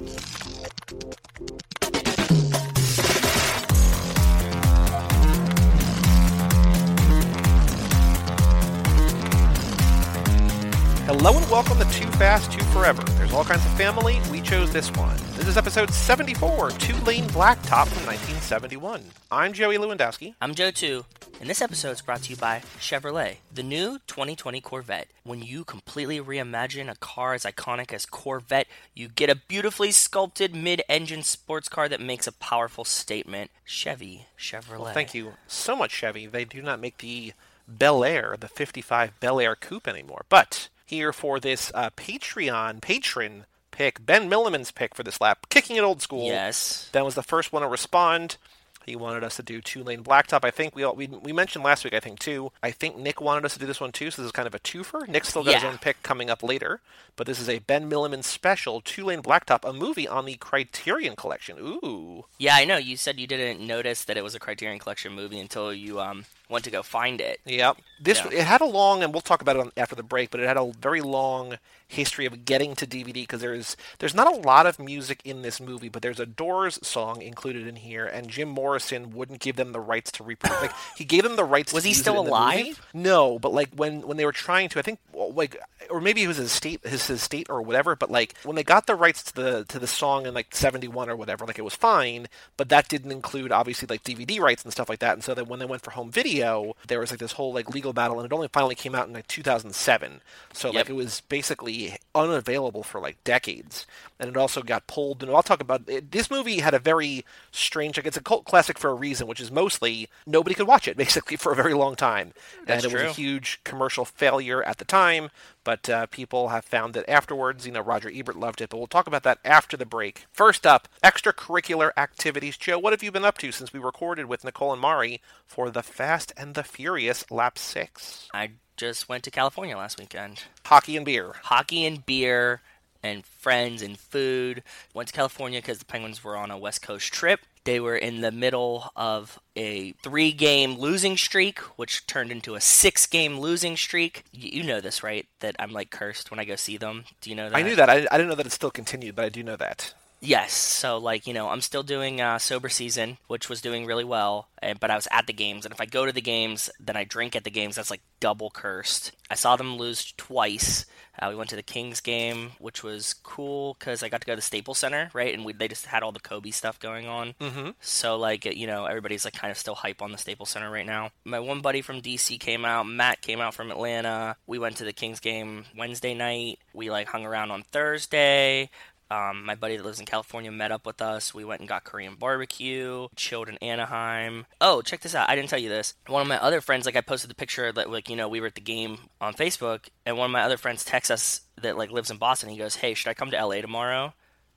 Hello and welcome to Too Fast, Too Forever. There's all kinds of family. We chose this one. This is episode 74, Two Lane Blacktop from 1971. I'm Joey Lewandowski. I'm Joe too, and this episode is brought to you by Chevrolet, the new 2020 Corvette. When you completely reimagine a car as iconic as Corvette, you get a beautifully sculpted mid-engine sports car that makes a powerful statement. Chevy, Chevrolet. Well, thank you so much, Chevy. They do not make the Bel Air, the 55 Bel Air Coupe anymore. But here for this uh, Patreon patron pick, Ben Milliman's pick for this lap, kicking it old school. Yes. Ben was the first one to respond. He wanted us to do two lane blacktop. I think we, all, we we mentioned last week. I think too. I think Nick wanted us to do this one too. So this is kind of a twofer. Nick still got his own pick coming up later, but this is a Ben Milliman special two lane blacktop, a movie on the Criterion Collection. Ooh, Yeah, I know. You said you didn't notice that it was a Criterion Collection movie until you um went to go find it. Yep. This Yeah. it had a long, and we'll talk about it on, after the break. But it had a very long history of getting to DVD because there's there's not a lot of music in this movie, but there's a Doors song included in here, and Jim Morrison wouldn't give them the rights to reproduce. like he gave them the rights. Was he still it in the alive? No, but like when when they were trying to, I think like or maybe it was his state his, his state or whatever. But like when they got the rights to the to the song in like '71 or whatever, like it was fine, but that didn't include obviously like DVD rights and stuff like that. And so then when they went for home video, there was like this whole like legal battle, and it only finally came out in like 2007. So like it was basically unavailable for like decades, and it also got pulled. And I'll talk about it. this movie had a very strange like it's a cult classic for a reason, which is mostly nobody could watch it basically for a very long time, That's and it was a huge commercial failure at the time. But uh, people have found that afterwards, you know, Roger Ebert loved it. But we'll talk about that after the break. First up, extracurricular activities. Joe, what have you been up to since we recorded with Nicole and Mari for the Fast and the Furious Lap 6? I just went to California last weekend. Hockey and beer. Hockey and beer and friends and food. Went to California because the Penguins were on a West Coast trip. They were in the middle of a three game losing streak, which turned into a six game losing streak. You know this, right? That I'm like cursed when I go see them. Do you know that? I knew that. I, I didn't know that it still continued, but I do know that. Yes. So, like, you know, I'm still doing uh, sober season, which was doing really well. And, but I was at the games, and if I go to the games, then I drink at the games. That's like double cursed. I saw them lose twice. Uh, we went to the Kings game, which was cool because I got to go to the Staples Center, right? And we, they just had all the Kobe stuff going on. Mm-hmm. So like you know everybody's like kind of still hype on the Staples Center right now. My one buddy from DC came out. Matt came out from Atlanta. We went to the Kings game Wednesday night. We like hung around on Thursday. Um, my buddy that lives in California met up with us. We went and got Korean barbecue, chilled in Anaheim. Oh, check this out! I didn't tell you this. One of my other friends, like I posted the picture that like you know we were at the game on Facebook, and one of my other friends texts us that like lives in Boston. He goes, "Hey, should I come to LA tomorrow?"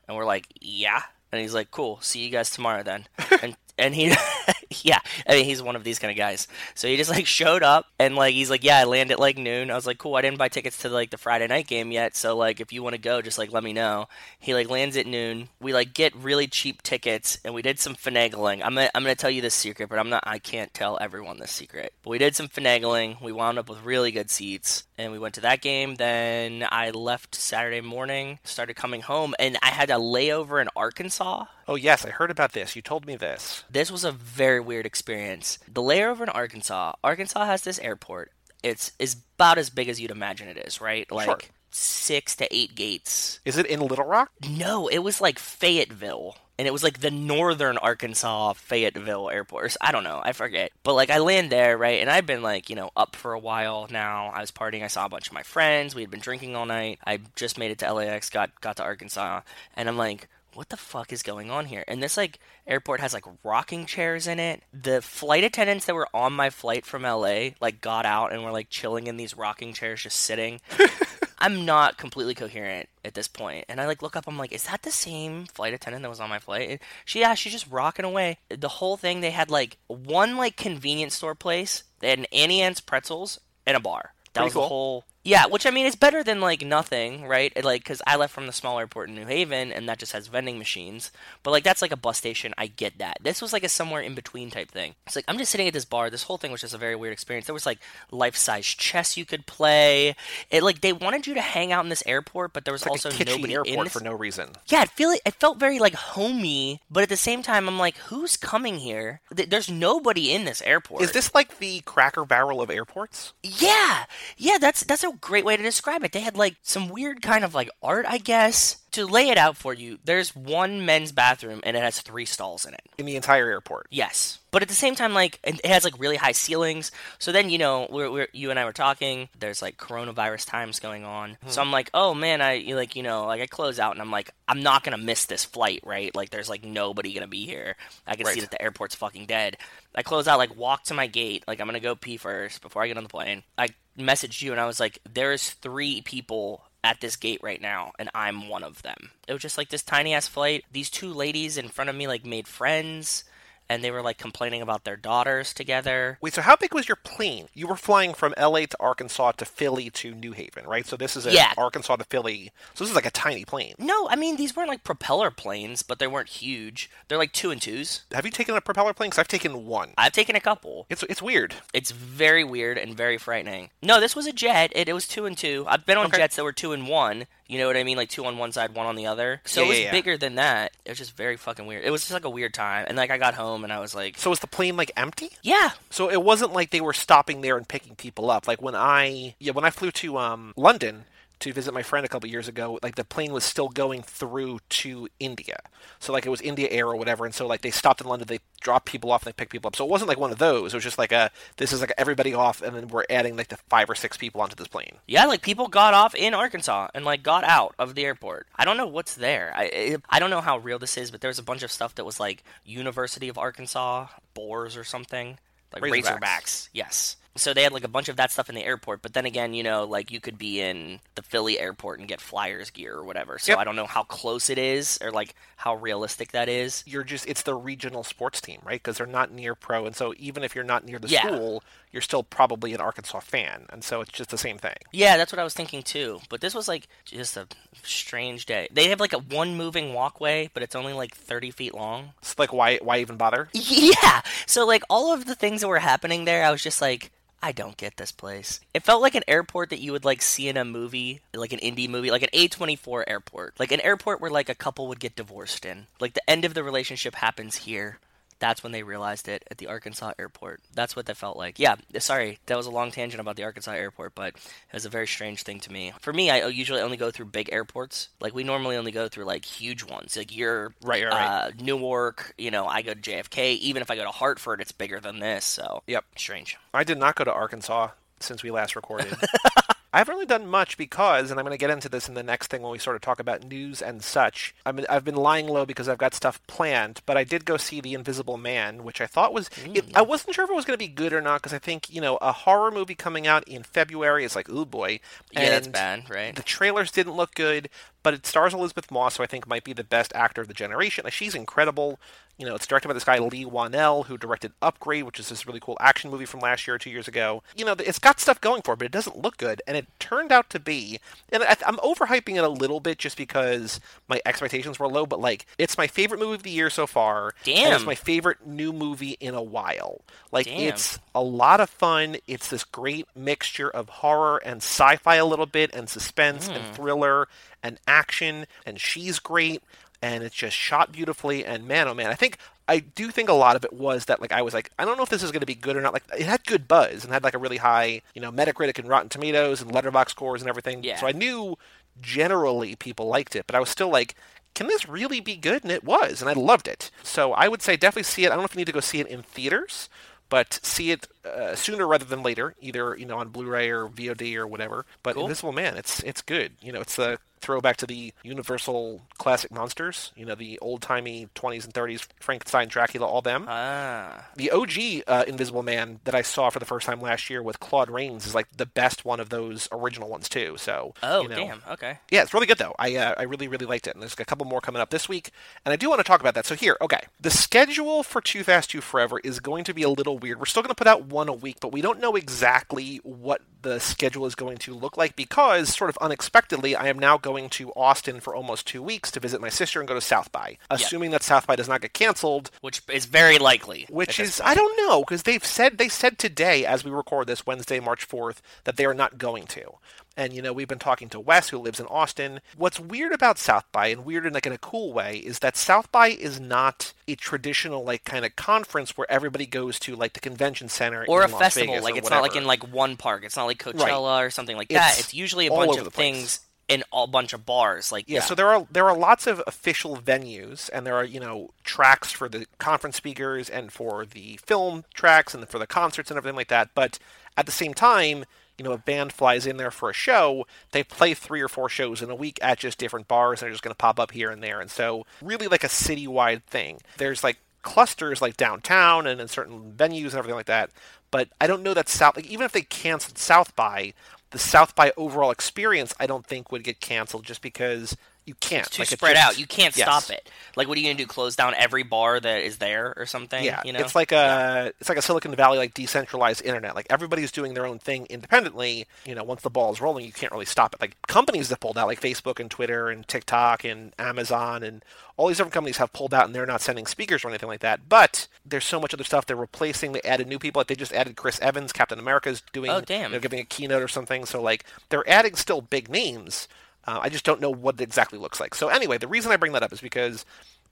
And we're like, "Yeah." And he's like, "Cool, see you guys tomorrow then." and and he, yeah, I mean he's one of these kind of guys. So he just like showed up and like he's like, "Yeah, I land at like noon." I was like, "Cool, I didn't buy tickets to like the Friday night game yet, so like if you want to go, just like let me know." He like lands at noon. We like get really cheap tickets and we did some finagling. I'm gonna, I'm gonna tell you this secret, but I'm not. I can't tell everyone this secret. But we did some finagling. We wound up with really good seats, and we went to that game. Then I left Saturday morning, started coming home, and I had a layover in Arkansas. Oh, yes, I heard about this. You told me this. This was a very weird experience. The layover in Arkansas. Arkansas has this airport. It's is about as big as you'd imagine it is, right? Like Sure. six to eight gates. Is it in Little Rock? No, it was like Fayetteville. And it was like the northern Arkansas Fayetteville airport. or s- I don't know. I forget. But like I land there, right? And I've been like, you know, up for a while now. I was partying. I saw a bunch of my friends. We had been drinking all night. I just made it to LAX, got got to Arkansas. And I'm like, what the fuck is going on here? And this like airport has like rocking chairs in it. The flight attendants that were on my flight from LA like got out and were like chilling in these rocking chairs just sitting. I'm not completely coherent at this point. And I like look up, I'm like, is that the same flight attendant that was on my flight? And she yeah, she's just rocking away. The whole thing they had like one like convenience store place. They had an Auntie Anne's pretzels and a bar. That Pretty was cool. the whole Yeah, which I mean is better than like nothing, right? Like because I left from the small airport in New Haven, and that just has vending machines. But like that's like a bus station. I get that. This was like a somewhere in between type thing. It's like I'm just sitting at this bar. This whole thing was just a very weird experience. There was like life size chess you could play. It like they wanted you to hang out in this airport, but there was It's like also a nobody airport in this. for no reason. Yeah, it feel it felt very like homey, but at the same time, I'm like, who's coming here? Th- There's nobody in this airport. Is this like the Cracker Barrel of airports? Yeah, yeah, that's that's a great way to describe it. They had like some weird kind of like art, I guess. To lay it out for you, there's one men's bathroom and it has three stalls in it. In the entire airport. Yes, but at the same time, like it it has like really high ceilings. So then you know, we're, we're you and I were talking. There's like coronavirus times going on. Hmm. So I'm like, oh man, I you like you know like I close out and I'm like, I'm not gonna miss this flight, right? Like there's like nobody gonna be here. I can see that the airport's fucking dead. I close out, like walk to my gate, like I'm gonna go pee first before I get on the plane. I messaged you and I was like, there's three people at this gate right now, and I'm one of them. It was just like this tiny ass flight. These two ladies in front of me like made friends, and they were like complaining about their daughters together. Wait, so how big was your plane? You were flying from LA to Arkansas to Philly to New Haven, right? So this is a Yeah. Arkansas to Philly. So this is like a tiny plane. No, I mean these weren't like propeller planes, but they weren't huge. They're like two and twos. Have you taken a propeller plane? Because I've taken one. I've taken a couple. It's it's weird. It's very weird and very frightening. No, this was a jet. It, it was two and two. I've been on Okay. jets that were two and one. You know what I mean? Like two on one side, one on the other. So Yeah, it was yeah, yeah. bigger than that. It was just very fucking weird. It was just like a weird time. And like I got home and I was like, So was the plane like empty? yeah, So it wasn't like they were stopping there and picking people up. Like when I yeah when I flew to um London to visit my friend a couple years ago, like the plane was still going through to India. So like it was India Air or whatever, and so like they stopped in London, they dropped people off and they picked people up. So it wasn't like one of those. It was just like a this is like everybody off, and then we're adding like the five or six people onto this plane. Yeah, like people got off in Arkansas and like got out of the airport. I don't know what's there. I I don't know how real this is, but there was a bunch of stuff that was like University of Arkansas Boars or something, like Razorbacks. Razorbacks. Yes. So they had like a bunch of that stuff in the airport, but then again, you know, like you could be in the Philly airport and get Flyers gear or whatever. So Yep. I don't know how close it is or like how realistic that is. You're just it's the regional sports team, right? Because they're not near pro, and so even if you're not near the Yeah. school, you're still probably an Arkansas fan, and so it's just the same thing. Yeah, that's what I was thinking too. But this was like just a strange day. They have like a one moving walkway, but it's only like 30 feet long. It's like why why even bother? Yeah. So like all of the things that were happening there, I was just like, I don't get this place. It felt like an airport that you would like see in a movie, like an indie movie, like an A24 airport. Like an airport where like a couple would get divorced in. Like the end of the relationship happens here. That's when they realized it at the Arkansas airport. That's what that felt like. Yeah, sorry, that was a long tangent about the Arkansas airport, but it was a very strange thing to me. For me, I usually only go through big airports. Like we normally only go through like huge ones. Like you're Right, right, right. uh, Newark. You know, I go to JFK. Even if I go to Hartford, it's bigger than this. So Yep. strange. I did not go to Arkansas since we last recorded. I haven't really done much because, and I'm going to get into this in the next thing when we sort of talk about news and such. I I've been lying low because I've got stuff planned, but I did go see The Invisible Man, which I thought was. It, I mm. wasn't sure if it was going to be good or not because I think you know a horror movie coming out in February is like, ooh boy. Yeah, that's bad, right? The trailers didn't look good, but it stars Elisabeth Moss, who I think might be the best actor of the generation. Like, she's incredible. You know, it's directed by this guy Leigh Whannell, who directed Upgrade, which is this really cool action movie from last year or two years ago. You know, it's got stuff going for it, but it doesn't look good. And it turned out to be, and I, I'm overhyping it a little bit just because my expectations were low. But like, it's my favorite movie of the year so far. And it's my favorite new movie in a while. Like, Damn. it's a lot of fun. It's this great mixture of horror and sci-fi a little bit, and suspense Hmm. and thriller and action. And she's great, and it's just shot beautifully. And man, oh man, I think I do think a lot of it was that like I was like I don't know if this is going to be good or not. Like it had good buzz and had like a really high you know Metacritic and Rotten Tomatoes and Letterboxd scores and everything. Yeah. So I knew generally people liked it, but I was still like. Can this really be good? And it was, and I loved it. So I would say definitely see it. I don't know if you need to go see it in theaters, but see it uh, sooner rather than later, either you know on Blu-ray or VOD or whatever. But Cool. Invisible Man, it's it's good. You know, it's the throwback to the Universal classic monsters. You know, the old timey 20s and 30s Frankenstein, Dracula, all them. Ah. The OG uh, Invisible Man that I saw for the first time last year with Claude Rains is like the best one of those original ones too. So Oh, you know, damn. Okay. yeah, it's really good though. I uh, I really really liked it, and there's a couple more coming up this week, and I do want to talk about that. So here, okay, the schedule for Too Fast Too Forever is going to be a little weird. We're still going to put out one a week, but we don't know exactly what the schedule is going to look like because, sort of unexpectedly, I am now going to Austin for almost two weeks to visit my sister and go to South by, assuming that South by does not get canceled. Which is very likely. Which is I don't know because they've said they said today as we record this Wednesday March 4th that they are not going to. And you know we've been talking to Wes who lives in Austin. What's weird about South by and weird in like in a cool way is that South by is not a traditional like kind of conference where everybody goes to like the convention center or in a Las festival. Vegas Like it's not like in like one park. It's not like Coachella or something like that. It's It's usually a bunch of things in a bunch of bars. Like Yeah, so there are there are lots of official venues, and there are you know tracks for the conference speakers and for the film tracks and for the concerts and everything like that. But at the same time, you know, a band flies in there for a show, they play three or four shows in a week at just different bars, and they're just going to pop up here and there. And so, really, like a citywide thing. There's like clusters like downtown and in certain venues and everything like that. But I don't know that South, like even if they canceled South by, the South by overall experience, I don't think would get canceled just because you can't. It's too like, spread out. You can't yes. stop it. Like, what are you gonna do? Close down every bar that is there or something? Yeah, you know, it's like a it's like a Silicon Valley like decentralized internet. Like everybody's doing their own thing independently. You know, once the ball is rolling, you can't really stop it. Like companies that pulled out, like Facebook and Twitter and TikTok and Amazon and all these different companies have pulled out, and they're not sending speakers or anything like that. But there's so much other stuff they're replacing. They added new people. Like they just added Chris Evans, Captain America's doing. Oh, damn. They're giving a keynote or something. So like they're adding still big names. Uh, I just don't know what it exactly looks like. So anyway, the reason I bring that up is because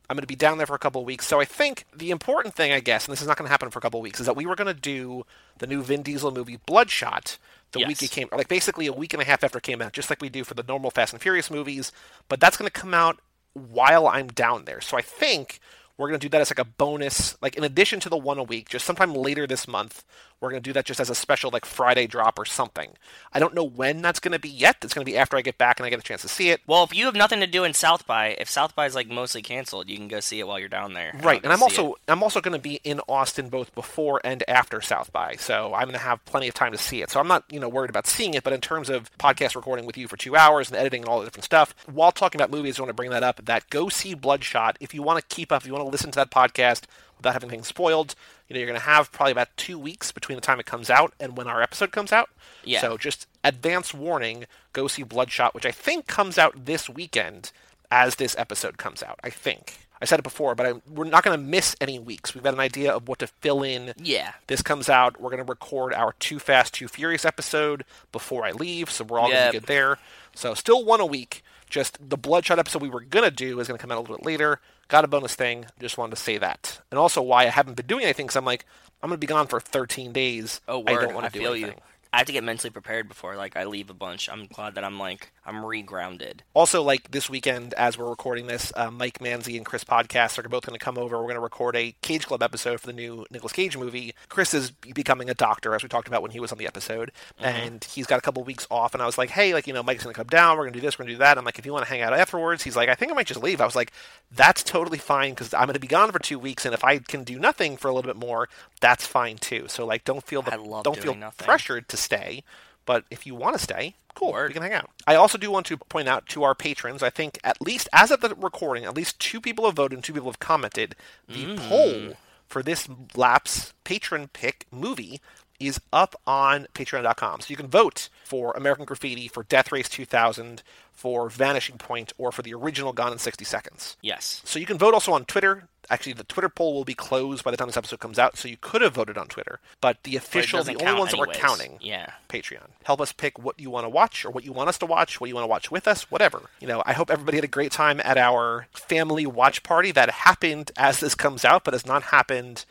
I'm going to be down there for a couple of weeks. So I think the important thing, I guess, and this is not going to happen for a couple of weeks, is that we were going to do the new Vin Diesel movie Bloodshot the Yes. week it came, like basically a week and a half after it came out, just like we do for the normal Fast and Furious movies. But that's going to come out while I'm down there. So I think we're going to do that as like a bonus, like in addition to the one a week, just sometime later this month. We're going to do that just as a special like Friday drop or something. I don't know when that's going to be yet. It's going to be after I get back and I get a chance to see it. Well, if you have nothing to do in South by, if South by is like mostly canceled, you can go see it while you're down there. Right, and I'm also I'm also going to be in Austin both before and after South by, so I'm going to have plenty of time to see it. So I'm not you know worried about seeing it, but in terms of podcast recording with you for two hours and editing and all the different stuff, while talking about movies, I want to bring that up. That go see Bloodshot if you want to keep up, if you want to listen to that podcast without having things spoiled. You know, you're going to have probably about two weeks between the time it comes out and when our episode comes out. Yeah. So just advance warning: go see Bloodshot, which I think comes out this weekend as this episode comes out. I think. I said it before, but I, we're not going to miss any weeks. We've got an idea of what to fill in. Yeah. This comes out. We're going to record our Too Fast, Too Furious episode before I leave, so we're all going to be good there. So still one a week. Just the Bloodshot episode we were going to do is going to come out a little bit later. Got a bonus thing. Just wanted to say that. And also why I haven't been doing anything because I'm like, I'm going to be gone for 13 days. Oh, I word. don't want to do feel anything. you. I have to get mentally prepared before like I leave a bunch. I'm glad that I'm like I'm regrounded. Also, like this weekend, as we're recording this, uh, Mike Manzi and Chris Podcast are both going to come over. We're going to record a Cage Club episode for the new Nicolas Cage movie. Chris is becoming a doctor, as we talked about when he was on the episode, and he's got a couple weeks off. And I was like, hey, like you know, Mike's going to come down. We're going to do this. We're going to do that. I'm like, if you want to hang out afterwards, he's like, I think I might just leave. I was like, that's totally fine because I'm going to be gone for two weeks, and if I can do nothing for a little bit more, that's fine too. So like, don't feel the, I love don't feel nothing. pressured to stay. But if you want to stay, cool, Word. we can hang out. I also do want to point out to our patrons, I think at least as of the recording, at least two people have voted and two people have commented. The Mm. poll for this lapse patron pick movie is up on patreon.com. So you can vote for American Graffiti, for Death Race 2000, for Vanishing Point, or for the original Gone in 60 Seconds. Yes. So you can vote also on Twitter. Actually, the Twitter poll will be closed by the time this episode comes out, so you could have voted on Twitter. But the But official, the only ones that we're counting, Yeah. Patreon. Help us pick what you want to watch or what you want us to watch, what you want to watch with us, whatever. You know, I hope everybody had a great time at our family watch party that happened as this comes out, but has not happened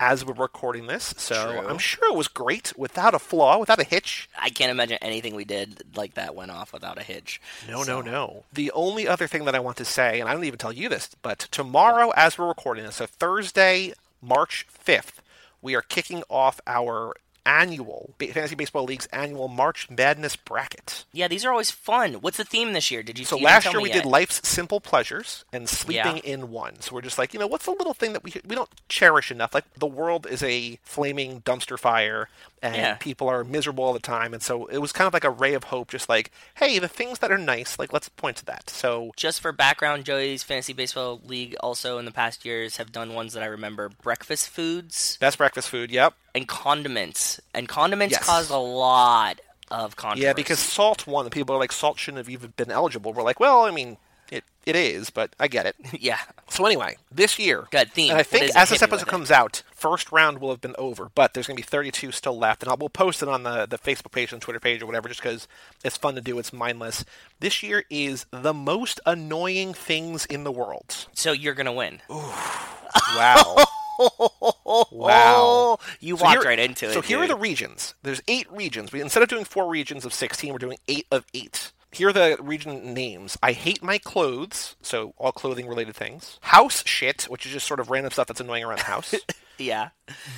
as we're recording this. So True. I'm sure it was great without a flaw, without a hitch. I can't imagine anything we did like that went off without a hitch. No, So- no, no. The only other thing that I want to say, and I don't even tell you this, but tomorrow, as we're recording this, so Thursday, March 5th, we are kicking off our annual Fantasy Baseball League's annual March Madness bracket. Yeah, these are always fun. What's the theme this year? Did you? So you last year we yet. did life's simple pleasures and sleeping Yeah. in one. So we're just like, you know, what's the little thing that we we don't cherish enough? Like the world is a flaming dumpster fire and Yeah. people are miserable all the time. And so it was kind of like a ray of hope, just like, hey, the things that are nice, like let's point to that. So Just for background, Joey's Fantasy Baseball League also in the past years have done ones that I remember: breakfast foods best breakfast food, yep. And condiments. And condiments Yes. caused a lot of controversy. Yeah, because salt won, people are like, salt shouldn't have even been eligible. We're like, well, I mean, it, it is, but I get it. yeah, So anyway, this year, Good theme. and I think as this episode with it. comes out, first round will have been over, but there's going to be 32 still left, and I'll, we'll post it on the, the Facebook page and Twitter page or whatever, just because it's fun to do. It's mindless. This year is the most annoying things in the world. so you're gonna win. Wow. wow. You So walked here- right into it. So here are the regions. There's eight regions. We, instead of doing four regions of 16, we're doing eight of eight. Here are the region names. I hate my clothes, so all clothing related things. House shit, which is just sort of random stuff that's annoying around the house. yeah.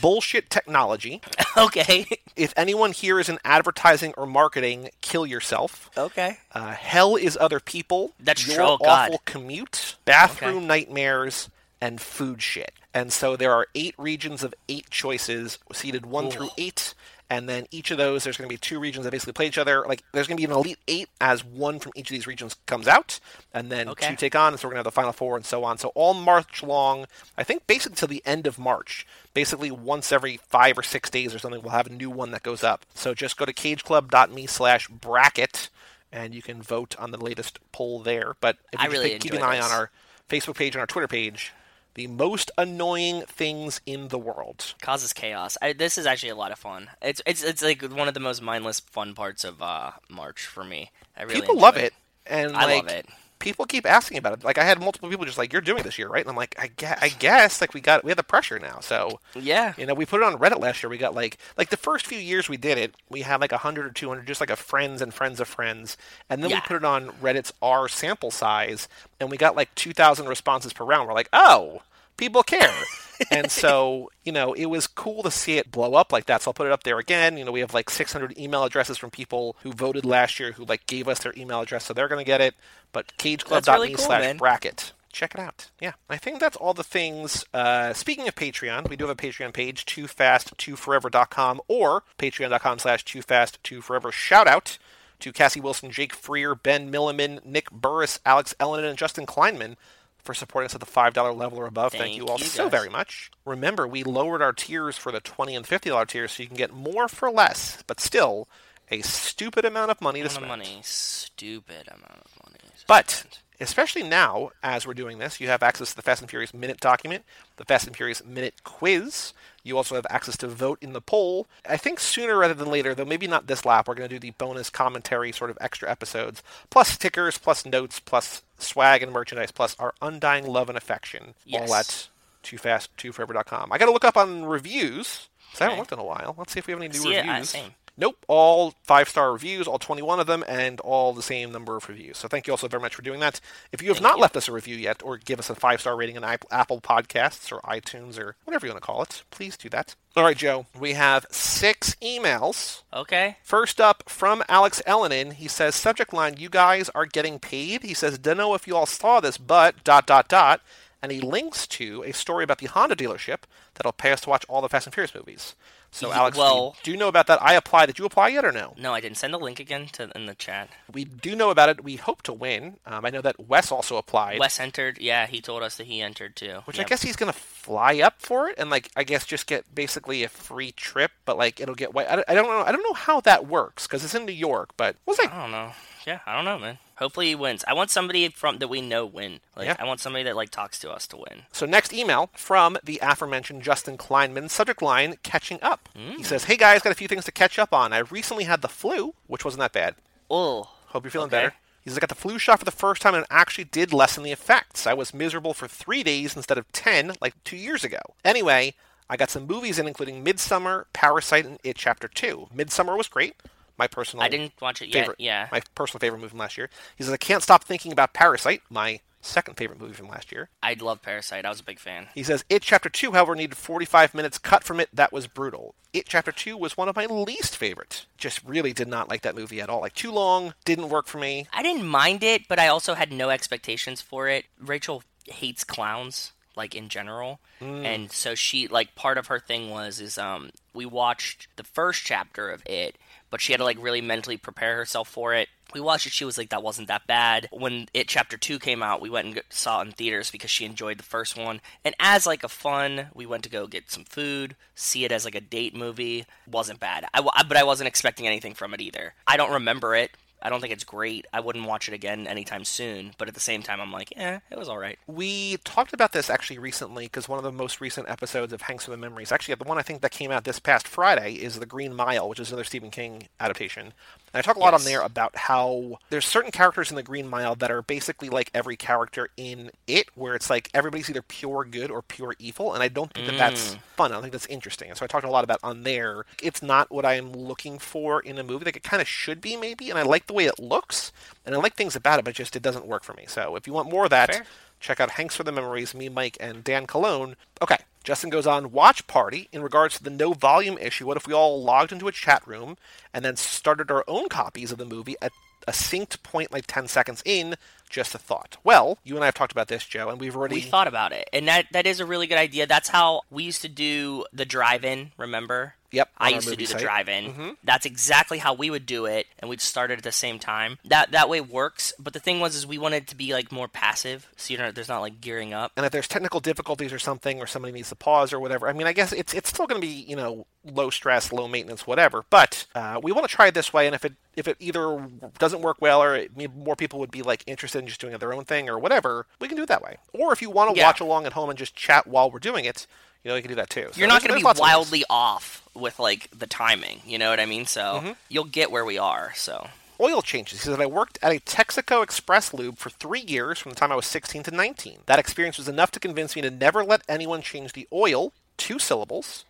Bullshit technology. okay. If anyone here is in advertising or marketing, kill yourself. okay. Uh, hell is other people. That's your true. Oh, God. awful commute. Bathroom Okay. nightmares and food shit. And so there are eight regions of eight choices, seeded one through eight. And then each of those, there's going to be two regions that basically play each other. Like there's going to be an elite eight as one from each of these regions comes out, and then Okay. two take on. And so we're going to have the final four and so on. So all March long, I think basically till the end of March. Basically once every five or six days or something, we'll have a new one that goes up. So just go to cageclub.me slash bracket and you can vote on the latest poll there. But if you really keep an enjoy eye this. on our Facebook page and our Twitter page, the most annoying things in the world. Causes chaos. I, this is actually a lot of fun. It's it's it's like one of the most mindless fun parts of uh, March for me. I really people love it, and I like love it. People keep asking about it. Like I had multiple people just like, "You're doing this year, right?" And I'm like, "I guess, I guess like we got we have the pressure now." So Yeah. you know, we put it on Reddit last year. We got like like the first few years we did it, we had like hundred or two hundred, just like a friends and friends of friends, and then we put it on Reddit's R sample size, and we got like two thousand responses per round. We're like, oh, people care. and so, you know, it was cool to see it blow up like that. So I'll put it up there again. You know, we have like 600 email addresses from people who voted last year who like gave us their email address, so they're going to get it. But cageclub.me really cool, slash bracket. Check it out. Yeah, I think that's all the things. Uh, speaking of Patreon, we do have a Patreon page, toofast2forever.com or patreon.com slash toofast2forever. Shout out to Cassie Wilson, Jake Freer, Ben Milliman, Nick Burris, Alex Ellen, and Justin Kleinman for supporting us at the $5 level or above. Thank, Thank you all you, so very much. Remember, we lowered our tiers for the 20 and $50 tiers so you can get more for less, but still a stupid amount of money to Amount of spend. money. Stupid amount of money. But especially now, as we're doing this, you have access to the Fast and Furious Minute document, the Fast and Furious Minute quiz. You also have access to vote in the poll. I think sooner rather than later, though maybe not this lap, we're going to do the bonus commentary sort of extra episodes, plus stickers, plus notes, plus swag and merchandise, plus our undying love and affection, Yes. all at toofast2forever.com. I got to look up on reviews. 'cause I haven't looked in a while. Let's see if we have any new See reviews. Nope, all five star reviews, all 21 of them, and all the same number of reviews. So thank you also very much for doing that. If you have Thank not you. left us a review yet, or give us a five star rating on Apple Podcasts or iTunes or whatever you want to call it, please do that. All right, Joe, we have six emails. Okay. First up from Alex Ellenin, he says, subject line, you guys are getting paid. He says, don't know if you all saw this, but dot dot dot. And he links to a story about the Honda dealership that'll pay us to watch all the Fast and Furious movies. So, Alex, well- we do know about that. I applied. Did you apply yet or no? No, I didn't send the link again to in the chat. We do know about it. We hope to win. Um, I know that Wes also applied, Wes entered. Yeah, he told us that he entered too. which Yep. I guess he's gonna fly up for it and like I guess just get basically a free trip, but like it'll get. I don't, I don't know. I don't know how that works because it's in New York, but we'll see. I don't know. Yeah, I don't know, man. Hopefully he wins. I want somebody from that we know win. Like Yeah. I want somebody that like talks to us to win. So next email from the aforementioned Justin Kleinman, subject line catching up. Mm. He says, "Hey guys, got a few things to catch up on. I recently had the flu, which wasn't that bad. Oh, Hope you're feeling Okay. better." He says, "I got the flu shot for the first time and it actually did lessen the effects. I was miserable for three days instead of ten, like two years ago. Anyway." I got some movies in, including Midsommar, Parasite, and It Chapter 2. Midsommar was great. My personal I didn't watch it yet. Yeah. my personal favorite movie from last year. He says, I can't stop thinking about Parasite, my second favorite movie from last year. I love Parasite. I was a big fan. He says, It Chapter 2, however, needed 45 minutes cut from it. That was brutal. It Chapter 2 was one of my least favorites. Just really did not like that movie at all. Like, too long, didn't work for me. I didn't mind it, but I also had no expectations for it. Rachel hates clowns like in general mm. and so she like part of her thing was is um we watched the first chapter of it but she had to like really mentally prepare herself for it. We watched it she was like that wasn't that bad. When it chapter 2 came out we went and saw it in theaters because she enjoyed the first one. And as like a fun we went to go get some food see it as like a date movie wasn't bad. I, but i wasn't expecting anything from it either. I don't remember it I don't think it's great. I wouldn't watch it again anytime soon. But at the same time, I'm like, eh, it was all right. We talked about this actually recently because one of the most recent episodes of Hanks for the Memories, actually the one I think that came out this past Friday, is The Green Mile, which is another Stephen King adaptation. And I talk a lot yes. on there about how there's certain characters in the Green Mile that are basically like every character in it, where it's like everybody's either pure good or pure evil, and I don't think that that's mm. fun. I don't think that's interesting. And so I talked a lot about on there. It's not what I'm looking for in a movie. Like it kind of should be maybe, and I like the way it looks, and I like things about it, but just it doesn't work for me. So if you want more of that. Fair check out Hanks for the Memories, me, Mike, and Dan Cologne. Okay, Justin goes on, watch party in regards to the no volume issue. What if we all logged into a chat room and then started our own copies of the movie at a synced point like 10 seconds in? Just a thought. Well, you and I have talked about this, Joe, and we've already. We thought about it. And that, that is a really good idea. That's how we used to do the drive in, remember? Yep. I used to do the drive-in. Mm-hmm. That's exactly how we would do it, and we'd start it at the same time. That that way works. But the thing was, is we wanted to be like more passive, so you know, there's not like gearing up. And if there's technical difficulties or something, or somebody needs to pause or whatever, I mean, I guess it's it's still going to be you know low stress, low maintenance, whatever. But uh, we want to try it this way, and if it if it either doesn't work well or it, more people would be like interested in just doing their own thing or whatever, we can do it that way. Or if you want to yeah. watch along at home and just chat while we're doing it, you know, you can do that too. So You're not going to be wildly off with like the timing. You know what I mean? So mm-hmm. you'll get where we are. So oil changes. He said, I worked at a Texaco Express lube for three years from the time I was 16 to 19. That experience was enough to convince me to never let anyone change the oil, two syllables.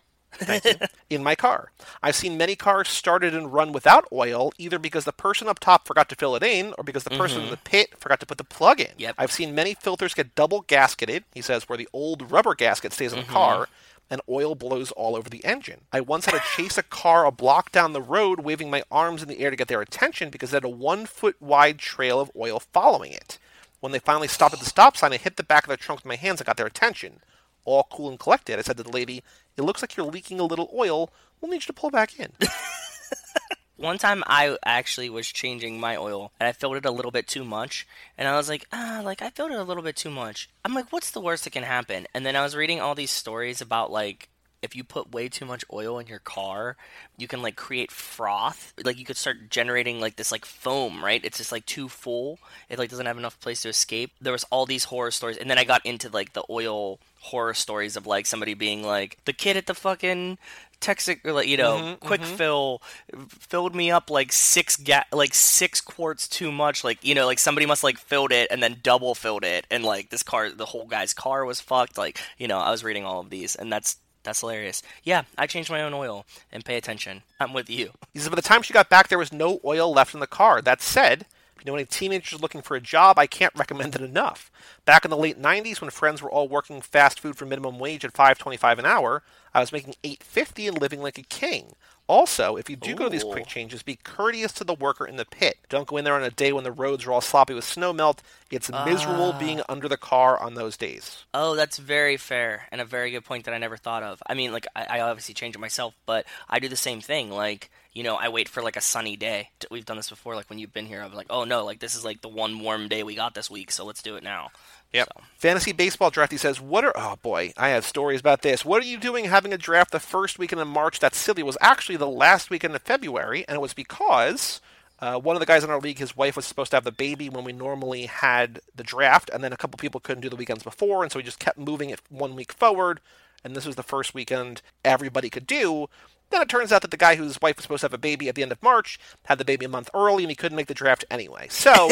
In my car. I've seen many cars started and run without oil, either because the person up top forgot to fill it in, or because the person mm-hmm. in the pit forgot to put the plug in. Yep. I've seen many filters get double gasketed, he says, where the old rubber gasket stays in mm-hmm. the car, and oil blows all over the engine. I once had to chase a car a block down the road, waving my arms in the air to get their attention because it had a one foot wide trail of oil following it. When they finally stopped at the stop sign, I hit the back of their trunk with my hands and got their attention all cool and collected. I said to the lady, It looks like you're leaking a little oil. We'll need you to pull back in. One time I actually was changing my oil and I filled it a little bit too much. And I was like, ah, like I filled it a little bit too much. I'm like, what's the worst that can happen? And then I was reading all these stories about like if you put way too much oil in your car, you can like create froth. Like you could start generating like this like foam, right? It's just like too full. It like doesn't have enough place to escape. There was all these horror stories, and then I got into like the oil horror stories of like somebody being like the kid at the fucking Texas, like you know, mm-hmm, quick mm-hmm. fill filled me up like six ga- like six quarts too much. Like you know, like somebody must like filled it and then double filled it, and like this car, the whole guy's car was fucked. Like you know, I was reading all of these, and that's that's hilarious. Yeah, I changed my own oil and pay attention. I'm with you. He says, by the time she got back, there was no oil left in the car. That said, you know any teenagers looking for a job, I can't recommend it enough. Back in the late 90s, when friends were all working fast food for minimum wage at 5.25 an hour, I was making 8.50 and living like a king. Also, if you do Ooh. go to these quick changes, be courteous to the worker in the pit. Don't go in there on a day when the roads are all sloppy with snow melt. It's uh. miserable ah. being under the car on those days. Oh, that's very fair and a very good point that I never thought of. I mean, like, I, I obviously change it myself, but I do the same thing. Like, you know, I wait for like a sunny day. We've done this before. Like when you've been here, I'm like, oh no, like this is like the one warm day we got this week, so let's do it now. Yep. So. Fantasy baseball draft. He says, "What are? Oh boy, I have stories about this. What are you doing having a draft the first weekend in March? That's silly. It was actually the last weekend of February, and it was because." Uh, one of the guys in our league, his wife was supposed to have the baby when we normally had the draft, and then a couple people couldn't do the weekends before, and so we just kept moving it one week forward. And this was the first weekend everybody could do. Then it turns out that the guy whose wife was supposed to have a baby at the end of March had the baby a month early, and he couldn't make the draft anyway. So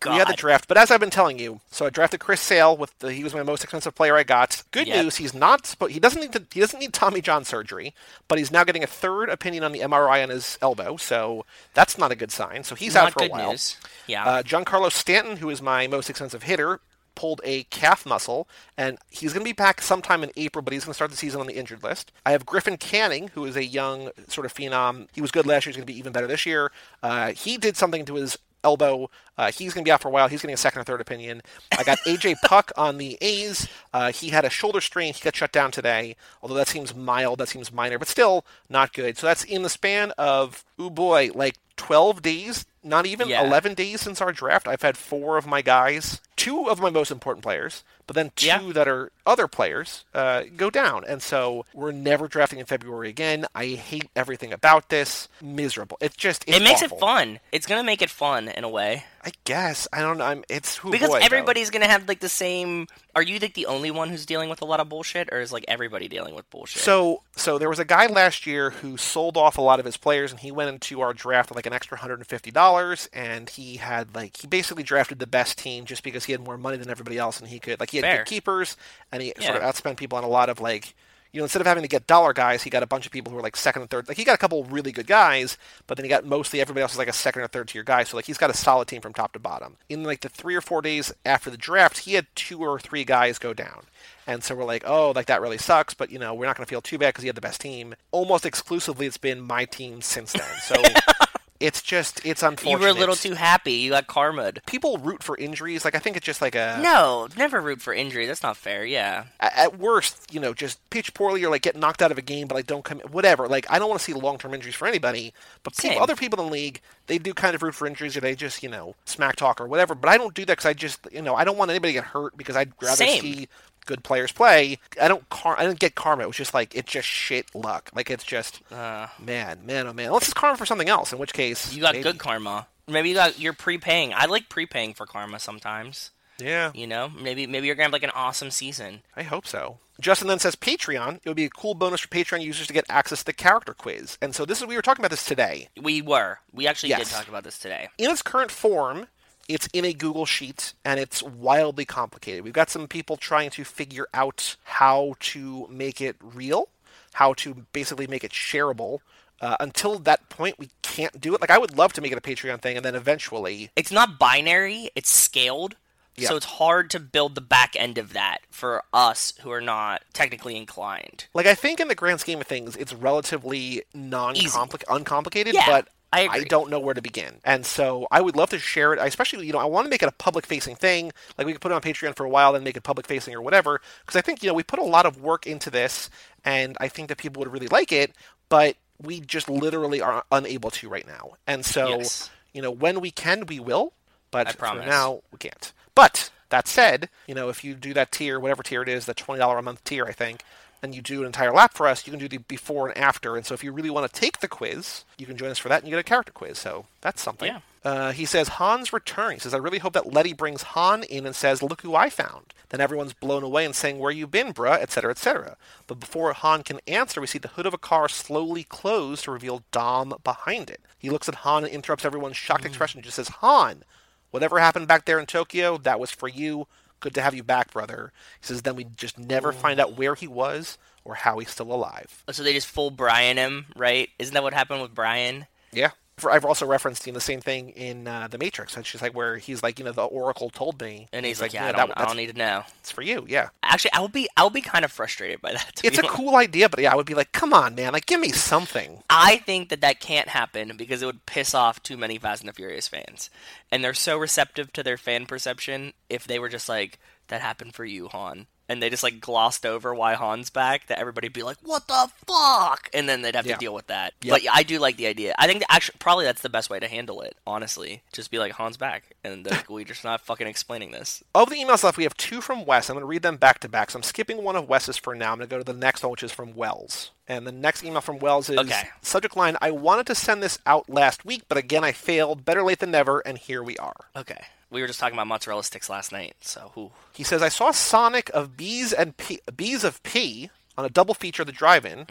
God. we had the draft, but as I've been telling you, so I drafted Chris Sale with the, he was my most expensive player I got. Good Yep. news, he's not he doesn't need to, he doesn't need Tommy John surgery, but he's now getting a third opinion on the MRI on his elbow, so that's not a good sign. So he's Not out for good a while. news. Yeah. Uh, Giancarlo Stanton, who is my most expensive hitter, pulled a calf muscle, and he's going to be back sometime in April, but he's going to start the season on the injured list. I have Griffin Canning, who is a young sort of phenom. He was good last year. He's going to be even better this year. Uh, he did something to his elbow. Uh, he's going to be out for a while. He's getting a second or third opinion. I got AJ Puk on the A's. Uh, he had a shoulder strain. He got shut down today. Although that seems mild, that seems minor, but still not good. So that's in the span of, oh boy, like 12 days, not even Yeah. 11 days since our draft. I've had four of my guys, two of my most important players, but then two Yeah. that are other players uh, go down. And so we're never drafting in February again. I hate everything about this. Miserable. It's just, it's it makes awful. it fun. It's gonna make it fun in a way I guess. I don't know. I'm, it's oh because boy, though. everybody's gonna have like the same. Are you like the only one who's dealing with a lot of bullshit, or is like everybody dealing with bullshit? So, so there was a guy last year who sold off a lot of his players, and he went into our draft with like an extra hundred and fifty dollars, and he had like he basically drafted the best team just because he had more money than everybody else, and he could like he had Fair. good keepers, and he sort of outspent people on a lot of like. You know, instead of having to get dollar guys, he got a bunch of people who were like second and third. Like he got a couple really good guys, but then he got mostly everybody else was like a second or third tier guy. So like he's got a solid team from top to bottom. In like the three or four days after the draft, he had two or three guys go down. And so we're like, oh, like that really sucks, but you know, we're not going to feel too bad because he had the best team. Almost exclusively, it's been my team since then. So it's just, it's unfortunate. you were a little too happy. You got karma'd. People root for injuries. Like I think it's just like a No, never root for injury. That's not fair. Yeah. a- at worst, you know, just pitch poorly or like get knocked out of a game, but like don't come, whatever. Like I don't want to see long term injuries for anybody, but people, other people in the league, they do kind of root for injuries or they just, you know, smack talk or whatever. But I don't do that because I just, you know, I don't want anybody to get hurt because I'd rather Same. see good players play. I don't, car- I didn't get karma. It was just like it's just shit luck. Like it's just, Uh, man, man, oh man. Let's just karma for something else. In which case, you got maybe. good karma. Maybe you got you're prepaying. I like prepaying for karma sometimes. Yeah, You know, maybe maybe you're gonna have like an awesome season. I hope so. Justin then says Patreon. It would be a cool bonus for Patreon users to get access to the character quiz. And so this is we were talking about this today. We were. We actually Yes. did talk about this today. in its current form, it's in a Google Sheet and it's wildly complicated. We've got some people trying to figure out how to make it real, how to basically make it shareable. Uh, until that point, we can't do it. Like, I would love to make it a Patreon thing, and then eventually, It's not binary. It's scaled. Yeah. So it's hard to build the back end of that for us who are not technically inclined. like, I think in the grand scheme of things, it's relatively non-complicated, uncomplicated, Yeah, but I agree. don't know where to begin. And so I would love to share it. I especially, you know, I want to make it a public facing thing. Like we could put it on Patreon for a while, then make it public facing or whatever. Because I think, you know, we put a lot of work into this, and I think that people would really like it, but we just literally are unable to right now. And so, Yes. you know, when we can, we will. But I for now, we can't. But that said, you know, if you do that tier, whatever tier it is, the twenty dollar a month tier, I think, and you do an entire lap for us, you can do the before and after. And so, if you really want to take the quiz, you can join us for that, and you get a character quiz. So that's something. Yeah. Uh, he says Han's return. He says, I really hope that Letty brings Han in and says, "Look who I found." Then everyone's blown away and saying, "Where you been, bruh?" etc., etc. But before Han can answer, we see the hood of a car slowly close to reveal Dom behind it. He looks at Han and interrupts everyone's shocked expression. and just says, "Han, whatever happened back there in Tokyo, that was for you. Good to have you back, brother." He says, "Then we just never find out where he was or how he's still alive." So they just full Brian him, right? Isn't that what happened with Brian? Yeah. I've also referenced you know, the same thing in uh, The Matrix. and she's like where he's like, you know, the Oracle told me. And he's, like, yeah, "No, I, don't, I don't need to know. it's for you. Yeah. Actually, I would be I would be kind of frustrated by that. It's a honest. cool idea, but yeah, I would be like, come on, man. Like, give me something. I think that that can't happen because it would piss off too many Fast and the Furious fans, and they're so receptive to their fan perception. If they were just like, "That happened for you, Han," and they just like glossed over why Han's back, that everybody'd be like, "What the fuck?" and then they'd have Yeah. to deal with that. Yep. But yeah, I do like the idea. I think that actually probably that's the best way to handle it. Honestly, just be like, "Han's back," and like, we just not fucking explaining this. Of the emails left, we have two from Wes. I'm going to read them back to back. So I'm skipping one of Wes's for now. I'm going to go to the next one, which is from Wells. And the next email from Wells is Okay. subject line I wanted to send this out last week, but again, I failed. Better late than never, and here we are. Okay, we were just talking about mozzarella sticks last night, so whew. He says, I saw Sonic of Bees and P- Bees of P on a double feature at the drive-in.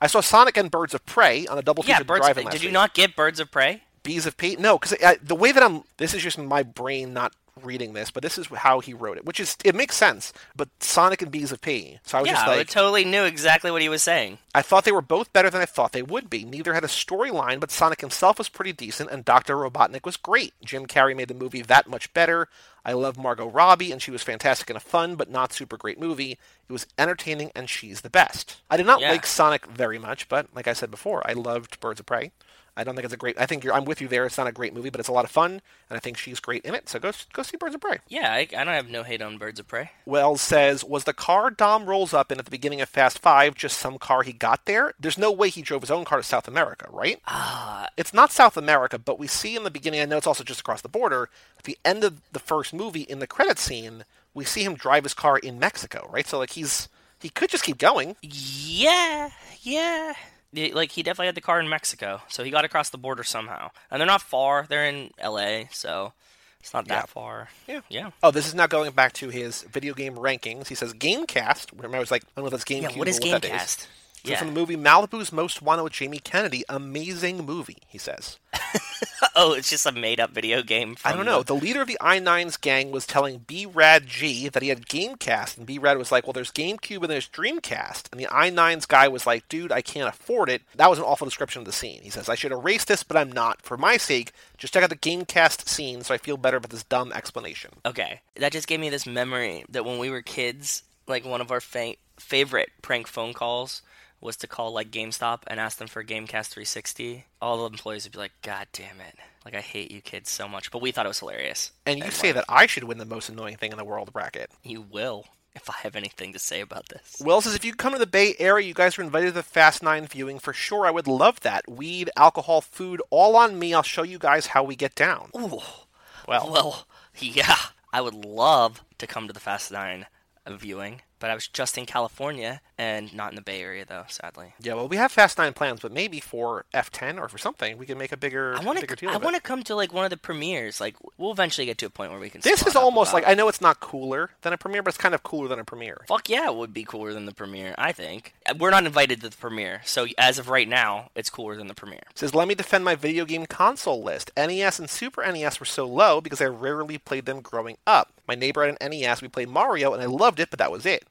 I saw Sonic and Birds of Prey on a double feature Mm. at the birds. drive-in last Did you week. not get Birds of Prey? Bees of Pete? No, because the way that I'm, this is just my brain not reading this, but this is how he wrote it, which is it makes sense. But Sonic and Bees of P. So I was yeah, just like, I totally knew exactly what he was saying. I thought they were both better than I thought they would be. Neither had a storyline, but Sonic himself was pretty decent, and Dr. Robotnik was great. Jim Carrey made the movie that much better. I love Margot Robbie, and she was fantastic in a fun but not super great movie. It was entertaining, and she's the best. I did not Yeah. like Sonic very much, but like I said before, I loved Birds of Prey. I don't think it's a great. I think you're, I'm with you there. It's not a great movie, but it's a lot of fun, and I think she's great in it. So go go see Birds of Prey. Yeah, I, I don't have no hate on Birds of Prey. Wells says, Was the car Dom rolls up in at the beginning of Fast Five just some car he got there? There's no way he drove his own car to South America, right? Ah, It's not South America, but we see in the beginning, I know it's also just across the border, at the end of the first movie, in the credit scene, we see him drive his car in Mexico, right? So, like, he's. He could just keep going. yeah, yeah. Like he definitely had the car in Mexico, so he got across the border somehow. And they're not far; they're in L.A., so it's not that Yeah. far. Yeah. Yeah. Oh, this is now going back to his video game rankings. He says Gamecast. Remember, I was like, I don't know if that's GameCube Yeah. What is or that GameCast? So Yeah. from the movie Malibu's Most Wanted with Jamie Kennedy, amazing movie, he says. oh, it's just a made-up video game. I don't know. the- The leader of the I9's gang was telling B Rad G that he had Gamecast, and B Rad was like, "Well, there's GameCube and there's Dreamcast." And the I9's guy was like, "Dude, I can't afford it." That was an awful description of the scene. He says, "I should erase this, but I'm not. For my sake, just check out the Gamecast scene, so I feel better about this dumb explanation." Okay, that just gave me this memory that when we were kids, like one of our fa- favorite prank phone calls was to call like GameStop and ask them for Gamecast 360. All the employees would be like, "God damn it! Like I hate you kids so much," but we thought it was hilarious. And you say that I should win the most annoying thing in the world bracket. You will if I have anything to say about this. Will says, if you come to the Bay Area, you guys are invited to the Fast Nine viewing for sure. I would love that. Weed, alcohol, food, all on me. I'll show you guys how we get down. Ooh, Well, well, yeah, I would love to come to the Fast Nine viewing, but I was just in California and not in the Bay Area though, sadly. yeah, well, we have Fast Nine plans, but maybe for F10 or for something, we can make a bigger, I want bigger deal I want to come to like one of the premieres. Like we'll eventually get to a point where we can. This is almost about- like I know it's not cooler than a premiere, but it's kind of cooler than a premiere. Fuck yeah, it would be cooler than the premiere. I think uh, we're not invited to the premiere, so as of right now, it's cooler than the premiere. says, let me defend my video game console list. NES and Super NES were so low because I rarely played them growing up. My neighbor had an NES, we played Mario, and I loved it, but that was it.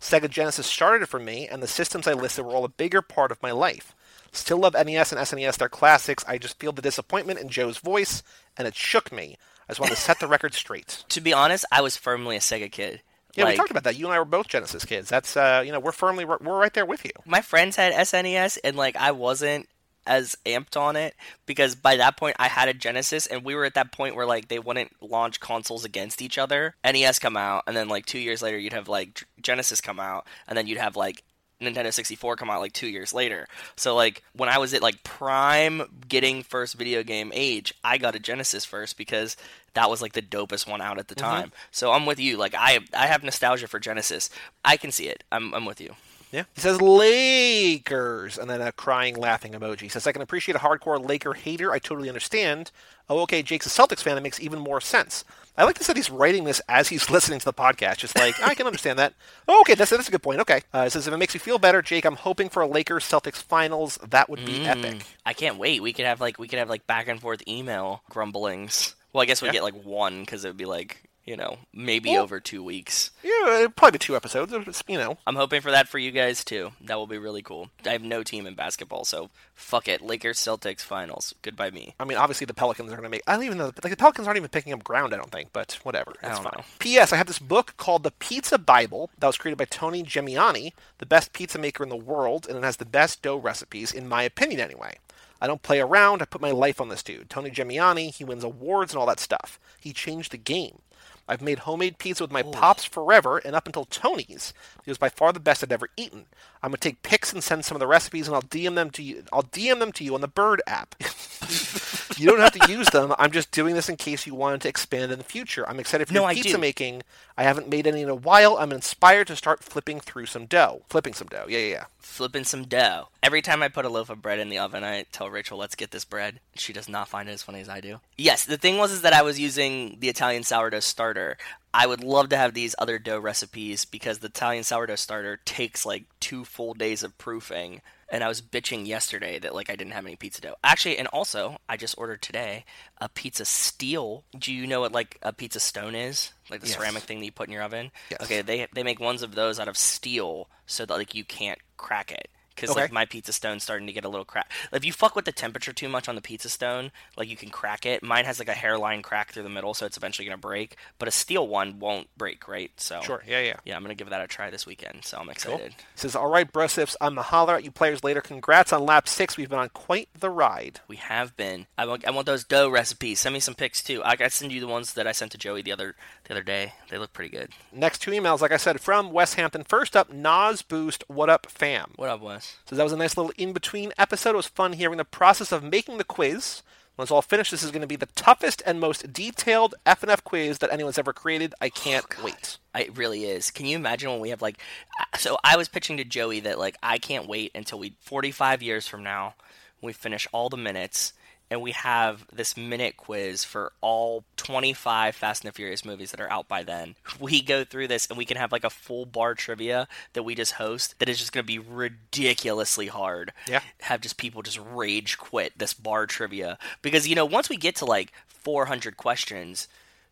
Sega Genesis started it for me, and the systems I listed were all a bigger part of my life. Still love NES and SNES, they're classics. I just feel the disappointment in Joe's voice, and it shook me. I just wanted to set the record straight. To be honest, I was firmly a Sega kid. Yeah, Like, we talked about that. You and I were both Genesis kids. That's, uh, you know, we're firmly, we're right there with you. my friends had SNES and like I wasn't as amped on it because by that point I had a Genesis and we were at that point where like they wouldn't launch consoles against each other. NES come out and then like 2 years later you'd have like Genesis come out and then you'd have like Nintendo 64 come out like 2 years later. So like when I was at like prime getting first video game age, I got a Genesis first because that was like the dopest one out at the mm-hmm. time. So I'm with you. Like I I have nostalgia for Genesis. I can see it. I'm I'm with you. Yeah. He says Lakers, and then a crying, laughing emoji. He says, I can appreciate a hardcore Laker hater. I totally understand. Oh, okay, Jake's a Celtics fan. That makes even more sense. I like this that he's writing this as he's listening to the podcast. Just like, I can understand that. Oh, okay, that's, that's a good point. Okay. Uh, it says, if it makes you feel better, Jake, I'm hoping for a Lakers Celtics finals. That would be epic. I can't wait. We could have like we could have like back and forth email grumblings. Well, I guess we'd Yeah. get like one because it would be like you know maybe Well- over two weeks. Yeah, uh, probably two episodes. Uh, it's, you know. I'm hoping for that for you guys too. That will be really cool. I have no team in basketball, so fuck it. Lakers Celtics finals. Goodbye me. I mean, obviously the Pelicans are going to make. I don't even know. Like the Pelicans aren't even picking up ground. I don't think, but whatever. Don't fine. know. P.S. I have this book called The Pizza Bible that was created by Tony Gemignani, the best pizza maker in the world, and it has the best dough recipes, in my opinion, anyway. I don't play around. I put my life on this dude. Tony Gemignani. He wins awards and all that stuff. He changed the game. I've made homemade pizza with my pops forever, and up until Tony's, it was by far the best I'd ever eaten. I'm gonna take pics and send some of the recipes, and I'll DM them to you. I'll DM them to you on the Bird app. you don't have to use them. I'm just doing this in case you wanted to expand in the future. I'm excited for No, your pizza do. making. I haven't made any in a while. I'm inspired to start flipping through some dough. Flipping some dough. Yeah, yeah, yeah. Flipping some dough. Every time I put a loaf of bread in the oven, I tell Rachel, "Let's get this bread." She does not find it as funny as I do. Yes, the thing was is that I was using the Italian sourdough starter. I would love to have these other dough recipes because the Italian sourdough starter takes like two full days of proofing and I was bitching yesterday that like I didn't have any pizza dough. Actually, and also I just ordered today a pizza steel. Do you know what like a pizza stone is? Like the Yes. ceramic thing that you put in your oven. Yes. Okay, they they make ones of those out of steel so that like you can't crack it. Because Okay. like my pizza stone's starting to get a little crack. If you fuck with the temperature too much on the pizza stone, like you can crack it. Mine has like a hairline crack through the middle, so it's eventually gonna break. But a steel one won't break, right? So Sure. Yeah, yeah. yeah, I'm gonna give that a try this weekend. So I'm excited. He says, "All right, Brosifs, I'm the holler at you players later. Congrats on lap six. We've been on quite the ride." We have been. I want, I want those dough recipes. Send me some pics too. I got send you the ones that I sent to Joey the other the other day. They look pretty good. Next two emails, like I said, from West Hampton. First up, Nas Boost. What up, fam? What up, Wes? So that was a nice little in-between episode. It was fun hearing the process of making the quiz. When it's all finished, this is going to be the toughest and most detailed F&F quiz that anyone's ever created. I can't wait. It really is. Can you imagine when we have like? uh, So I was pitching to Joey that like I can't wait until we 45 years from now, we finish all the minutes and we have this minute quiz for all 25 Fast and the Furious movies that are out by then. We go through this and we can have like a full bar trivia that we just host that is just going to be ridiculously hard. Yeah. Have just people just rage quit this bar trivia because you know once we get to like 400 questions,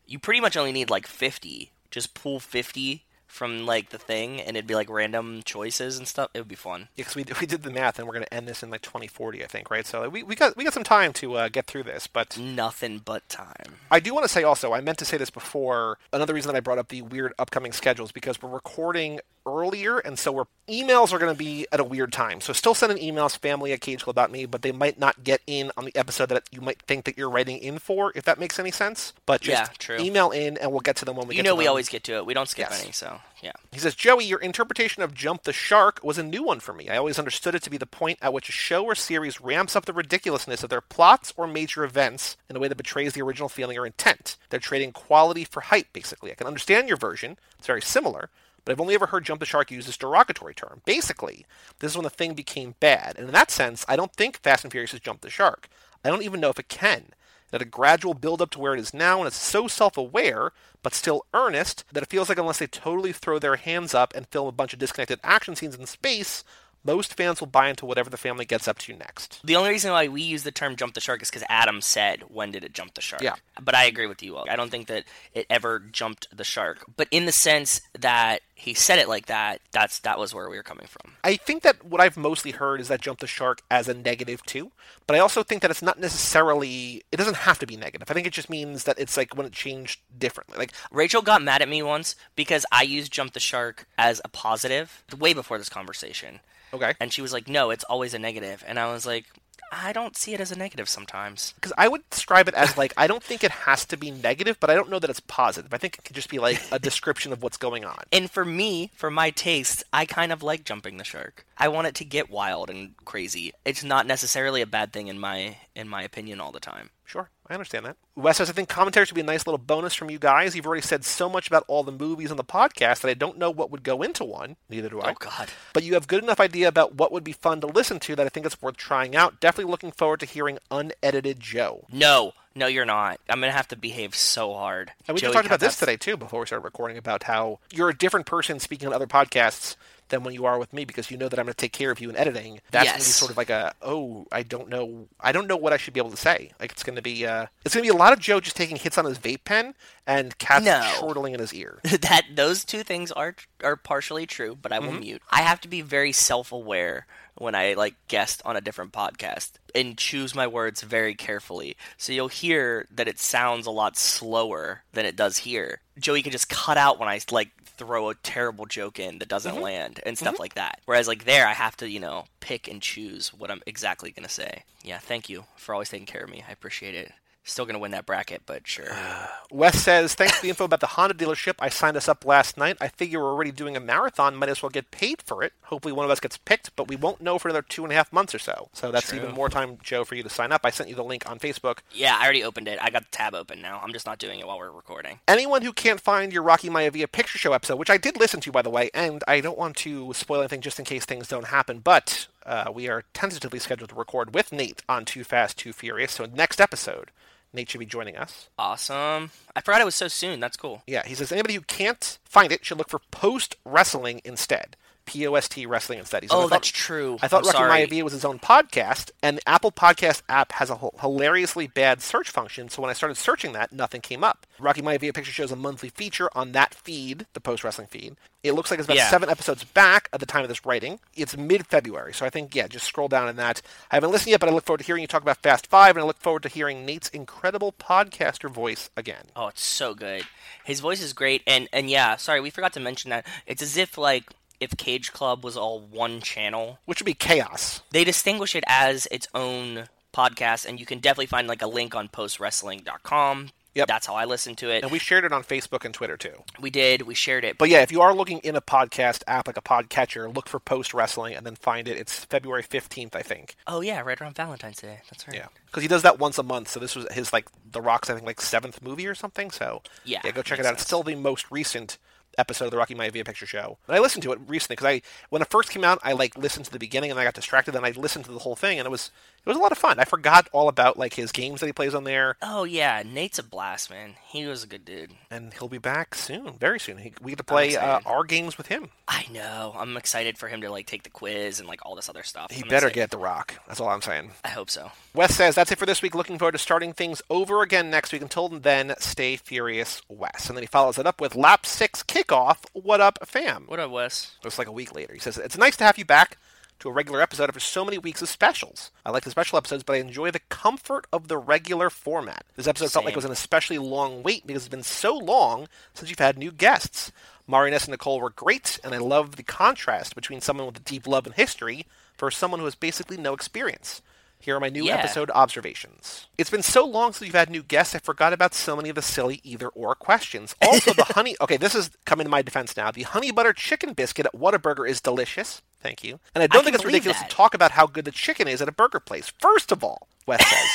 you pretty much only need like 50. Just pull 50 from like the thing and it'd be like random choices and stuff. It would be fun. Yeah, because we, we did the math, and we're going to end this in like 2040, I think, right? So we, we got we got some time to uh, get through this, but Nothing but time. I do want to say also, I meant to say this before. Another reason that I brought up the weird upcoming schedules because we're recording earlier, and so we're emails are going to be at a weird time. So still send in emails, family at cageclub.me, but they might not get in on the episode that you might think that you're writing in for, if that makes any sense. But just Yeah, true. email in, and we'll get to them when we get to it. You know we them. always get to it. We don't skip Yes. any, so yeah. He says, Joey, your interpretation of Jump the Shark was a new one for me. I always understood it to be the point at which a show or series ramps up the ridiculousness of their plots or major events in a way that betrays the original feeling or intent. They're trading quality for hype, basically. I can understand your version, it's very similar, but I've only ever heard Jump the Shark use this derogatory term. Basically, this is when the thing became bad. And in that sense, I don't think Fast and Furious has jumped the shark. I don't even know if it can that a gradual build up to where it is now, and it's so self aware, but still earnest, that it feels like unless they totally throw their hands up and film a bunch of disconnected action scenes in space, most fans will buy into whatever the family gets up to next. The only reason why we use the term jump the shark is because Adam said, when did it jump the shark? Yeah. But I agree with you. All. I don't think that it ever jumped the shark. But in the sense that he said it like that, that's that was where we were coming from. I think that what I've mostly heard is that jump the shark as a negative too, but I also think that it's not necessarily it doesn't have to be negative. I think it just means that it's like when it changed differently. Like Rachel got mad at me once because I used jump the shark as a positive way before this conversation. Okay, And she was like, no, it's always a negative. And I was like, I don't see it as a negative sometimes. because I would describe it as like I don't think it has to be negative, but I don't know that it's positive. I think it could just be like a description of what's going on. And for me, for my taste, I kind of like jumping the shark. I want it to get wild and crazy. It's not necessarily a bad thing in my in my opinion all the time. Sure, I understand that. Wes says, I think commentary should be a nice little bonus from you guys. You've already said so much about all the movies on the podcast that I don't know what would go into one. Neither do I. Oh god. But you have good enough idea about what would be fun to listen to that I think it's worth trying out. Definitely looking forward to hearing unedited Joe. No, no, you're not. I'm gonna have to behave so hard. And we Joey just talked about this today too before we started recording about how you're a different person speaking on other podcasts than when you are with me because you know that I'm going to take care of you in editing. That's going to be sort of like a oh I don't know I don't know what I should be able to say. Like it's going to be uh it's going to be a lot of Joe just taking hits on his vape pen and cats No. chortling in his ear. that those two things are are partially true, but I will mute. I have to be very self-aware when I like guest on a different podcast and choose my words very carefully. So you'll hear that it sounds a lot slower than it does here. Joey can just cut out when I like throw a terrible joke in that doesn't mm-hmm. land and mm-hmm. stuff like that. Whereas like there I have to, you know, pick and choose what I'm exactly going to say. Yeah, thank you for always taking care of me. I appreciate it. Still going to win that bracket, but sure. Wes says, thanks for the info about the Honda dealership. I signed us up last night. I figure we're already doing a marathon. Might as well get paid for it. Hopefully one of us gets picked, but we won't know for another two and a half months or so. So that's True. even more time, Joe, for you to sign up. I sent you the link on Facebook. Yeah, I already opened it. I got the tab open now. I'm just not doing it while we're recording. Anyone who can't find your Rocky Maivia picture show episode, which I did listen to, by the way, and I don't want to spoil anything just in case things don't happen, but uh, we are tentatively scheduled to record with Nate on Too Fast, Too Furious. So next episode, Nate should be joining us. Awesome. I forgot it was so soon. That's cool. Yeah, he says anybody who can't find it should look for post wrestling instead. POST Wrestling and Studies. Oh, thought- that's true. I thought I'm Rocky sorry. Maivia was his own podcast, and the Apple Podcast app has a hilariously bad search function. So when I started searching that, nothing came up. Rocky Maivia Picture Show is a monthly feature on that feed, the post wrestling feed. It looks like it's about Yeah. seven episodes back at the time of this writing. It's mid February, so I think yeah, just scroll down in that. I haven't listened yet, but I look forward to hearing you talk about Fast Five, and I look forward to hearing Nate's incredible podcaster voice again. Oh, it's so good. His voice is great, and and yeah, sorry, we forgot to mention that. It's as if like if Cage Club was all one channel. Which would be chaos. They distinguish it as its own podcast, and you can definitely find like a link on postwrestling.com. Yep. That's how I listen to it. And we shared it on Facebook and Twitter too. we did. We shared it. But yeah, if you are looking in a podcast app like a podcatcher, look for Post Wrestling and then find it. It's February 15th, I think. oh yeah, right around Valentine's Day. That's right. Yeah. Because he does that once a month. So this was his, like, The Rock's, I think, like, seventh movie or something. So Yeah, yeah go check it out. It's still the most recent episode of the Rocky Maivia Picture Show. And I listened to it recently because I, when it first came out, I, like, listened to the beginning and I got distracted and I listened to the whole thing and it was, it was a lot of fun. I forgot all about, like, his games that he plays on there. Oh yeah, Nate's a blast, man. He was a good dude. And he'll be back soon, very soon. He, we get to play uh, our games with him. I know. I'm excited for him to like take the quiz and like all this other stuff. He I'm better excited. get The Rock. That's all I'm saying. I hope so. Wes says, that's it for this week. Looking forward to starting things over again next week. Until then, stay furious, Wes. And then he follows it up with Lap 6 kickoff. What up, fam? What up, Wes? It's like a week later. He says, it's nice to have you back to a regular episode after so many weeks of specials. I like the special episodes, but I enjoy the comfort of the regular format. This episode felt like it was an especially long wait because it's been so long since you've had new guests. Mari, Ness, and Nicole were great, and I love the contrast between someone with a deep love and history versus someone who has basically no experience. Here are my new Yeah. episode observations. It's been so long since you've had new guests, I forgot about so many of the silly either or questions. Also, the honey. Okay, this is coming to my defense now. The honey butter chicken biscuit at Whataburger is delicious. Thank you. And I don't I think it's ridiculous that. to talk about how good the chicken is at a burger place. First of all, Wes says,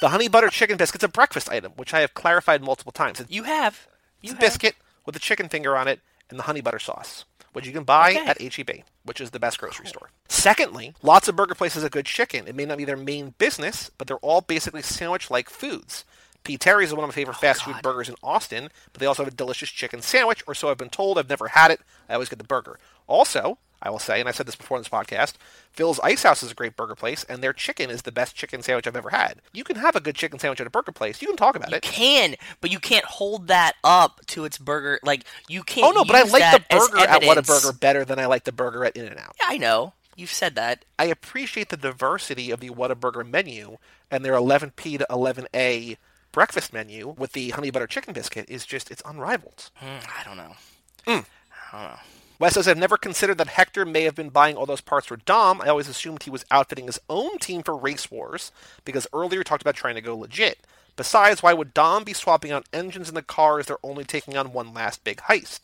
the honey butter chicken biscuit's a breakfast item, which I have clarified multiple times. You have. You a have. biscuit with a chicken finger on it and the honey butter sauce, which you can buy Okay. at HEB, which is the best grocery store. Secondly, lots of burger places have good chicken. It may not be their main business, but they're all basically sandwich-like foods. P. Terry's is one of my favorite fast food Oh, burgers in Austin, but they also have a delicious chicken sandwich, or so I've been told. I've never had it. I always get the burger. Also, I will say, and I said this before in this podcast, Phil's Ice House is a great burger place, and their chicken is the best chicken sandwich I've ever had. You can have a good chicken sandwich at a burger place. You can talk about You it. can, but you can't hold that up to its burger. Like you can't. Oh no, but I like the burger at. Whataburger better than I like the burger at In-N-Out. Yeah, I know. You've said that. I appreciate the diversity of the Whataburger menu and their 11p to 11a breakfast menu with the honey butter chicken biscuit is just it's unrivaled. Mm, I don't know. Hmm. I don't know. Wes says, I've never considered that Hector may have been buying all those parts for Dom. I always assumed he was outfitting his own team for Race Wars, because earlier talked about trying to go legit. Besides, why would Dom be swapping out engines in the car as they're only taking on one last big heist?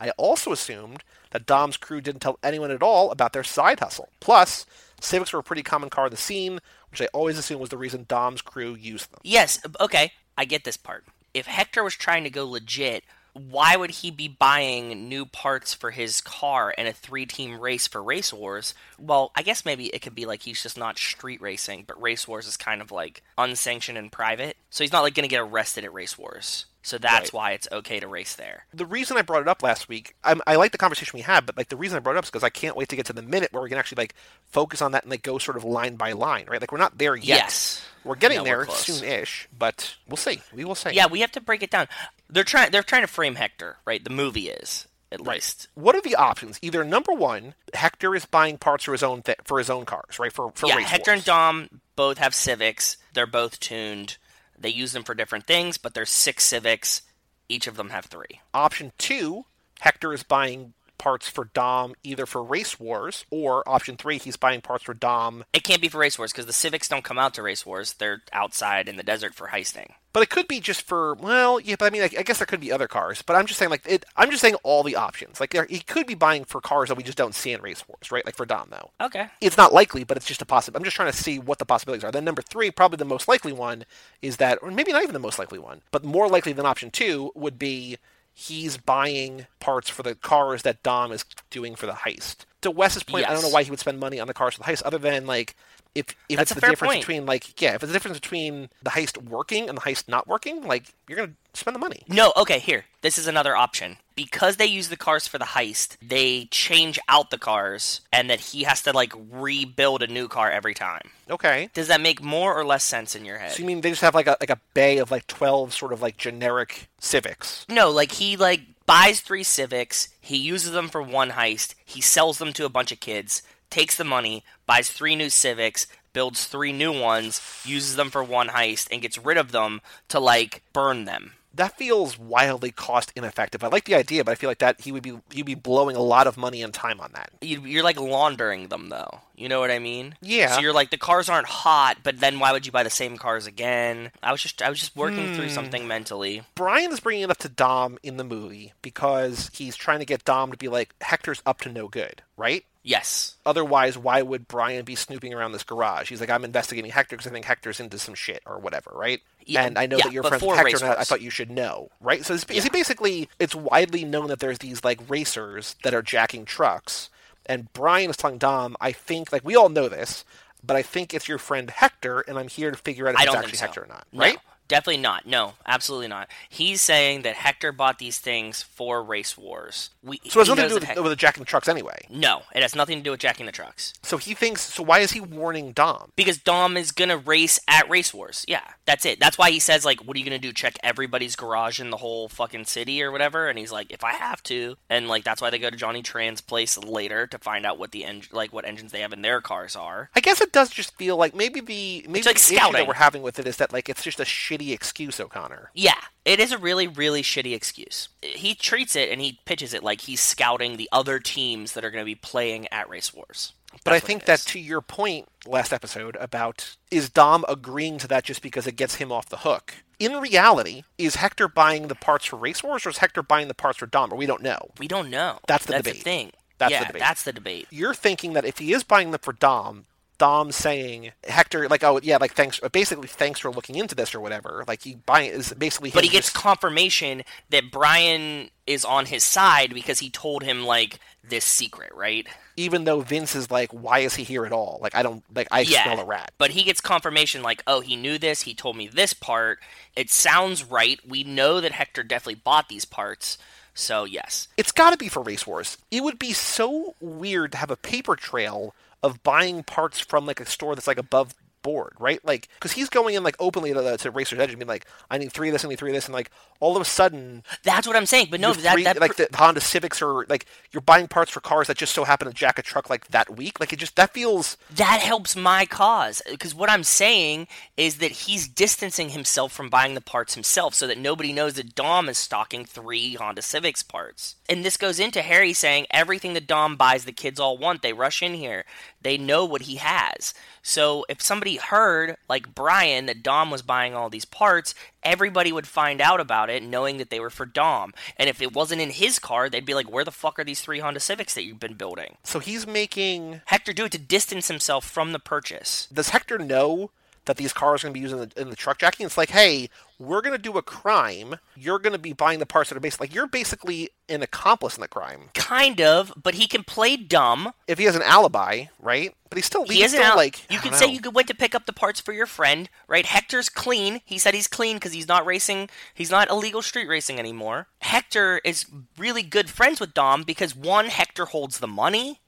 I also assumed that Dom's crew didn't tell anyone at all about their side hustle. Plus, Civics were a pretty common car in the scene, which I always assumed was the reason Dom's crew used them. Yes. Okay. I get this part. If Hector was trying to go legit, why would he be buying new parts for his car in a three-team race for Race Wars? Well, I guess maybe it could be like he's just not street racing, but Race Wars is kind of like unsanctioned and private, so he's not like going to get arrested at Race Wars. So that's Right. why it's okay to race there. the reason I brought it up last week, I'm, I like the conversation we had, but like the reason I brought it up is because I can't wait to get to the minute where we can actually like focus on that and like go sort of line by line, right? Like we're not there yet. Yes. We're getting we're there soon-ish, but we'll see. We will see. Yeah, we have to break it down. They're trying. They're trying to frame Hector, right? The movie is at least. What are the options? Either number one, Hector is buying parts for his own th- for his own cars, right? For for yeah, Hector wars. and Dom both have Civics. They're both tuned. They use them for different things, but there's six Civics. Each of them have three. Option two, Hector is buying parts for Dom either for race wars, or option three, he's buying parts for Dom. It can't be for Race Wars because the Civics don't come out to Race Wars. They're outside in the desert for heisting. But it could be just for well, yeah. But I mean, like, I guess there could be other cars. But I'm just saying, like, it, I'm just saying all the options. Like, there, he could be buying for cars that we just don't see in race wars, right? Like for Dom, though. Okay. It's not likely, but it's just a possible. I'm just trying to see what the possibilities are. Then number three, probably the most likely one, is that, or maybe not even the most likely one, but more likely than option two would be he's buying parts for the cars that Dom is doing for the heist. to Wes's point, I don't know why he would spend money on the cars for the heist, other than like if if That's it's the difference point. between like yeah, if it's the difference between the heist working and the heist not working, like you're gonna spend the money. No, okay, here. This is another option. Because they use the cars for the heist, they change out the cars and that he has to like rebuild a new car every time. Okay. Does that make more or less sense in your head? So you mean they just have like a like a bay of like twelve sort of like generic Civics? No, like he like buys three Civics, he uses them for one heist, he sells them to a bunch of kids, takes the money, buys three new Civics, builds three new ones, uses them for one heist, and gets rid of them to like burn them. That feels wildly cost ineffective. I like the idea, but I feel like that he would be he'd be blowing a lot of money and time on that. You- You're like laundering them though. You know what I mean? Yeah. So you're like the cars aren't hot, but then why would you buy the same cars again? I was just I was just working through Hmm. something mentally. Brian is bringing it up to Dom in the movie because he's trying to get Dom to be like Hector's up to no good, right? Yes. Otherwise, why would Brian be snooping around this garage? He's like, I'm investigating Hector because I think Hector's into some shit or whatever, right? Yeah, and I know yeah, that you're friends with Hector, and I- I thought you should know, right? So is, is Yeah. he basically? It's widely known that there's these like racers that are jacking trucks, and Brian is telling Dom, I think like we all know this, but I think it's your friend Hector, and I'm here to figure out if I it's actually so. Hector or not, No, right? Definitely not. No, absolutely not. He's saying that Hector bought these things for race wars. We, So it has nothing to do with, with the jacking trucks anyway. No, it has nothing to do with jacking the trucks. So he thinks. So why is he warning Dom? Because Dom is gonna race at Race Wars. Yeah, that's it. That's why he says like, "What are you gonna do? Check everybody's garage in the whole fucking city or whatever?" And he's like, "If I have to," and like that's why they go to Johnny Tran's place later to find out what the en- like what engines they have in their cars are. I guess it does just feel like maybe the maybe like the issue that we're having with it is that like it's just a shitty excuse, O'Connor. Yeah, it is a really, really shitty excuse. He treats it and he pitches it like he's scouting the other teams that are going to be playing at Race Wars. But I That's think that to your point last episode about is Dom agreeing to that just because it gets him off the hook? In reality, is Hector buying the parts for Race Wars or is Hector buying the parts for Dom? Or we don't know. we don't know. That's the that's debate. The thing. That's the yeah, debate. that's the debate. You're thinking that if he is buying them for Dom, Dom's saying Hector like oh yeah like thanks basically thanks for looking into this or whatever like he buying is basically But he gets just- confirmation that Brian is on his side because he told him like this secret, right? even though Vince is like why is he here at all like I don't like I yeah. smell a rat But he gets confirmation like, oh, he knew this. He told me this part. It sounds right. We know that Hector definitely bought these parts. So yes, It's got to be for Race Wars. It would be so weird to have a paper trail of buying parts from like a store that's like above board, right? Like, because he's going in like openly to, the, to Racer's Edge and being like, I need three of this, I need three of this, and like all of a sudden, that's what I'm saying. But no, that, three- that like the Honda Civics are like you're buying parts for cars that just so happen to jack a truck like that week. Like it just that feels that helps my cause because what I'm saying is that he's distancing himself from buying the parts himself so that nobody knows that Dom is stocking three Honda Civics parts. And this goes into Harry saying everything that Dom buys the kids all want. They rush in here. They know what he has. So if somebody heard like Brian that Dom was buying all these parts, everybody would find out about it knowing that they were for Dom. And if it wasn't in his car, they'd be like, "Where the fuck are these three Honda Civics that you've been building?" so he's making. Hector do it to distance himself from the purchase. Does Hector know that these cars are going to be used in the, in the truck jacking? It's like, hey, we're going to do a crime. You're going to be buying the parts that are basically like you're basically an accomplice in the crime. Kind of, but he can play dumb. if he has an alibi, right? But he's still, He isn't still out. like you don't say you went to pick up the parts for your friend, right? Hector's clean. He said he's clean because he's not racing. He's not illegal street racing anymore. Hector is really good friends with Dom because one, Hector holds the money.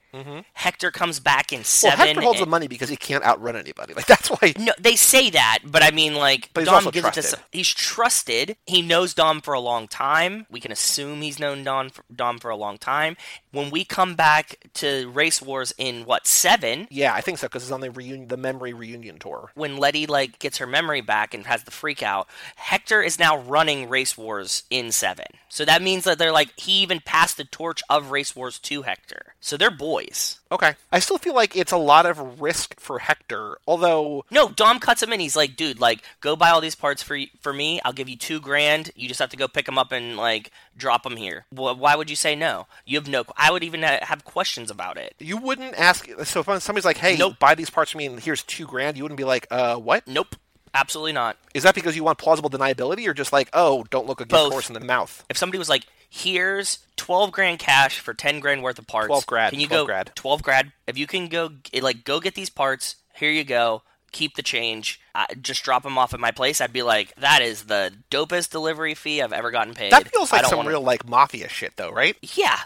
Hector comes back in Mm-hmm. Well. Hector holds the money because he can't outrun anybody. Like that's why. No, they say that, but I mean, like, But Dom also gives it to. trusted. some- He's trusted. He knows Dom for a long time. We can assume he's known Dom for, Dom for a long time. When we come back to Race Wars in what seven, Yeah, I think so because it's on the reunion, the memory reunion tour. when Letty like gets her memory back and has the freak out, Hector is now running Race Wars in seven. So that means that they're like he even passed the torch of Race Wars to Hector. So they're boys. Okay, I still feel like it's a lot of risk for Hector. Although, No, Dom cuts him in. He's like, dude, like, go buy all these parts for for me. I'll give you two grand. You just have to go pick them up and like drop them here. Wh- why would you say no? You have no. I would even ha- have questions about it. you wouldn't ask. So if somebody's like, "Hey, Nope. buy these parts for me, and here's two grand," you wouldn't be like, "Uh, what?" Nope, absolutely not. Is that because you want plausible deniability, or just like, "Oh, don't look a gift horse in the mouth"? If somebody was like, here's 12 grand cash for 10 grand worth of parts. 12 grad, Can you 12 go grad. 12 grad? If you can go like go get these parts, here you go. Keep the change. I, just drop them off at my place. I'd be like, that is the dopest delivery fee I've ever gotten paid. That feels like some wanna- real like mafia shit, though, right? Yeah,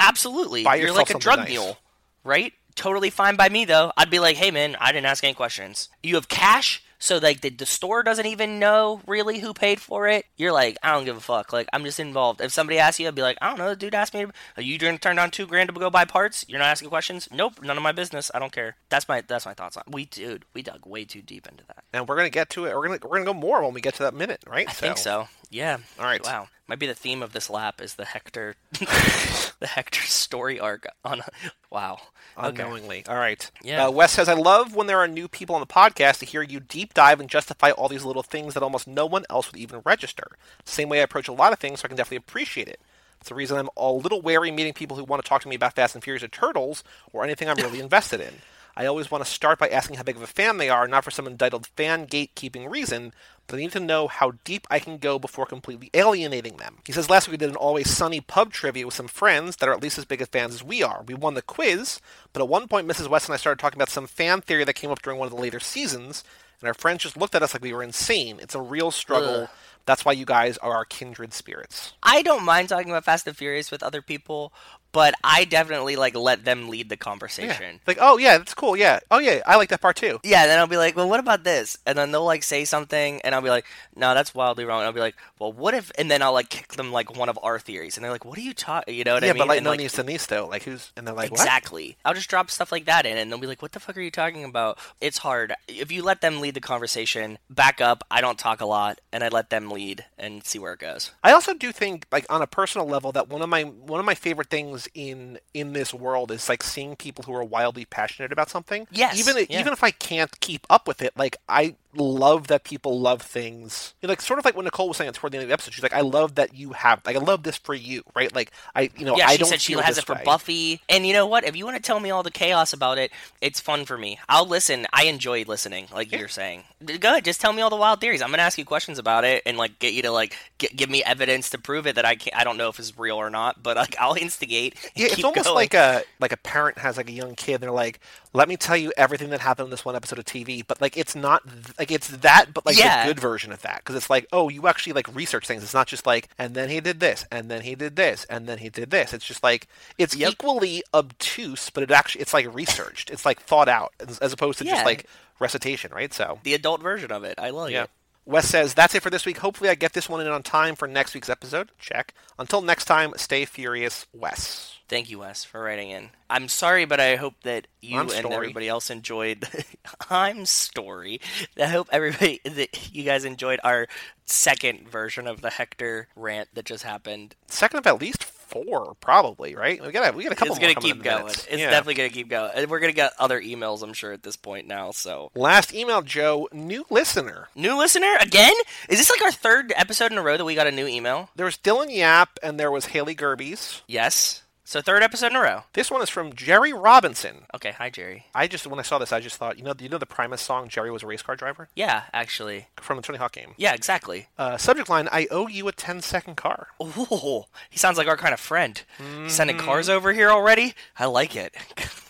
absolutely. Buy You're like a drug nice. mule, right? Totally fine by me though. I'd be like, hey man, I didn't ask any questions. You have cash, so like the, the store doesn't even know really who paid for it. You're like, I don't give a fuck. Like I'm just involved. If somebody asks you, I'd be like, I don't know. The dude asked me. Are oh, you going to turn down two grand to go buy parts? You're not asking questions. Nope, none of my business. I don't care. That's my that's my thoughts on. We dude, we dug way too deep into that. And we're gonna get to it. We're gonna we're gonna go more when we get to that minute, right? I think so. Yeah. All right. Wow. Might be the theme of this lap is the Hector, the Hector story arc on. Wow. Okay. Unknowingly. All right. Yeah. Uh, Wes says, I love when there are new people on the podcast to hear you deep dive and justify all these little things that almost no one else would even register. Same way I approach a lot of things, so I can definitely appreciate it. It's the reason I'm a little wary meeting people who want to talk to me about Fast and Furious or Turtles or anything I'm really invested in. I always want to start by asking how big of a fan they are, not for some entitled fan gatekeeping reason, but I need to know how deep I can go before completely alienating them. He says last week we did an always sunny pub trivia with some friends that are at least as big as fans as we are. We won the quiz, but at one point Mrs. West and I started talking about some fan theory that came up during one of the later seasons, and our friends just looked at us like we were insane. It's a real struggle. Ugh. That's why you guys are our kindred spirits. I don't mind talking about Fast and Furious with other people, but I definitely like let them lead the conversation. Like, oh yeah, that's cool. Yeah. Oh yeah, I like that part too. Yeah, then I'll be like, well, what about this? And then they'll like say something, and I'll be like, no, that's wildly wrong. And I'll be like, well, what if? And then I'll like kick them like one of our theories, and they're like, what are you talking? You know what yeah, I mean? Yeah, but like And, no needs to niece though. Like who's and they're like what? exactly. I'll just drop stuff like that in, and they'll be like, "What the fuck are you talking about?" It's hard if you let them lead the conversation. Back up. I don't talk a lot, and I let them lead and see where it goes. I also do think, like on a personal level, that one of my one of my favorite things in in this world is like seeing people who are wildly passionate about something. Yes, Even yeah. even if I can't keep up with it, like I love that people love things. You know, like sort of like when Nicole was saying toward the end of the episode, she's like, "I love that you have like I love this for you, right? Like I, you know, Yeah, I she don't said she has it for way. Buffy. And you know what? If you want to tell me all the chaos about it, it's fun for me. I'll listen. I enjoy listening, like you're saying. Go ahead, just tell me all the wild theories. I'm gonna ask you questions about it and like get you to like get, give me evidence to prove it that I can't. I don't know if it's real or not, but like I'll instigate. Yeah, it's almost going. like a like a parent has like a young kid. And they're like, "Let me tell you everything that happened in this one episode of TV," but like it's not th- like it's that, but like Yeah. the good version of that because it's like, oh, you actually like research things. It's not just like, and then he did this, and then he did this, and then he did this. It's just like it's Yep. equally obtuse, but it actually it's like researched. It's like thought out as, as opposed to Yeah. just like recitation, right? So the adult version of it. I love yeah. it. Wes says, that's it for this week. Hopefully, I get this one in on time for next week's episode. Check. Until next time, stay furious, Wes. Thank you, Wes, for writing in. I'm sorry, but I hope that you I'm and story. everybody else enjoyed. I'm story. I hope everybody that you guys enjoyed our second version of the Hector rant that just happened. second of at least four, probably, right? We got we got a couple. It's gonna keep in going. minutes. It's Yeah. definitely gonna keep going. We're gonna get other emails, I'm sure, at this point now. So, Last email, Joe, new listener. new listener again? Is this like our third episode in a row that we got a new email? There was Dylan Yap and there was Haley Gerbies. Yes. So third episode in a row. This one is from Jerry Robinson. Okay. Hi, Jerry. I just when I saw this, I just thought, you know, you know the Primus song "Jerry was a race car driver" Yeah, actually. from the Tony Hawk game. Yeah, exactly. Uh, subject line: I owe you a 10 second car. Oh, he sounds like our kind of friend. Mm-hmm. Sending cars over here already? I like it.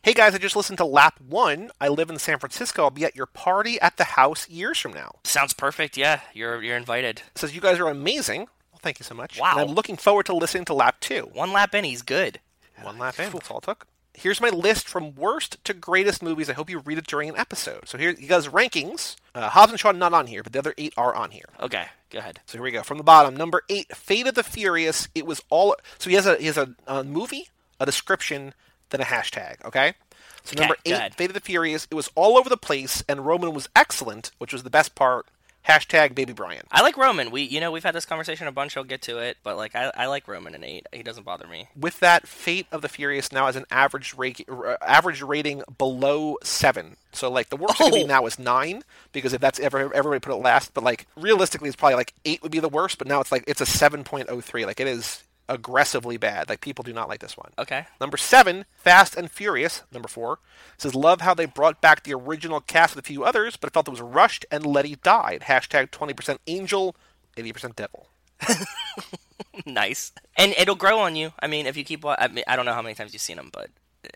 Hey guys, I just listened to lap one. I live in San Francisco. I'll be at your party at the house years from now. Sounds perfect. Yeah, you're you're invited. It says you guys are amazing. Well, thank you so much. Wow. And I'm looking forward to listening to lap two. One lap in, he's good. One lap in. That's all it took. Here's my list from worst to greatest movies. I hope you read it during an episode. So here he does rankings. Uh, Hobbs and Shaw not on here, but the other eight are on here. Okay, go ahead. So here we go. From the bottom, number eight, Fate of the Furious. It was all. So he has a he has a, a movie, a description, then a hashtag. Okay. So Okay, number eight. Fate of the Furious. It was all over the place, and Roman was excellent, which was the best part. Hashtag Baby Brian. I like Roman. We you know we've had this conversation a bunch. I'll get to it, but like I, I like Roman in eight. He doesn't bother me. With that, Fate of the Furious now has an average rate, uh, average rating below seven. So like the worst it could be Oh. now is nine because if that's ever everybody put it last, but like realistically, it's probably like eight would be the worst. But now it's like it's a seven point oh three. Like it is aggressively bad. Like people do not like this one. Okay. Number seven, Fast and Furious. Number four says love how they brought back the original cast with a few others, but it felt it was rushed and Letty died. Hashtag twenty percent angel, eighty percent devil. nice, and it'll grow on you. I mean, if you keep, wa- I mean, I don't know how many times you've seen them, but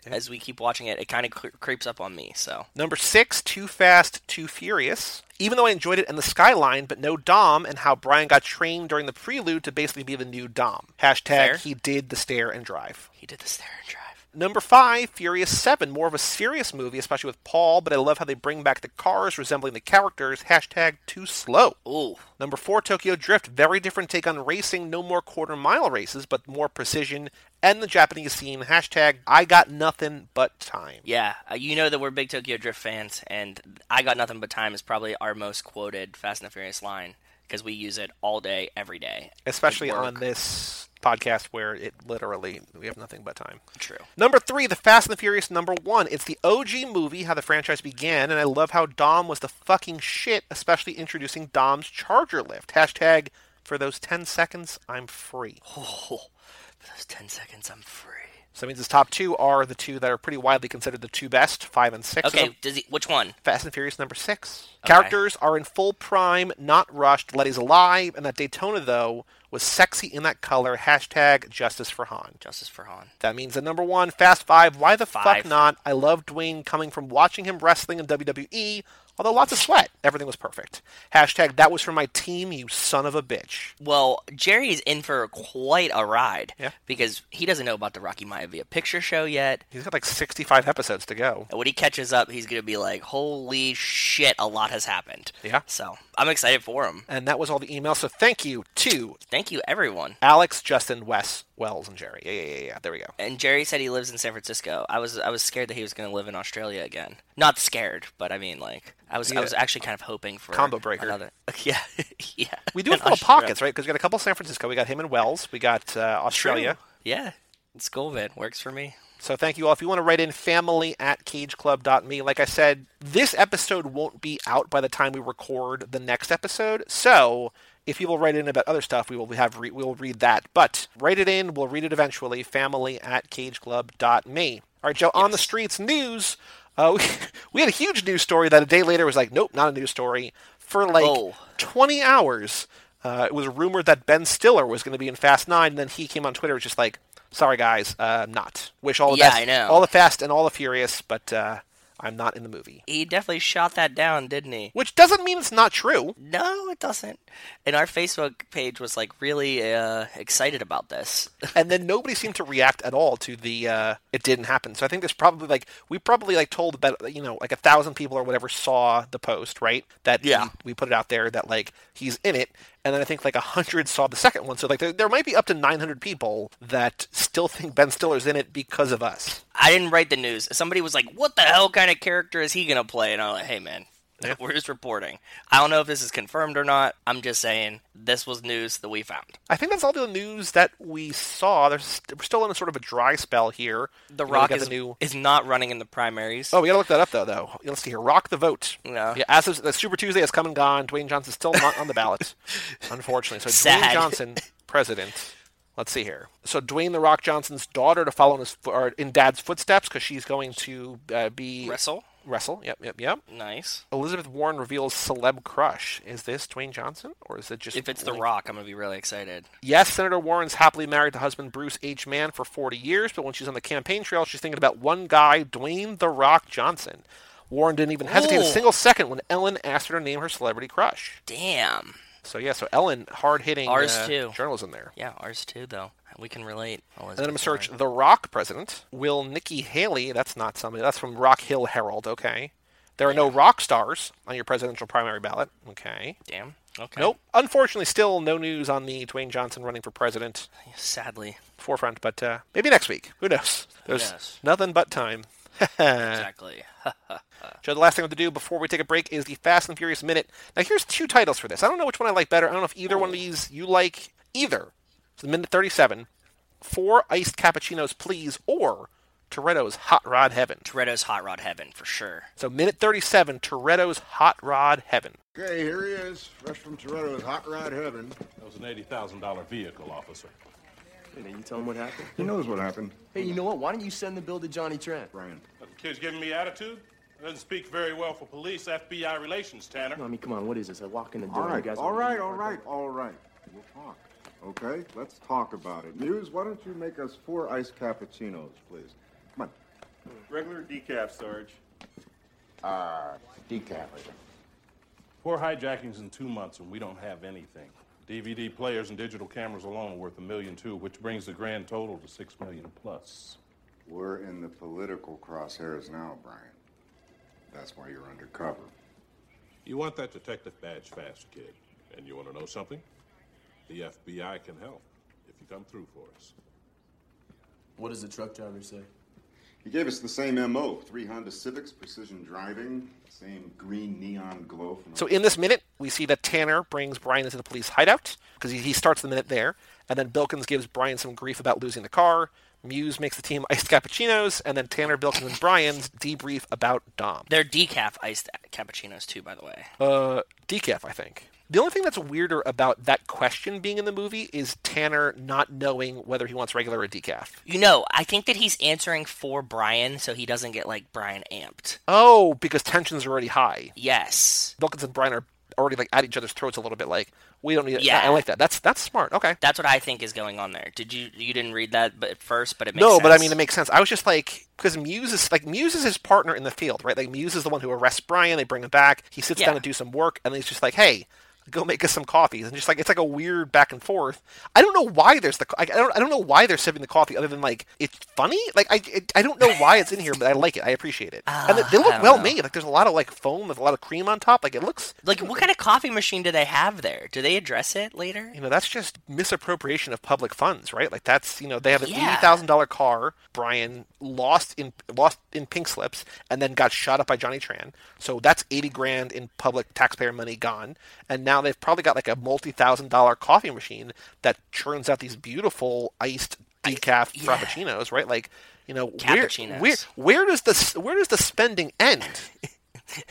as we keep watching it, it kind of cre- creeps up on me. So Number six, Too Fast, Too Furious. Even though I enjoyed it in the Skyline, but no Dom, and how Brian got trained during the prelude to basically be the new Dom. Hashtag Fair. he did the stare and drive. he did the stare and drive. Number five, Furious 7. More of a serious movie, especially with Paul, but I love how they bring back the cars resembling the characters. Hashtag too slow. Ooh, Number four, Tokyo Drift. Very different take on racing. No more quarter mile races, but more precision. And the Japanese scene. Hashtag I got nothing but time. yeah, uh, you know that we're big Tokyo Drift fans, and I got nothing but time is probably our most quoted Fast and the Furious line because we use it all day, every day. Especially on this podcast where it literally, we have nothing but time. True. Number three, The Fast and the Furious number one. It's the OG movie, how the franchise began, and I love how Dom was the fucking shit, especially introducing Dom's Charger lift. Hashtag, for those 10 seconds, I'm free. Oh, for those ten seconds, I'm free. So that means his top two are the two that are pretty widely considered the two best, five and six. Okay, does he? Which one? Fast and Furious number six. Okay. Characters are in full prime, not rushed. Letty's alive, and that Daytona, though, was sexy in that color. Hashtag justice for Han. Justice for Han. That means the number one, Fast Five. Why the fuck not? I love Dwayne coming from watching him wrestling in WWE, although lots of sweat. Everything was perfect. Hashtag that was for my team, you son of a bitch. Well, Jerry's in for quite a ride. Yeah. Because he doesn't know about the Rocky Maivia picture show yet. He's got like 65 episodes to go. And when he catches up, he's going to be like, holy shit, a lot has happened. Yeah. So I'm excited for him. And that was all the emails. So thank you to Thank you, everyone. Alex, Justin, Wes, Wells, and Jerry. Yeah, yeah, yeah, yeah. There we go. And Jerry said he lives in San Francisco. I was I was scared that he was going to live in Australia again. Not scared, but I mean like I was Yeah. I was actually kind of hoping for Combo breaker. Another, yeah, yeah. We do have little Australia. pockets, right? Because we got a couple San Francisco. We got him in Wells. We got uh, Australia. True. Yeah, it's cool, man. Works for me. So thank you all. If you want to write in family at cageclub.me, like I said, this episode won't be out by the time we record the next episode. So if people write in about other stuff, we will have re- we'll read that. But write it in. We'll read it eventually. Family at cageclub.me. All right, Joe. On the streets news. Uh, we, we had a huge news story that a day later was like, nope, not a news story. For like Oh. 20 hours, uh, it was rumored that Ben Stiller was going to be in Fast Nine, and then he came on Twitter, was just like, "Sorry guys, uh, not. Wish all the Yeah, best, I know. all the Fast and all the Furious, but uh, I'm not in the movie." He definitely shot that down, didn't he? Which doesn't mean it's not true. No, it doesn't. And our Facebook page was like really uh, excited about this. and then nobody seemed to react at all to the uh, it didn't happen. So I think there's probably like we probably like told about you know like a thousand people or whatever saw the post right that Yeah. we, we put it out there that like he's in it, and then I think like hundred saw the second one. So like there, there might be up to 900 people that still think Ben Stiller's in it because of us. I didn't write the news. Somebody was like, "What the hell kind of character is he gonna play?" And I'm like, "Hey, man." Yeah. We're just reporting. I don't know if this is confirmed or not. I'm just saying this was news that we found. I think that's all the news that we saw. There's we're still in a sort of a dry spell here. The You Rock is, the new. is not running in the primaries. Oh, we gotta look that up though. Though let's see here. Rock the vote. No. Yeah, as of the Super Tuesday has come and gone. Dwayne Johnson's still not on the ballot, unfortunately. So Dwayne Johnson, president. Let's see here. So Dwayne the Rock Johnson's daughter to follow in his in Dad's footsteps because she's going to uh, be Wrestle. Wrestle. Yep, yep, yep. Nice. Elizabeth Warren reveals celeb crush. Is this Dwayne Johnson or is it just If it's The Rock, I'm gonna be really excited. Yes, Senator Warren's happily married to husband Bruce H. Mann for 40 years, but when she's on the campaign trail, she's thinking about one guy, Dwayne The Rock Johnson. Warren didn't even hesitate a single second when Ellen asked her to name her celebrity crush. Damn. So yeah, so Ellen, hard hitting Ours uh, too. journalism there. Yeah, ours too, though. We can relate. And then I'm gonna search Warren. The Rock president. Will Nikki Haley? That's not somebody. That's from Rock Hill Herald. Okay. There are no rock stars on your presidential primary ballot. Okay. Damn. Okay. Nope. Unfortunately, still no news on the Dwayne Johnson running for president Sadly. forefront, but uh, maybe next week. Who knows? There's knows? nothing but time. Exactly. Joe, the last thing we have to do before we take a break is the Fast and Furious Minute. Now, here's two titles for this. I don't know which one I like better. I don't know if either one of these you like either. So, Minute 37, Four Iced Cappuccinos, Please, or Toretto's Hot Rod Heaven. Toretto's Hot Rod Heaven for sure. So, Minute 37, Toretto's Hot Rod Heaven. Okay, here he is, fresh from Toretto's Hot Rod Heaven. That was an $80,000 vehicle, officer. Hey, now you tell him what happened? He knows what happened, Hey, you know what? Why don't you send the bill to Johnny Tran? Brian. That the kid's giving me attitude? Doesn't speak very well for police FBI relations, Tanner. No, I mean, come on, what is this? I walk in the door, right, you guys... all right, all right, all right. We'll talk. Okay, let's talk about it. Muse, why don't you make us four iced cappuccinos, please? Come on. Regular decaf, Sarge. Uh, decaf. Four hijackings in two months, and we don't have anything. DVD players and digital cameras alone are worth a million two, which brings the grand total to six million plus. We're in the political crosshairs now, Brian. That's why you're undercover. You want that detective badge fast, kid. And you want to know something? The FBI can help if you come through for us. What does the truck driver say? He gave us the same MO three Honda Civics, precision driving, same green neon glow from. So in this minute, we see that Tanner brings Brian into the police hideout because he, he starts the minute there, and then Bilkins gives Brian some grief about losing the car. Muse makes the team iced cappuccinos, and then Tanner, Bilkins, and Brian's debrief about Dom. They're decaf iced cappuccinos too, by the way. Uh, decaf, I think. The only thing that's weirder about that question being in the movie is Tanner not knowing whether he wants regular or decaf. You know, I think that he's answering for Brian, so he doesn't get like Brian amped. Oh, because tensions are already high. Yes, Bilkins and Brian are already like at each other's throats a little bit. Like we don't need. Yeah. I, like that. That's that's smart. Okay. that's what I think is going on there. Did you you didn't read that but at first, but it makes no, sense. but I mean it makes sense. I was just like because Muse is like Muse is his partner in the field, right? Like Muse is the one who arrests Brian. They bring him back. He sits Yeah. down to do some work, and then he's just like, "Hey, go make us some coffees." And just like it's like a weird back and forth. I don't know why there's the I I don't I don't know why they're sipping the coffee other than like it's funny. Like I it, I don't know why it's in here, but I like it. I appreciate it. and they, they ah, look well know. made. Like there's a lot of like foam with a lot of cream on top. Like it looks. like what kind of coffee machine do they have there? Do they address it later? You know, that's just misappropriation of public funds, right? Like that's you know they have an Yeah. eighty thousand dollar car. Brian lost in lost in pink slips and then got shot up by Johnny Tran. So that's eighty grand in public taxpayer money gone. And now they've probably got like a multi thousand dollar coffee machine that churns out these beautiful iced decaf yeah. frappuccinos, right? Like you know where, where where does the where does the spending end?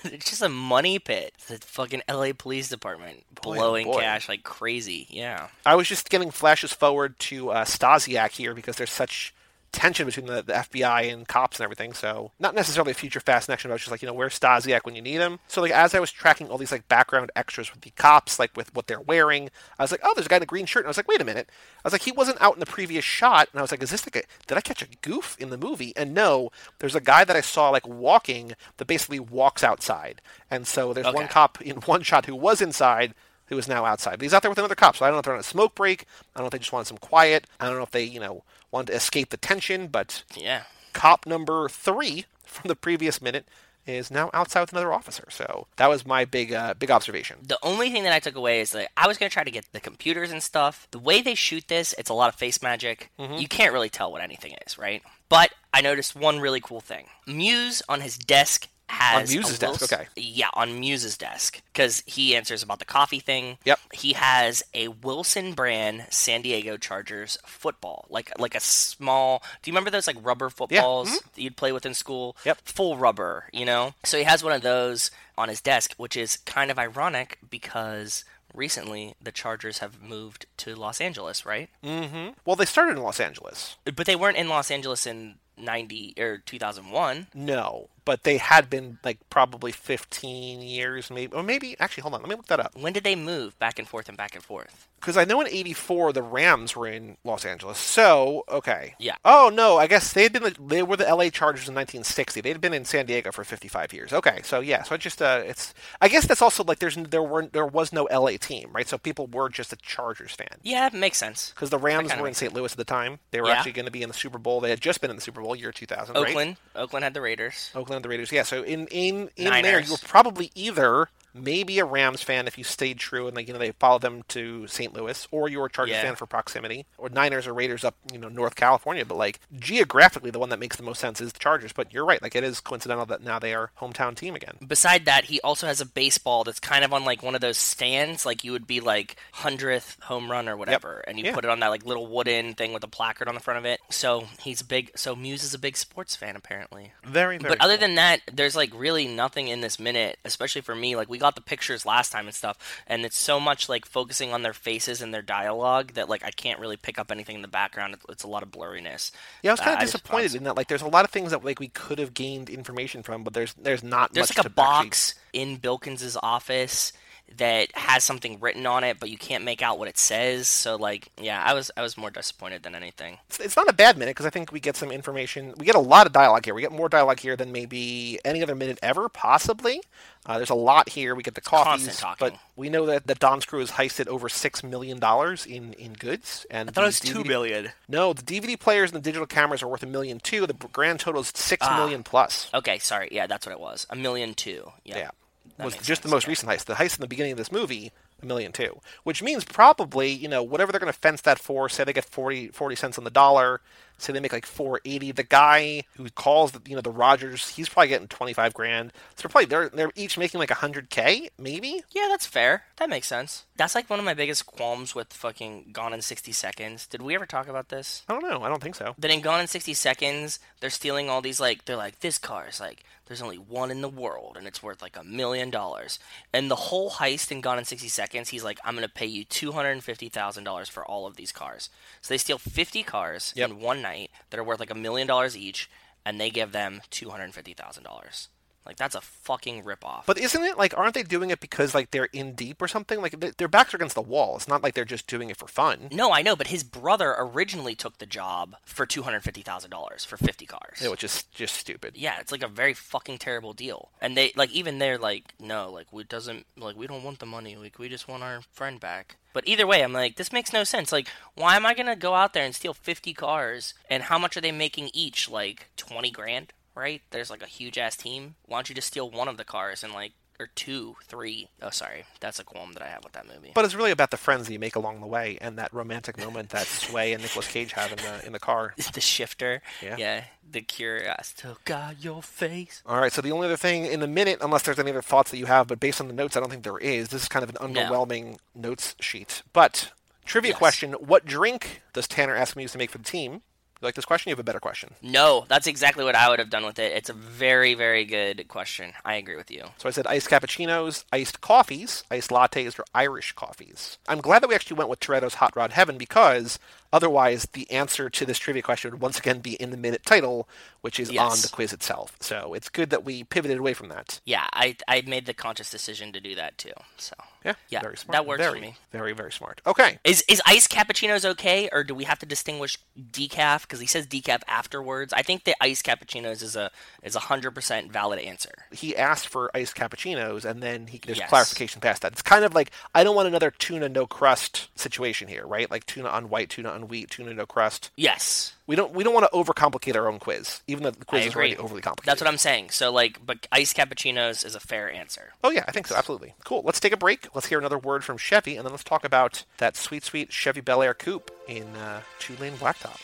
It's just a money pit. The fucking LA Police Department Boy, oh blowing boy. cash like crazy. Yeah. I was just getting flashes forward to uh, Stasiak here because there's such tension between the, the FBI and cops and everything. So not necessarily a future fast action, but it's just like you know where's Stasiak when you need him. So like as I was tracking all these like background extras with the cops, like with what they're wearing, I was like, oh, there's a guy in a green shirt, and I was like, wait a minute. I was like, he wasn't out in the previous shot, and I was like, is this like a did I catch a goof in the movie? And no, there's a guy that I saw like walking that basically walks outside, and so there's one cop in one shot who was inside who is now outside. But he's out there with another cop, so I don't know if they're on a smoke break. I don't know if they just wanted some quiet. I don't know if they, you know, wanted to escape the tension. But Yeah. cop number three from the previous minute is now outside with another officer. So that was my big, uh, big observation. The only thing that I took away is that I was going to try to get the computers and stuff. The way they shoot this, it's a lot of face magic. Mm-hmm. You can't really tell what anything is, right? But I noticed one really cool thing. Muse on his desk has On Muse's desk, Wilson- okay. Yeah, on Muse's desk because he answers about the coffee thing. Yep. He has a Wilson brand San Diego Chargers football, like like a small. Do you remember those like rubber footballs that you'd play with in school? Mm-hmm. Yep. Full rubber, you know. So he has one of those on his desk, which is kind of ironic because recently the Chargers have moved to Los Angeles, right? Mm-hmm. Well, they started in Los Angeles. But they weren't in Los Angeles in 90 or 2001. No, but they had been like probably 15 years, maybe, or maybe actually, hold on, let me look that up. When did they move back and forth and back and forth? Because I know in '84 the Rams were in Los Angeles. So okay. Yeah. Oh no, I guess they had been the, they were the LA Chargers in 1960. They'd been in San Diego for 55 years. Okay, so yeah, so it just uh, it's I guess that's also like there's there weren't there was no LA team, right? So people were just a Chargers fan. Yeah, it makes sense. Because the Rams were in St. Louis at the time. They were Yeah. actually going to be in the Super Bowl. They had just been in the Super Bowl year 2000, right? Oakland, Oakland had the Raiders. Oakland and the Raiders. Yeah, so in in in there, you were probably either maybe a Rams fan if you stayed true and like you know they followed them to St. Louis, or you were a Chargers Yeah. fan for proximity, or Niners or Raiders up you know North California. But like geographically, the one that makes the most sense is the Chargers. But you're right, like it is coincidental that now they are hometown team again. Beside that, he also has a baseball that's kind of on like one of those stands, like you would be like hundredth home run or whatever, and you Yeah. put it on that like little wooden thing with a placard on the front of it. So he's a big. So Muse is a big sports fan apparently. Very very. But other than that, there's like really nothing in this minute, especially for me. Like we got the pictures last time and stuff, and it's so much like focusing on their faces and their dialogue that like I can't really pick up anything in the background. It's, it's a lot of blurriness. yeah, I was kind Uh, of just- disappointed in that. Like, there's a lot of things that like we could have gained information from, but there's there's not There's much like a to actually- box in Bilkins's office that has something written on it, but you can't make out what it says. So like, yeah, I was I was more disappointed than anything. It's, it's not a bad minute because I think we get some information. We get a lot of dialogue here. We get more dialogue here than maybe any other minute ever, possibly. Uh, there's a lot here. We get the coffees, but we know that, that Don's crew has heisted over six million dollars in, in goods. And I thought it was the DVD million. No, the DVD players and the digital cameras are worth a million too. The grand total is six Ah. million plus. Okay, sorry. Yeah, that's what it was. A million two. Yeah. Yeah, That was just sense, the most recent heist. The heist in the beginning of this movie, a million two, which means probably you know whatever they're going to fence that for. Say they get 40, 40 cents on the dollar. Say they make like four eighty. The guy who calls the you know the Rogers, he's probably getting twenty five grand. So they're probably they're they're each making like hundred k maybe. Yeah, that's fair. That makes sense. That's like one of my biggest qualms with fucking Gone in 60 Seconds. Did we ever talk about this? I don't know. I don't think so. That in Gone in 60 Seconds, they're stealing all these, like, they're like, this car is like, there's only one in the world and it's worth like a million dollars. And the whole heist in Gone in 60 Seconds, he's like, I'm going to pay you $250,000 for all of these cars. So they steal 50 cars Yep. in one night that are worth like a million dollars each, and they give them $250,000. Like, that's a fucking ripoff. But isn't it like aren't they doing it because like they're in deep or something? Like th- their backs are against the wall. It's not like they're just doing it for fun. No, I know, but his brother originally took the job for two hundred fifty thousand dollars for fifty cars. Yeah, which is just stupid. yeah, it's like a very fucking terrible deal. And they like even they're like, no, like we doesn't like we don't want the money. Like we just want our friend back. But either way, I'm like, this makes no sense. Like, why am I gonna go out there and steal fifty cars? And how much are they making each? Like twenty grand, right? There's like a huge ass team. Why don't you just steal one of the cars and like or two, three? Oh, sorry, that's a qualm that I have with that movie. But it's really about the friends that you make along the way and that romantic moment that Sway and Nicolas Cage have in the in the car. the shifter, Yeah. the cure. I still got your face. All right, so the only other thing in the minute, unless there's any other thoughts that you have, but based on the notes, I don't think there is. This is kind of an No. underwhelming notes sheet. But trivia Yes. question: What drink does Tanner ask me to make for the team? You like this question? You have a better question. No, that's exactly what I would have done with it. It's a very, very good question. I agree with you. So I said iced cappuccinos, iced coffees, iced lattes, or Irish coffees. I'm glad that we actually went with Toretto's Hot Rod Heaven because otherwise the answer to this trivia question would once again be in the minute title, which is on the quiz itself. So it's good that we pivoted away from that. Yeah, I I made the conscious decision to do that too. So Yeah, Yeah, very smart. that works for me. Very, very smart. Okay, is is iced cappuccinos okay, or do we have to distinguish decaf because he says decaf afterwards? I think the iced cappuccinos is a is a hundred percent valid answer. he asked for iced cappuccinos, and then he there's Yes. clarification past that. It's kind of like I don't want another tuna no crust situation here, right? Like tuna on white, tuna on wheat, tuna no crust. Yes, We don't we don't want to overcomplicate our own quiz, even though the quiz is already overly complicated. That's what I'm saying. So like, but iced cappuccinos is a fair answer. Oh yeah, I think so. Absolutely. Cool. Let's take a break. Let's hear another word from Chevy, and then let's talk about that sweet, sweet Chevy Bel Air coupe in uh, two lane blacktop.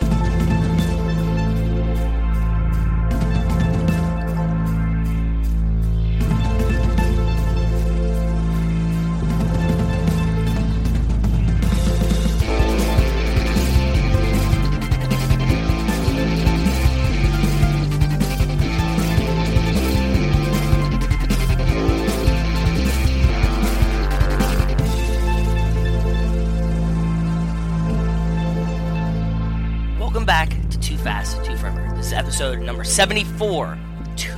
Welcome number 74. Two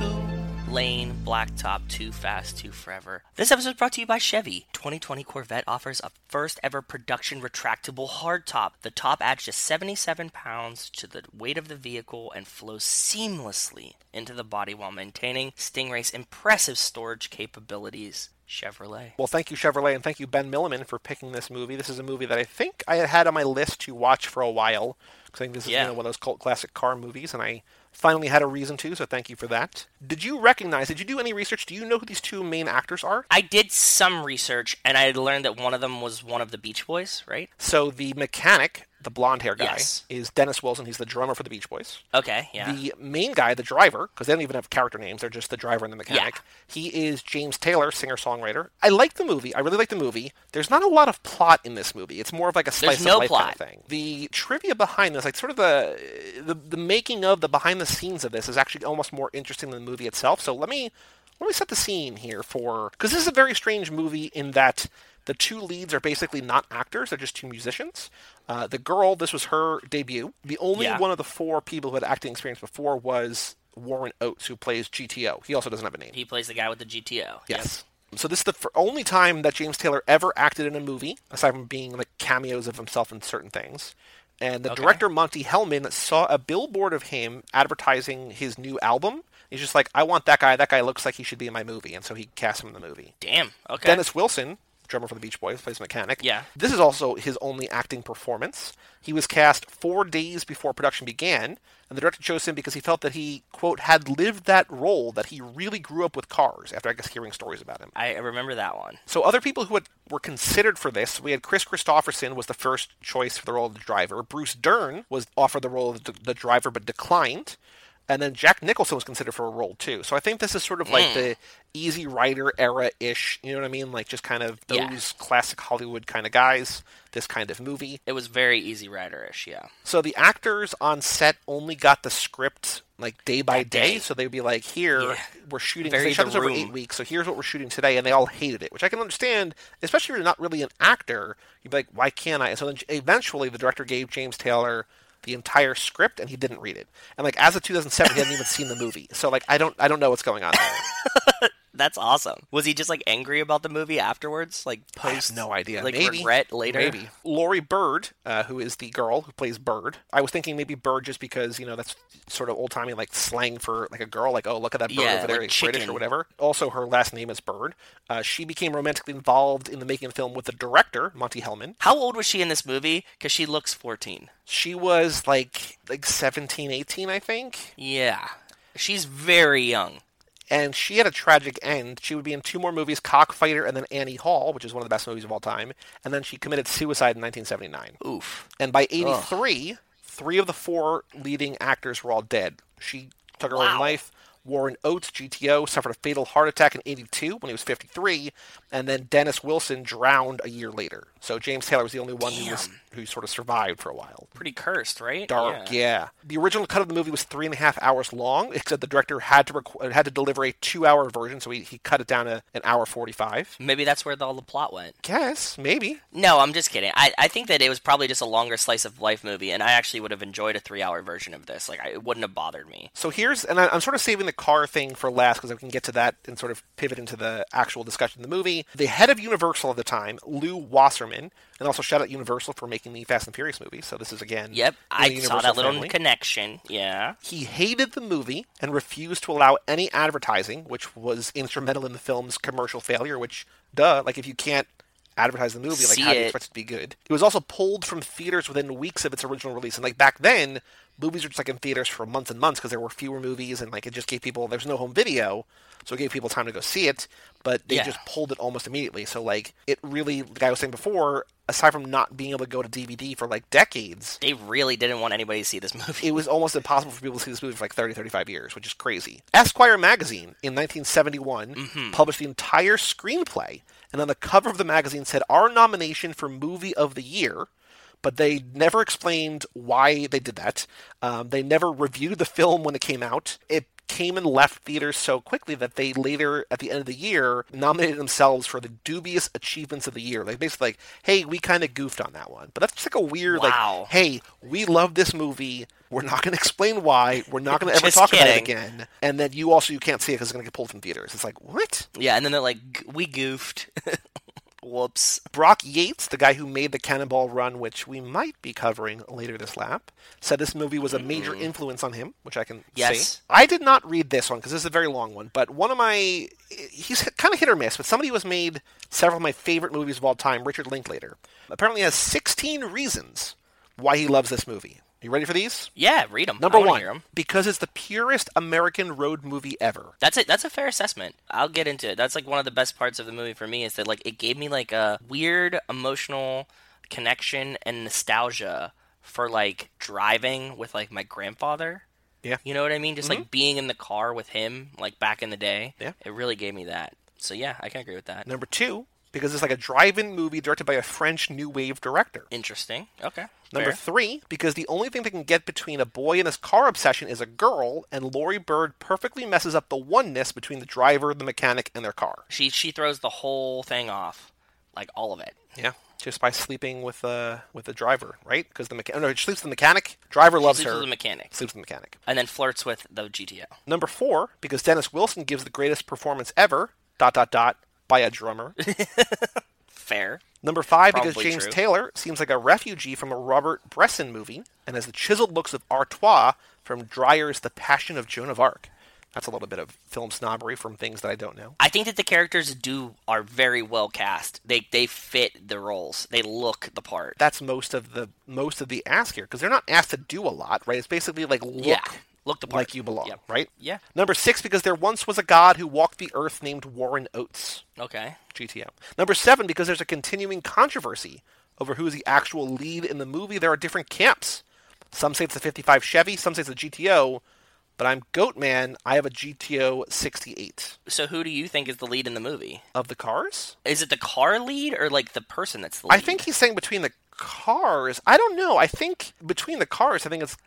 lane blacktop, Too Fast, Too Forever. This episode is brought to you by Chevy. 2020 Corvette offers a first ever production retractable hardtop. The top adds just 77 pounds to the weight of the vehicle and flows seamlessly into the body while maintaining Stingray's impressive storage capabilities. Chevrolet. Well, thank you, Chevrolet, and thank you, Ben Milliman, for picking this movie. This is a movie that I think I had had on my list to watch for a while. Because I think this is Yeah. you know, one of those cult classic car movies, and I finally had a reason to, so thank you for that. Did you recognize, did you do any research? Do you know who these two main actors are? I did some research and I learned that one of them was one of the Beach Boys, right? So the mechanic, the blonde hair guy, Yes. is Dennis Wilson. He's the drummer for the Beach Boys. Okay, yeah. The main guy, the driver, because they don't even have character names, they're just the driver and the mechanic. Yeah. He is James Taylor, singer songwriter. I like the movie. I really like the movie. There's not a lot of plot in this movie. It's more of like a slice no of life plot. kind of thing. The trivia behind this, like sort of the, the the making of the behind the scenes of this, is actually almost more interesting than the movie itself. So let me let me set the scene here for because this is a very strange movie in that the two leads are basically not actors; they're just two musicians. Uh, the girl, this was her debut. The only Yeah. one of the four people who had acting experience before was Warren Oates, who plays GTO. He also doesn't have a name. he plays the guy with the GTO. Yes. So this is the only time that James Taylor ever acted in a movie, aside from being like cameos of himself in certain things. And the Okay. director Monte Hellman saw a billboard of him advertising his new album. He's just like, I want that guy. That guy looks like he should be in my movie, and so he cast him in the movie. Damn. Okay. Dennis Wilson, drummer for the Beach Boys, plays mechanic. Yeah. This is also his only acting performance. He was cast four days before production began, and the director chose him because he felt that he, quote, had lived that role, that he really grew up with cars, after I guess hearing stories about him. I remember that one. So other people who had, were considered for this, we had Kris Kristofferson was the first choice for the role of the driver. Bruce Dern was offered the role of the, the driver but declined. And then Jack Nicholson was considered for a role too. So I think this is sort of like hmm. the Easy Rider era ish. You know what I mean? Like just kind of those Yeah. classic Hollywood kind of guys. This kind of movie. It was very Easy Rider-ish. Yeah. So the actors on set only got the script like day by day. day. So they'd be like, "Here, Yeah. we're shooting." They shot this over eight weeks, so here's what we're shooting today, and they all hated it, which I can understand. Especially if you're not really an actor, you'd be like, "Why can't I?" And so then eventually, the director gave James Taylor the entire script, and he didn't read it. And like as of 2007, he hadn't even seen the movie. So like I don't, I don't know what's going on. That's awesome. Was he just like angry about the movie afterwards? Like post? no idea. Like maybe, regret later? Maybe. Laurie Bird, uh, who is the girl who plays Bird. I was thinking maybe Bird just because you know that's sort of old timey like slang for like a girl. Like oh look at that bird Yeah, over there, like British chicken. or whatever. Also, her last name is Bird. Uh, she became romantically involved in the making of the film with the director Monte Hellman. How old was she in this movie? Because she looks 14. She was like like 17, 18, I think. Yeah. She's very young. And she had a tragic end. She would be in two more movies, Cockfighter and then Annie Hall, which is one of the best movies of all time. And then she committed suicide in 1979. Oof. And by 83, three of the four leading actors were all dead. She took her own life. Warren Oates, GTO, suffered a fatal heart attack in 82 when he was 53, and then Dennis Wilson drowned a year later. So James Taylor was the only one who, was, Damn. Who sort of survived for a while. Pretty cursed, right? Dark, yeah. The original cut of the movie was three and a half hours long, except the director had to requ- had to deliver a two-hour version, so he, he cut it down to an hour forty-five. Maybe that's where the, all the plot went. Guess maybe. No, I'm just kidding. I, I think that it was probably just a longer slice of life movie, and I actually would have enjoyed a three hour version of this. Like, I, it wouldn't have bothered me. So here's, and I, I'm sort of saving the car thing for last because I can get to that and sort of pivot into the actual discussion of the movie. The head of Universal at the time, Lew Wasserman, and also shout out Universal for making the Fast and Furious movies. So this is again, Yep, I the saw that little family. connection. Yeah. He hated the movie and refused to allow any advertising, which was instrumental in the film's commercial failure. Which, duh, like if you can't advertise the movie, like See how do you expect it to be good? It was also pulled from theaters within weeks of its original release, and like back then, movies were just like in theaters for months and months because there were fewer movies, and like it just gave people there's no home video, so it gave people time to go see it. But they Yeah. just pulled it almost immediately. So like it really, like I was saying before, aside from not being able to go to DVD for like decades, They really didn't want anybody to see this movie. it was almost impossible for people to see this movie for like 30, 35 years, which is crazy. Esquire magazine in 1971 Mm-hmm. published the entire screenplay, and on the cover of the magazine said, Our nomination for Movie of the Year. But they never explained why they did that. Um, they never reviewed the film when it came out. It came and left theaters so quickly that they later, at the end of the year, nominated themselves for the dubious achievements of the year. Like basically, like, hey, we kind of goofed on that one. But that's just like a weird, Wow. like, hey, we love this movie. We're not going to explain why. We're not going to ever talk about it again. And then you also you can't see it because it's going to get pulled from theaters. It's like what? yeah, and then they're like, we goofed. Whoops. Brock Yates, the guy who made the Cannonball Run, which we might be covering later this lap, said this movie was a major mm-hmm. influence on him, which I can Yes. say. I did not read this one because this is a very long one, but one of my he's kind of hit or miss, but somebody who has made several of my favorite movies of all time, Richard Linklater, apparently has 16 reasons why he loves this movie. You ready for these? Yeah, read them. Number one, hear 'em. because it's the purest American road movie ever. That's it. That's a fair assessment. I'll get into it. That's like one of the best parts of the movie for me is that like it gave me like a weird emotional connection and nostalgia for like driving with like my grandfather. Yeah. You know what I mean? Just like mm-hmm. being in the car with him like back in the day. Yeah. It really gave me that. So yeah, I can agree with that. Number two, because it's like a drive-in movie directed by a French new wave director. Interesting. Okay. Number fair. three, because the only thing that can get between a boy and his car obsession is a girl, and Laurie Bird perfectly messes up the oneness between the driver, the mechanic, and their car. she she throws the whole thing off. Like all of it. Yeah, just by sleeping with the with the driver, right? Because the mechanic, oh, no, she sleeps with the mechanic. Driver loves sleeps her. with the mechanic. Sleeps with the mechanic. And then flirts with the GTO. Number four, because Dennis Wilson gives the greatest performance ever. Dot dot dot. By a drummer. Fair. Number five, because James true. Taylor seems like a refugee from a Robert Bresson movie and has the chiseled looks of Artaud from Dreyer's The Passion of Joan of Arc. That's a little bit of film snobbery from things that I don't know. I think that the characters do are very well cast. They they fit the roles. They look the part. That's most of the most of the ask here because they're not asked to do a lot, right? It's basically like look yeah, look the part. like you belong, Yep. right? Yeah. Number six, because there once was a god who walked the earth named Warren Oates. Okay. GTO. Number seven, because there's a continuing controversy over who is the actual lead in the movie. There are different camps. Some say it's the 55 Chevy, some say it's the GTO, but I'm Goat Man. I have a GTO 68. So who do you think is the lead in the movie? Of the cars? Is it the car lead or like the person that's the lead? I think he's saying between the cars. I don't know. I think between the cars, I think it's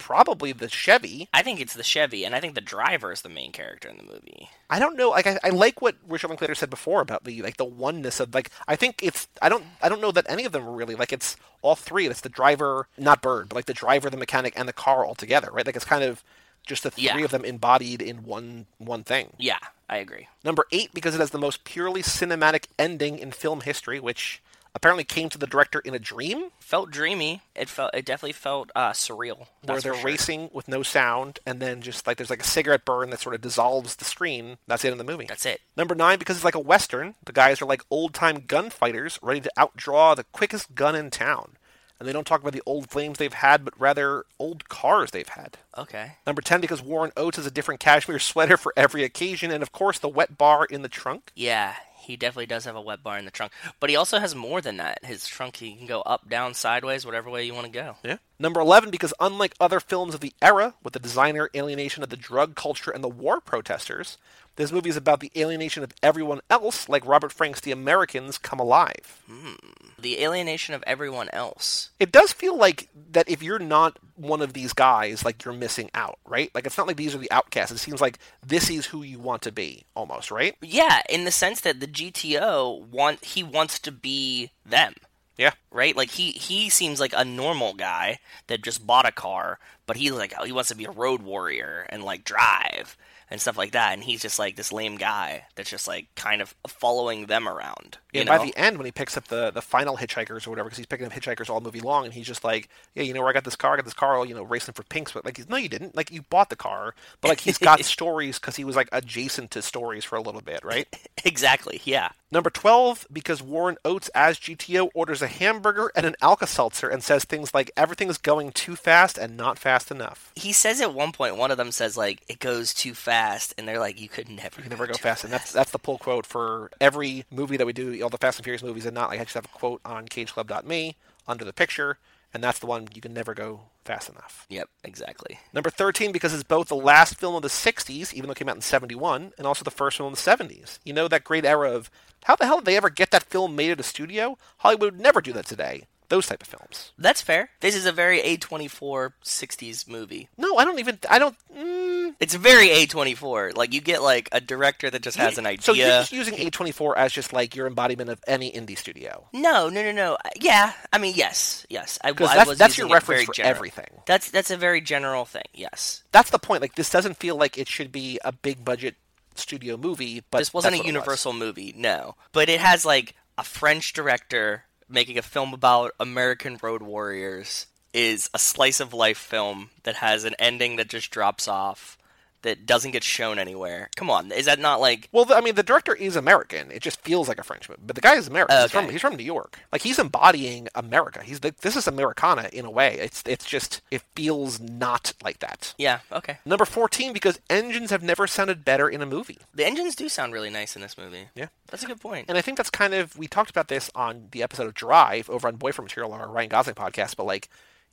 probably the Chevy. I think it's the Chevy, and I think the driver is the main character in the movie. I don't know. Like I, I like what Richard Linklater said before about the like the oneness of like I think it's I don't I don't know that any of them are really like it's all three. It's the driver, not Bird, but like the driver, the mechanic, and the car all together, right? Like it's kind of just the three Yeah. of them embodied in one one thing. Yeah, I agree. Number eight because it has the most purely cinematic ending in film history, which apparently came to the director in a dream Felt dreamy. It felt. It definitely felt uh, surreal. where they're sure. racing with no sound, and then just like there's like a cigarette burn that sort of dissolves the screen. That's the end of the movie. That's it. Number nine, because it's like a western, the guys are like old time gunfighters ready to outdraw the quickest gun in town. And they don't talk about the old flames they've had, but rather old cars they've had. Okay. Number 10, because Warren Oates has a different cashmere sweater for every occasion, and of course, the wet bar in the trunk. Yeah, he definitely does have a wet bar in the trunk, but he also has more than that. His trunk he can go up, down, sideways, whatever way you want to go. Yeah. Number 11, because unlike other films of the era, with the designer alienation of the drug culture and the war protesters, this movie is about the alienation of everyone else, like Robert Frank's The Americans Come Alive. Hmm. The alienation of everyone else. it does feel like that if you're not one of these guys, like you're missing out, right? Like it's not like these are the outcasts. It seems like this is who you want to be, almost, right? Yeah, in the sense that the GTO want he wants to be them. Yeah. right? Like he he seems like a normal guy that just bought a car, but he's like oh, he wants to be a road warrior and like drive and stuff like that. And he's just like this lame guy that's just like kind of following them around. You And know? by the end, when he picks up the, the final hitchhikers or whatever, because he's picking up hitchhikers all movie long, and he's just like, yeah, you know where I got this car? I got this car, you know, racing for pinks. But like, no, you didn't. Like, you bought the car, but like, he's got stories because he was like adjacent to stories for a little bit, right? exactly, yeah. Number 12, because Warren Oates as GTO orders a hamburger and an Alka Seltzer and says things like, everything's going too fast and not fast enough. He says at one point, one of them says like it goes too fast, and they're like, you could never, You can never go too fast. And that's that's the pull quote for every movie that we do, all the Fast and Furious movies and not. Like, I just have a quote on cageclub.me under the picture, and that's the one you can never go fast enough. Yep, exactly. Number 13, because it's both the last film of the 60s, even though it came out in 71, and also the first film in the 70s. You know, that great era of how the hell did they ever get that film made at a studio? Hollywood would never do that today. Those type of films. That's fair. This is a very A24 60s movie. No, I don't even. I don't. Mm, It's very A24. Like you get like a director that just has an idea. So you're just using A24 as just like your embodiment of any indie studio. No, no, no, no. Yeah, I mean, yes, yes. I, I that's, was that's your reference for general. everything. That's that's a very general thing. Yes, That's the point. Like this doesn't feel like it should be a big budget studio movie, but this wasn't a it was. Universal movie. No, but it has like a French director making a film about American road warriors. Is a slice of life film that has an ending that just drops off, that doesn't get shown anywhere. Come on, is that not like Well, the, I mean, the director is American. It just feels like a French movie, but the guy is American. He's, from, he's from New York. Like he's embodying America. He's the, this is Americana in a way. It's it's just it feels not like that. yeah, okay. Number fourteen, because engines have never sounded better in a movie. The engines do sound really nice in this movie. Yeah. That's a good point. And I think that's kind of we talked about this on the episode of Drive over on Boyfriend Material, on our Ryan Gosling podcast. But like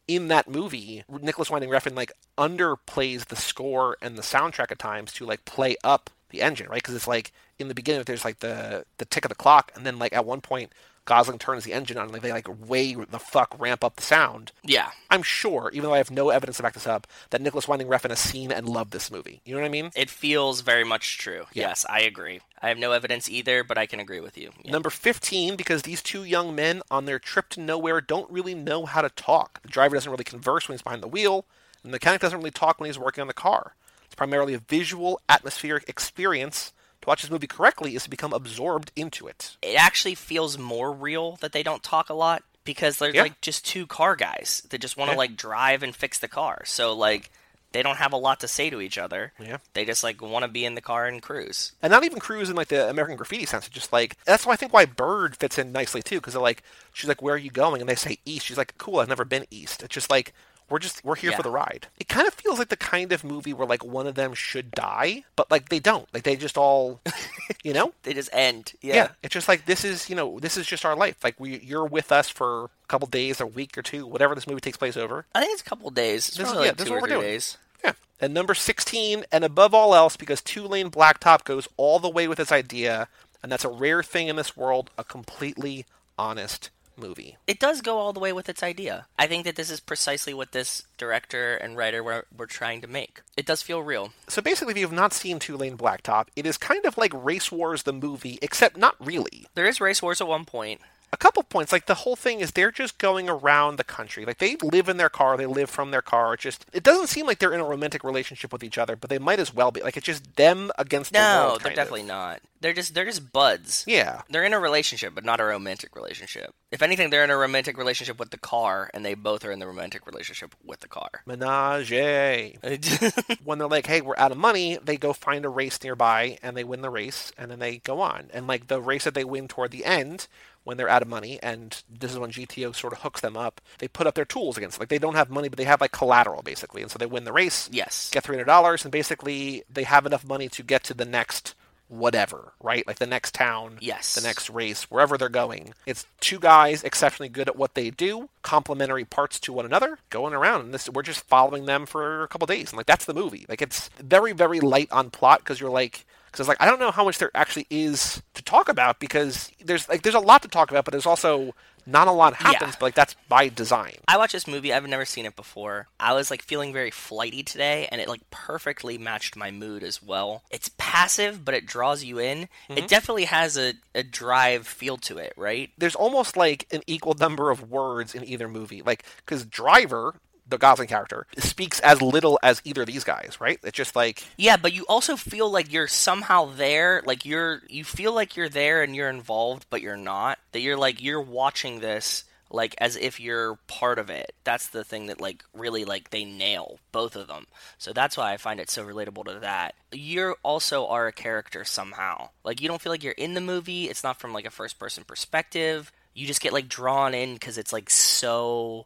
in that movie, Nicolas Winding Refn like underplays the score and the soundtrack at times to like play up the engine, right? Because it's like in the beginning there's like the the tick of the clock, and then like at one point Gosling turns the engine on, and like, they like way the fuck ramp up the sound. yeah, I'm sure, even though I have no evidence to back this up, that Nicolas Winding Refn has seen and loved this movie. You know what I mean? It feels very much true. Yeah. Yes, I agree. I have no evidence either, but I can agree with you. Yeah. Number 15, because these two young men on their trip to nowhere don't really know how to talk. The driver doesn't really converse when he's behind the wheel, and the mechanic doesn't really talk when he's working on the car. It's primarily a visual, atmospheric experience to watch this movie correctly is to become absorbed into it. It actually feels more real that they don't talk a lot because they're Yeah. like just two car guys that just want to Yeah. like drive and fix the car. So like they don't have a lot to say to each other. Yeah. They just like want to be in the car and cruise. and not even cruise in like the American Graffiti sense. It's just like that's why I think why Bird fits in nicely too, because they're like, she's like, "Where are you going?" And they say East. She's like, "Cool, I've never been East." It's just like we're just we're here Yeah. for the ride. It kind of feels like the kind of movie where like one of them should die, but like they don't. Like they just all, you know. They just end. Yeah. It's just like this is you know this is just our life. Like we you're with us for a couple days, a week or two, whatever this movie takes place over. I think it's a couple days. It's This is- probably yeah, like this two what or three doing. days. Yeah. And number 16, and above all else, because Two Lane Blacktop goes all the way with its idea, and that's a rare thing in this world, a completely honest movie. It does go all the way with its idea. I think that this is precisely what this director and writer were, were trying to make. It does feel real. So basically, if you have not seen Two Lane Blacktop, it is kind of like Race Wars the movie, except not really. There is race wars at one point. a couple points. Like the whole thing is they're just going around the country. Like they live in their car, they live from their car. It just it doesn't seem like they're in a romantic relationship with each other, but they might as well be. Like it's just them against the No, they're kind of. definitely not. They're just they're just buds. Yeah. They're in a relationship, but not a romantic relationship. If anything, they're in a romantic relationship with the car, and they both are in the romantic relationship with the car. Menage. when they're like, "Hey, we're out of money," they go find a race nearby and they win the race, and then they go on. And like the race that they win toward the end, when they're out of money, and this is when GTO sort of hooks them up. They put up their tools against. Like they don't have money, but they have like collateral basically, and so they win the race. Yes. Get three hundred dollars, and basically they have enough money to get to the next whatever, right? Like the next town, Yes. the next race, wherever they're going. It's two guys exceptionally good at what they do, complementary parts to one another, going around. And this, we're just following them for a couple days, and like that's the movie. Like it's very, very light on plot because you're like. Because it's like I don't know how much there actually is to talk about because there's like there's a lot to talk about, but there's also not a lot happens. Yeah. But like that's by design. I watched this movie. I've never seen it before. I was like feeling very flighty today, and it like perfectly matched my mood as well. It's passive, but it draws you in. It mm-hmm. definitely has a, a drive feel to it, right? there's almost like an equal number of words in either movie. Like, because Driver, the Gosling character, speaks as little as either of these guys, right? It's just like, Yeah, but you also feel like you're somehow there, like you're you feel like you're there and you're involved, but you're not. That you're like you're watching this like as if you're part of it. That's the thing that like really like they nail both of them. So that's why I find it so relatable to that. You also are a character somehow. Like you don't feel like you're in the movie. It's not from like a first person perspective. You just get like drawn in cuz it's like so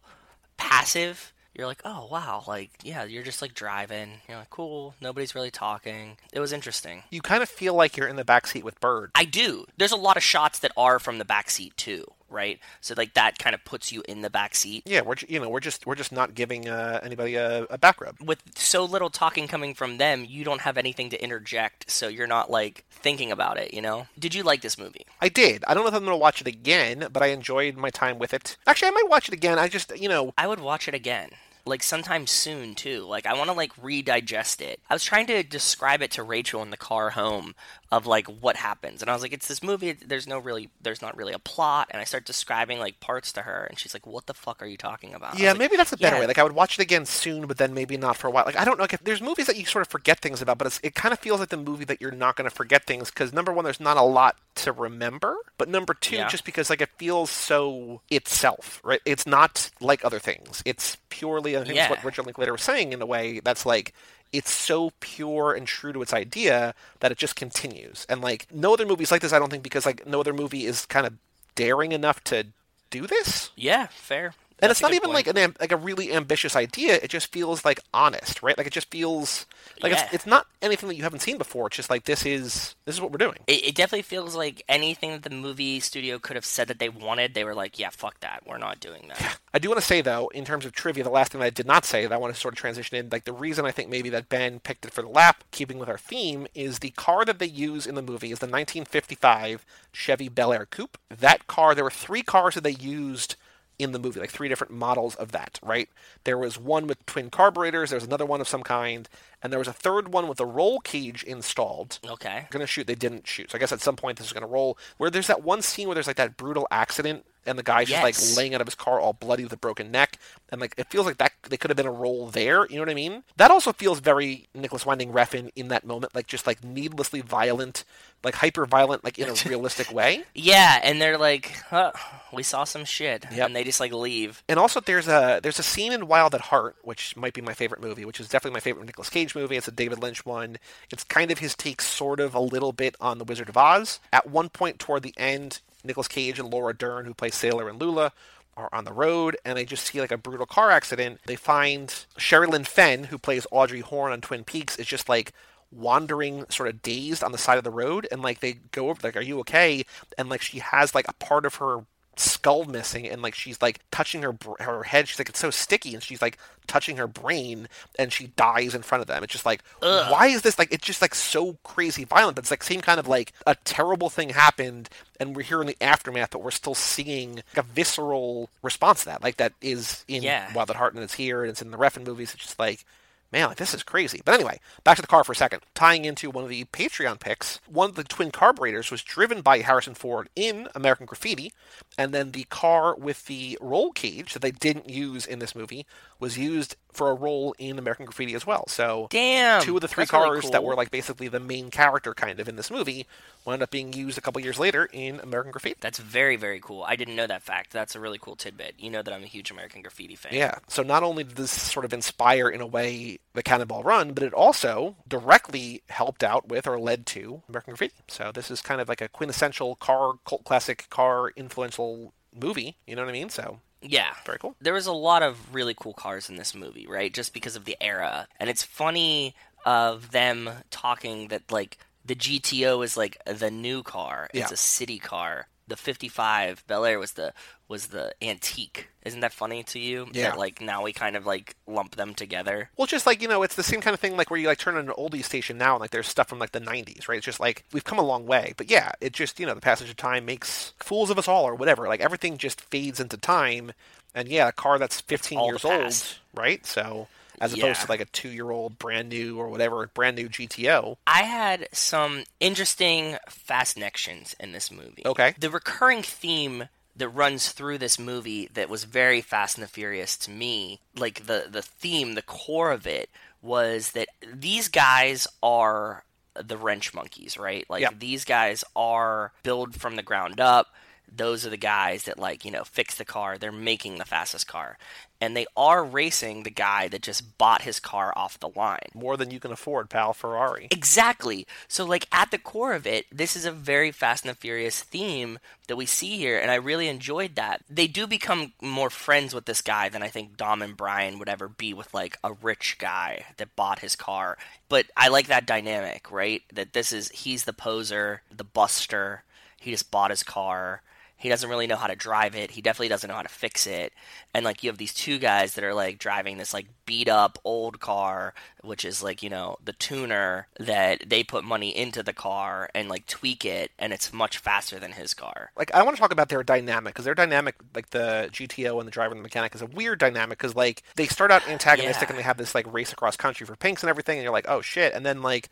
passive. You're like, oh wow, like yeah, you're just like driving. You're like, cool. Nobody's really talking. It was interesting. you kind of feel like you're in the backseat with Bird. I do. There's a lot of shots that are from the back seat too, right? So like that kind of puts you in the back seat. Yeah, we're you know we're just we're just not giving uh, anybody a, a back rub. With so little talking coming from them, you don't have anything to interject, so you're not like thinking about it, you know? Did you like this movie? I did. I don't know if I'm going to watch it again, but I enjoyed my time with it. Actually, I might watch it again. I just you know I would watch it again. Like sometime soon too. Like I want to like redigest it. I was trying to describe it to Rachel in the car home of like what happens, and I was like, "It's this movie. There's no really, there's not really a plot." And I start describing like parts to her, and she's like, "What the fuck are you talking about?" Yeah, like, maybe that's a better yeah. way. Like I would watch it again soon, but then maybe not for a while. Like I don't know. Like, if there's movies that you sort of forget things about, but it's, it kind of feels like the movie that you're not going to forget things because number one, there's not a lot to remember, but number two, Yeah. just because like it feels so itself, right? It's not like other things. It's purely. I think it's what Richard Linklater was saying in a way that's like. It's so pure and true to its idea that it just continues. And like no other movies like this, I don't think, because like no other movie is kind of daring enough to do this. Yeah, fair. And That's it's not even point. like an like a really ambitious idea. It just feels like honest, right? Like it just feels like Yeah. it's, it's not anything that you haven't seen before. It's just like this is this is what we're doing. It, it definitely feels like anything that the movie studio could have said that they wanted, they were like, "Yeah, fuck that. We're not doing that." I do want to say though, in terms of trivia, the last thing that I did not say that I want to sort of transition in, like the reason I think maybe that Ben picked it for the lap, keeping with our theme, is the car that they use in the movie is the 1955 Chevy Bel Air Coupe. That car, there were three cars that they used in the movie, like three different models of that, right? There was one with twin carburetors, there was another one of some kind, and there was a third one with a roll cage installed. Okay. Going to shoot, they didn't shoot. So I guess at some point this is going to roll. Where there's that one scene where there's like that brutal accident and the guy's just like laying out of his car all bloody with a broken neck, and like it feels like that they could have been a role there. You know what I mean? That also feels very Nicolas Winding Refn in that moment, like just like needlessly violent, like hyper violent, like in a realistic way. Yeah, and they're like, huh, we saw some shit, Yep. and they just like leave. And also, there's a there's a scene in Wild at Heart, which might be my favorite movie, which is definitely my favorite Nicolas Cage movie. It's a David Lynch one. It's kind of his take, sort of a little bit on The Wizard of Oz. At one point toward the end, Nicolas Cage and Laura Dern, who play Sailor and Lula, are on the road, and they just see like a brutal car accident. They find Sherilyn Fenn, who plays Audrey Horne on Twin Peaks, is just like wandering sort of dazed on the side of the road and like they go over like are you okay and like she has like a part of her skull missing and like she's like touching her br- her head. She's like it's so sticky and she's like touching her brain and she dies in front of them. It's just like why is this like it's just like so crazy violent but it's like same kind of like a terrible thing happened and we're here in the aftermath but we're still seeing like, a visceral response to that like that is in Yeah. Wild at Heart and it's here and it's in the Refn movies. It's just like Man, like, this is crazy. But anyway, back to the car for a second. Tying into one of the Patreon picks, one of the twin carburetors was driven by Harrison Ford in American Graffiti, and then the car with the roll cage that they didn't use in this movie was used for a role in American Graffiti as well. So Damn, two of the three that's really cars that were like basically the main character kind of in this movie wound up being used a couple years later in American Graffiti. That's very, very cool. I didn't know that fact. That's a really cool tidbit. You know that I'm a huge American Graffiti fan. Yeah. So not only did this sort of inspire, in a way, the Cannonball Run, but it also directly helped out with or led to American Graffiti. So this is kind of like a quintessential car cult classic, car influential movie. You know what I mean? So Yeah. very cool. There was a lot of really cool cars in this movie, right? Just because of the era. And it's funny of them talking that like the GTO is like the new car. It's Yeah. a city car. The 55 Bel Air was the was the antique. Isn't that funny to you? Yeah. That like now we kind of like lump them together. Well, just like you know, it's the same kind of thing, like where you like turn on an oldie station now, and like there's stuff from like the '90s, right? It's just like we've come a long way, but yeah, it just you know the passage of time makes fools of us all, or whatever. Like everything just fades into time, and yeah, a car that's 15 years old, right? So as opposed to like a two-year-old brand new or whatever brand new GTO. I had some interesting fast connections in this movie. Okay. The recurring theme that runs through this movie that was very Fast and the Furious to me, like the the theme, the core of it was that these guys are the wrench monkeys, right? Like Yeah. these guys are built from the ground up. Those are the guys that like, you know, fix the car. They're making the fastest car. And they are racing the guy that just bought his car off the line. More than you can afford, pal. Ferrari. Exactly. So, like, at the core of it, this is a very Fast and the Furious theme that we see here, and I really enjoyed that. They do become more friends with this guy than I think Dom and Brian would ever be with, like, a rich guy that bought his car. But I like that dynamic, right? That this is, he's the poser, the buster, he just bought his car. He doesn't really know how to drive it. He definitely doesn't know how to fix it. And like you have these two guys that are like driving this like beat up old car, which is like, you know, the tuner that they put money into the car and like tweak it and it's much faster than his car. like I want to talk about their dynamic because their dynamic, like the GTO and the driver and the mechanic, is a weird dynamic because like they start out antagonistic Yeah. and they have this like race across country for pinks and everything, and you're like, oh shit, and then like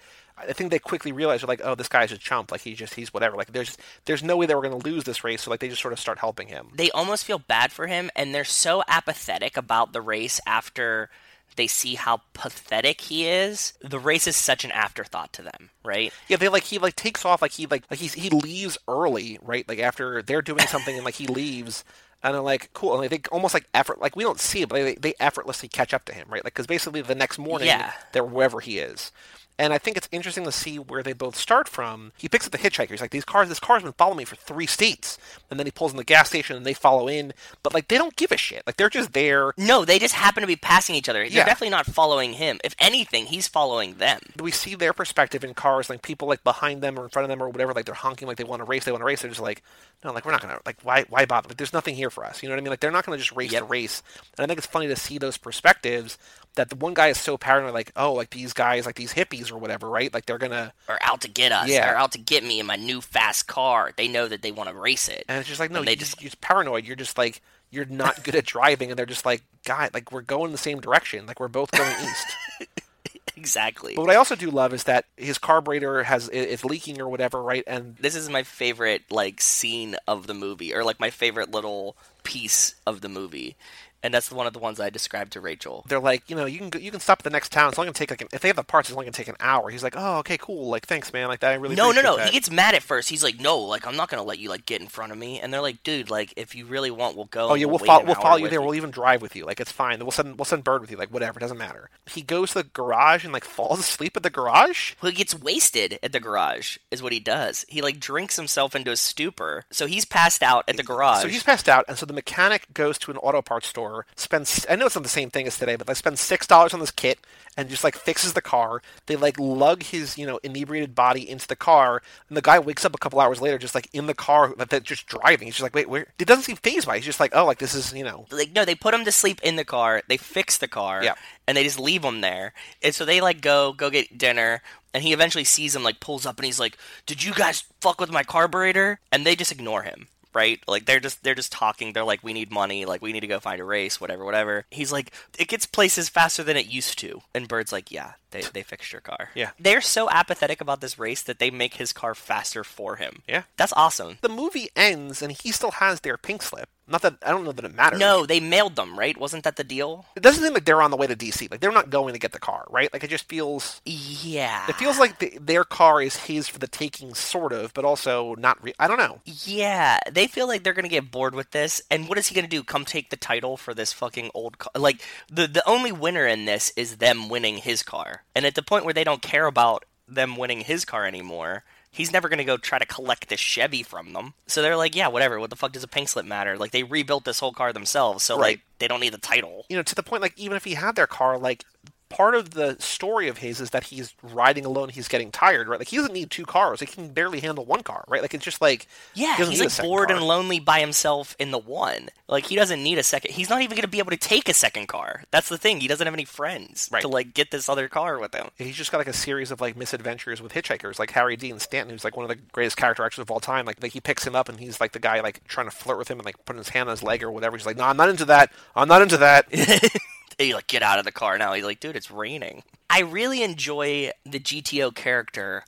I think they quickly realize like, oh, this guy's a chump, like he's just he's whatever, like there's there's no way they were going to lose this race, so like they just sort of start helping him. They almost feel bad for him and they're so apathetic about the race after they see how pathetic he is. The race is such an afterthought to them, right? Yeah, they like he like takes off like he like like he's he leaves early, right? Like after they're doing something and like he leaves. And they're like, cool. And like, they almost like effort, like we don't see it, but they, they effortlessly catch up to him, right? Like, because basically the next morning, Yeah. they're wherever he is. And I think it's interesting to see where they both start from. He picks up the hitchhiker. He's like, "These cars, this car's been following me for three states." And then he pulls in the gas station, and they follow in. But like, they don't give a shit. Like, they're just there. No, they just happen to be passing each other. They're Yeah. definitely not following him. If anything, he's following them. We see their perspective in cars, like people like behind them or in front of them or whatever. Like they're honking, like they want to race. They want to race. They're just like, no, like we're not gonna. Like, why? Why bother? Like, there's nothing here for us. You know what I mean? Like, they're not gonna just race Yep. the race. And I think it's funny to see those perspectives. That the one guy is so paranoid, like, oh, like these guys, like these hippies or whatever, right? Like they're gonna. are out to get us. Yeah, they're out to get me in my new fast car. They know that they want to race it. And it's just like, no, And they you just- you're just paranoid. You're just like, you're not good at driving, and they're just like, God, like we're going the same direction. Like we're both going east. exactly. But what I also do love is that his carburetor has is leaking or whatever, right? And this is my favorite like scene of the movie, or like my favorite little piece of the movie. And that's one of the ones I described to Rachel. they're like, you know, you can go, you can stop at the next town. It's only gonna take like an, if they have the parts, it's only gonna take an hour. He's like, oh, okay, cool. Like, thanks, man. Like that, I really No, no, no. that. He gets mad at first. He's like, "No, like I'm not gonna let you like get in front of me." And they're like, "Dude, like if you really want, we'll go." Oh yeah, we'll an we'll follow you there. We'll even drive with you. Like it's fine. We'll send we'll send Bird with you. Like whatever, it doesn't matter. He goes to the garage and like falls asleep at the garage. Well, he gets wasted at the garage, is what he does. He like drinks himself into a stupor, so he's passed out at the garage. So he's passed out, and so the mechanic goes to an auto parts store, spends I know it's not the same thing as today, but they spend six dollars on this kit and just like fixes the car. They like lug his you know inebriated body into the car, and the guy wakes up a couple hours later just like in the car that just driving. He's just like, wait, where? It doesn't seem phased by. it. He's just like, oh, like this is you know. like no, they put him to sleep in the car. They fix the car, Yeah. and they just leave him there. And so they like go go get dinner, and he eventually sees him like pulls up, and he's like, "Did you guys fuck with my carburetor?" And they just ignore him. Right, like they're just they're just talking. They're like, "We need money. Like we need to go find a race, whatever, whatever." He's like, "It gets places faster than it used to." And Bird's like, "Yeah, they they fixed your car." Yeah. they're so apathetic about this race that they make his car faster for him. Yeah. that's awesome. The movie ends, and he still has their pink slip. Not that I don't know that it matters. No, they mailed them, right? Wasn't that the deal? it doesn't seem like they're on the way to DC. Like they're not going to get the car, right? Like it just feels. Yeah. It feels like the, their car is his for the taking, sort of, but also not. Re- I don't know. Yeah, they feel like they're gonna get bored with this, and what is he gonna do? Come take the title for this fucking old car? Like the the only winner in this is them winning his car, and at the point where they don't care about them winning his car anymore, he's never gonna go try to collect this Chevy from them. So they're like, yeah, whatever. What the fuck does a pink slip matter? Like they rebuilt this whole car themselves, so Right. like they don't need the title. you know, to the point like even if he had their car, like part of the story of his is that he's riding alone. He's getting tired, right? Like he doesn't need two cars. He can barely handle one car, right? Like it's just like Yeah, he he's like bored car. and lonely by himself in the one. Like he doesn't need a second. He's not even going to be able to take a second car. That's the thing. He doesn't have any friends Right. to like get this other car with him. He's just got like a series of like misadventures with hitchhikers, like Harry Dean Stanton, who's like one of the greatest character actors of all time. Like, like he picks him up and he's like the guy like trying to flirt with him and like putting his hand on his leg or whatever. He's like, no, I'm not into that. I'm not into that. He like get out of the car now. He's like, dude, it's raining. I really enjoy the GTO character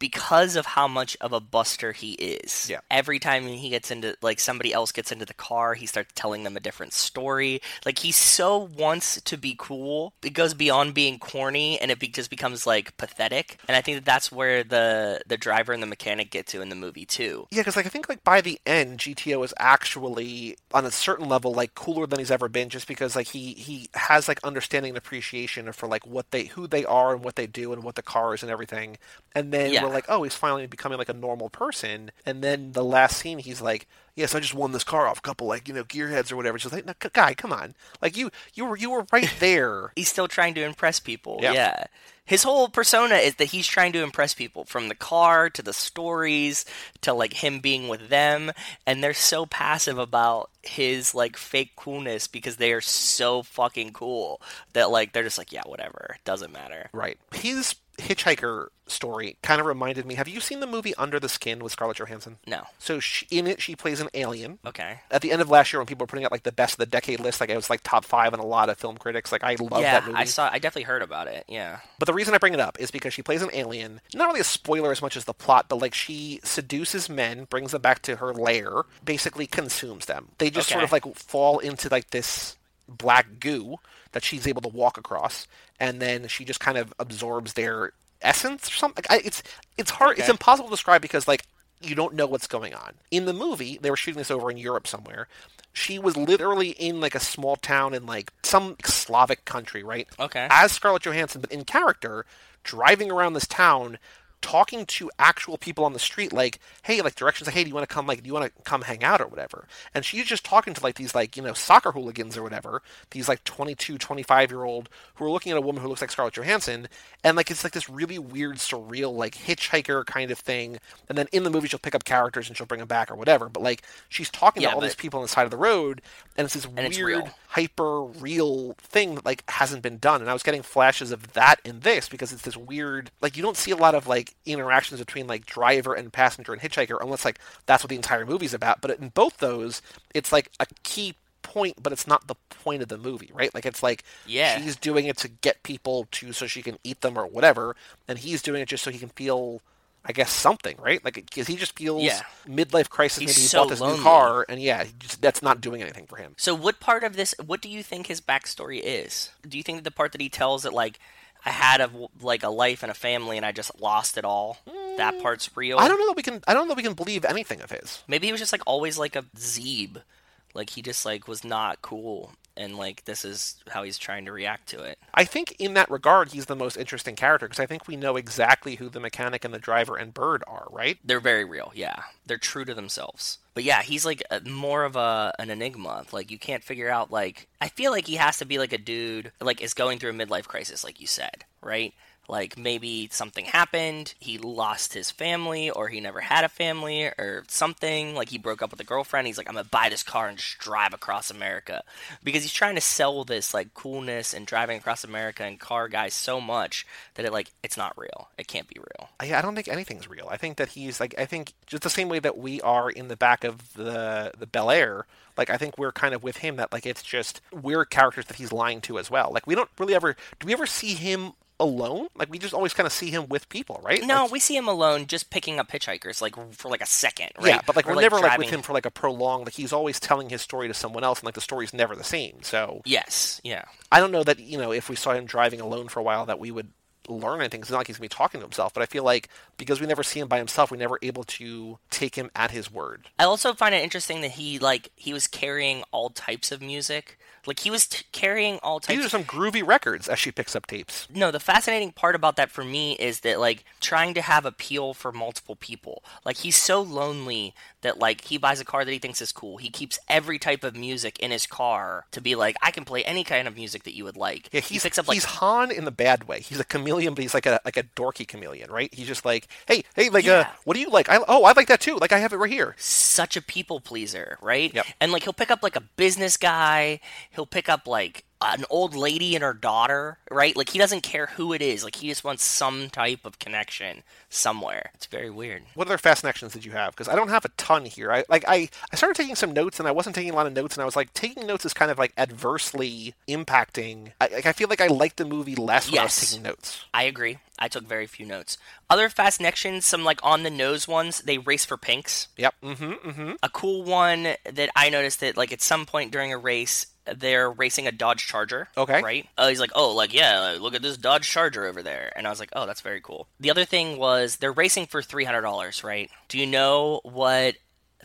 because of how much of a buster he is. Yeah. Every time he gets into like somebody else gets into the car, he starts telling them a different story. Like he so wants to be cool. It goes beyond being corny and it be- just becomes like pathetic. And I think that that's where the the driver and the mechanic get to in the movie too. Yeah, because like I think like by the end, GTO is actually on a certain level like cooler than he's ever been, just because like he he has like understanding and appreciation for like what they who they are and what they do and what the car is and everything. And then Yeah. Like, oh, he's finally becoming like a normal person. And then the last scene, he's like. Yes, I just won this car off a couple like you know gearheads or whatever. Just like, no, guy, come on, like you, you were, you were right there. he's still trying to impress people. Yeah. Yeah. His whole persona is that he's trying to impress people from the car to the stories to like him being with them and they're so passive about his like fake coolness because they are so fucking cool that like they're just like yeah whatever doesn't matter. Right. His hitchhiker story kind of reminded me. Have you seen the movie Under the Skin with Scarlett Johansson? No. So she, in it, she plays an alien. Okay. At the end of last year, when people were putting out like the best of the decade list, like it was like top five on a lot of film critics. Like I love yeah, that movie. I saw I definitely heard about it. Yeah. But the reason I bring it up is because she plays an alien. Not really a spoiler as much as the plot, but like she seduces men, brings them back to her lair, basically consumes them. They just sort of like fall into like this black goo that she's able to walk across, and then she just kind of absorbs their essence or something. I, it's it's hard. It's impossible to describe because like you don't know what's going on. In the movie, they were shooting this over in Europe somewhere. She was literally in like a small town in like some Slavic country, right? Okay. As Scarlett Johansson, but in character, driving around this town, talking to actual people on the street, like, hey, like directions, like, hey, do you want to come, like, do you want to come hang out or whatever? And she's just talking to like these like you know soccer hooligans or whatever, these like 22, 25 year old who are looking at a woman who looks like Scarlett Johansson, and like it's like this really weird, surreal, like hitchhiker kind of thing. And then in the movie, she'll pick up characters and she'll bring them back or whatever. But like she's talking Yeah, to all these people on the side of the road, and it's this it's weird, hyper real thing that like hasn't been done. And I was getting flashes of that in this because it's this weird, like you don't see a lot of like interactions between like driver and passenger and hitchhiker unless like that's what the entire movie's about. But in both those, it's like a key point, but it's not the point of the movie, right? Like it's like Yeah. she's doing it to get people to so she can eat them or whatever, and he's doing it just so he can feel. I guess something, right? Like, because he just feels Yeah. midlife crisis. He's maybe he so bought this lonely. new car, and yeah, just, that's not doing anything for him. So, what part of this? What do you think his backstory is? Do you think that the part that he tells that like I had a like a life and a family and I just lost it all? That mm. part's real. I don't know that we can. I don't know that we can believe anything of his. Maybe he was just like always like a Zeeb, like he just like was not cool, and like this is how he's trying to react to it. I think in that regard, he's the most interesting character because I think we know exactly who the mechanic and the driver and Bird are, right? They're very real, yeah. They're true to themselves. But yeah, he's like a, more of a an enigma. Like you can't figure out. Like I feel like he has to be like a dude like is going through a midlife crisis, like you said, right? Like maybe something happened, he lost his family, or he never had a family, or something. Like he broke up with a girlfriend. He's like, I'm gonna buy this car and just drive across America because he's trying to sell this like coolness and driving across America and car guys so much that it like it's not real. It can't be real. I, I don't think anything's real. I think that he's like I think just the same way that we are in the back of the the Bel Air. Like I think we're kind of with him that like it's just we're characters that he's lying to as well. Like we don't really ever do we ever see him alone? Like we just always kind of see him with people, right? No, Like, we see him alone just picking up hitchhikers, like for like a second, right? Yeah, but like Or, we're never like with him for like a prolonged. Like he's always telling his story to someone else, and like the story's never the same. So Yes, yeah. I don't know that you know if we saw him driving alone for a while that we would learn anything. It's not like he's gonna be talking to himself, but I feel like because we never see him by himself, we're never able to take him at his word. I also find it interesting that he like he was carrying all types of music. Like he was t- carrying all types. These are some groovy records as she picks up tapes. no, the fascinating part about that for me is that like trying to have appeal for multiple people. Like he's so lonely that like he buys a car that he thinks is cool. He keeps every type of music in his car to be like I can play any kind of music that you would like. Yeah, he he's picks up like he's Han in the bad way. He's a chameleon, but he's like a like a dorky chameleon, right? He's just like, hey, hey, like, uh, what do you like? I, oh, I like that too. Like, I have it right here. such a people pleaser, right? Yep. And like he'll pick up like a business guy, he'll pick up like an old lady and her daughter, right? Like he doesn't care who it is. Like he just wants some type of connection somewhere. It's very weird. What other fast fascinations did you have? Because I don't have a ton here. I like I, I started taking some notes and I wasn't taking a lot of notes and I was like taking notes is kind of like adversely impacting. I, like I feel like I liked the movie less when I was taking notes. I agree. I took very few notes. Other fast connections, some like on the nose ones, they race for pinks. Yep. Mm-hmm. Mm-hmm. A cool one that I noticed that like at some point during a race, they're racing a Dodge Charger. Okay. Right? Uh, he's like, oh, like yeah, look at this Dodge Charger over there, and I was like, oh, that's very cool. The other thing was they're racing for three hundred dollars, right? Do you know what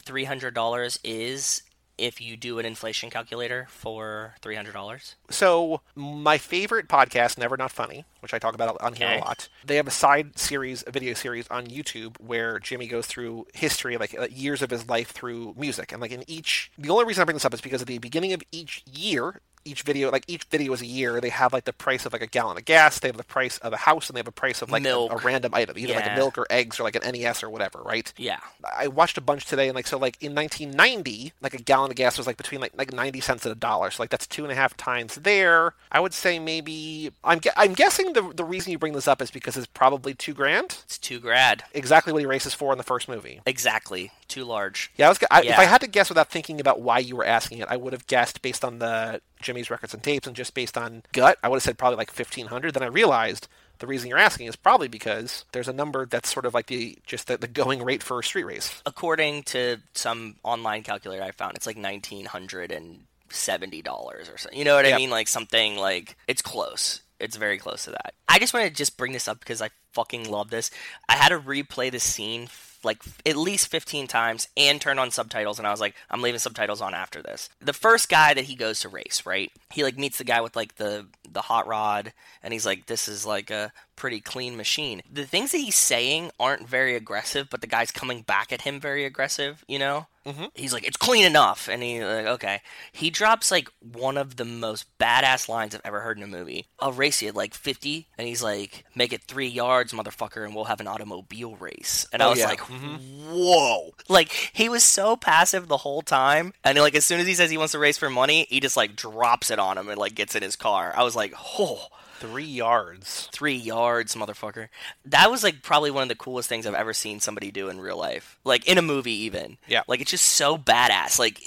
three hundred dollars is if you do an inflation calculator for three hundred dollars? So my favorite podcast, Never Not Funny, which I talk about on here Okay. a lot. They have a side series, a video series on YouTube where Jimmy goes through history, like uh, years of his life through music, and like in each. The only reason I bring this up is because at the beginning of each year. Each video, like each video is a year, they have like the price of like a gallon of gas, they have the price of a house, and they have a price of like a, a random item, either like a milk or eggs or like an NES or whatever, right? Yeah. I watched a bunch today, and like so, like in 1990, like a gallon of gas was like between like like 90 cents and a dollar. So like that's two and a half times there. I would say maybe I'm I'm guessing the the reason you bring this up is because it's probably two grand, It's two grad. exactly what he races for in the first movie. Exactly. Too large. Yeah, I was. I, If I had to guess without thinking about why you were asking it, I would have guessed based on the Jimmy's records and tapes, and just based on gut, I would have said probably like 1500. Then I realized. The reason you're asking is probably because there's a number that's sort of like the just the, the going rate for a street race. according to some online calculator I found, it's like nineteen hundred and seventy dollars or something. You know what Yeah. I mean? Like something like it's close. It's very close to that. I just want to just bring this up because I fucking love this. I had to replay the scene like at least 15 times and turn on subtitles and I was like I'm leaving subtitles on after this. The first guy that he goes to race, right? He like meets the guy with like the the hot rod and he's like this is like a pretty clean machine. The things that he's saying aren't very aggressive, but the guy's coming back at him very aggressive, you know? Mm-hmm. He's like, "It's clean enough," and he like, "Okay." He drops like one of the most badass lines I've ever heard in a movie. I'll race you at like fifty, and he's like, "Make it three yards, motherfucker, and we'll have an automobile race." And I Oh, was yeah. like, "Whoa!" Like he was so passive the whole time, and like as soon as he says he wants to race for money, he just like drops it on him and like gets in his car. I was like, like, oh, Three yards. three yards, motherfucker. That was like probably one of the coolest things I've ever seen somebody do in real life, like in a movie, even. Yeah. Like it's just so badass. Like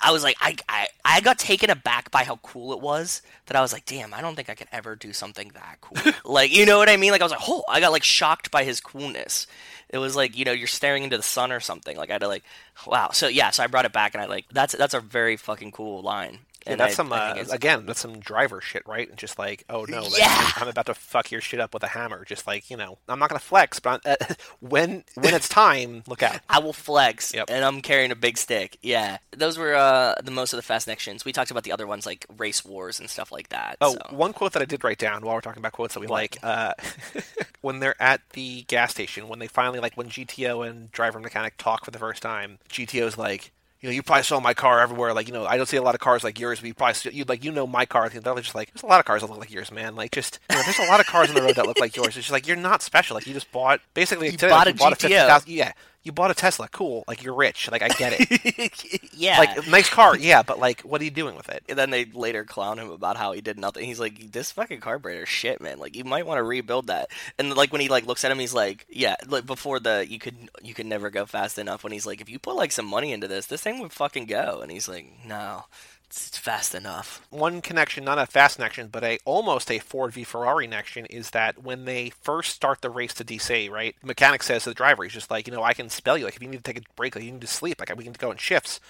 I was like, I, I, I got taken aback by how cool it was that I was like, damn, I don't think I could ever do something that cool. like, you know what I mean? Like I was like, oh, I got like shocked by his coolness. It was like you know you're staring into the sun or something. Like I had to like, wow. So yeah, so I brought it back and I like that's that's a very fucking cool line. Yeah, And that's I- some I uh, again. That's some driver shit, right? And just like, oh no, like, Yeah. I'm about to fuck your shit up with a hammer. Just like you know, I'm not gonna flex, but uh, when when it's time, look out. I will flex, Yep. and I'm carrying a big stick. Yeah, those were uh, the most of the fast connections. We talked about the other ones like race wars and stuff like that. Oh, so. one quote that I did write down while we're talking about quotes that we like. Uh, when they're at the gas station, when they finally like when GTO and driver mechanic talk for the first time, GTO's like. You know, you probably saw my car everywhere. Like, you know, I don't see a lot of cars like yours, but you probably you like, you know, my car. They're just like, there's a lot of cars that look like yours, man. Like, just, you know, there's a lot of cars on the road that look like yours. It's just like you're not special. Like, you just bought basically You today, bought like, a you bought GTO. 50,000 yeah, you bought a Tesla. Cool. Like, you're rich. Like, I get it. yeah. like, nice car. Yeah, but like, what are you doing with it? and then they later clown him about how he did nothing. He's like, "This fucking carburetor, shit, man. Like, you might want to rebuild that." And like when he like looks at him, he's like, "Yeah." Like before the you could you could never go fast enough. When he's like, "If you put like some money into this, this thing would fucking go." And he's like, "No, it's, fast enough." one connection, not a fast connection, but a almost a Ford v Ferrari connection, is that when they first start the race to DC, right? The mechanic says to the driver, he's just like, you know, I can spell you. Like, if you need to take a break, like you need to sleep, like we can go in shifts.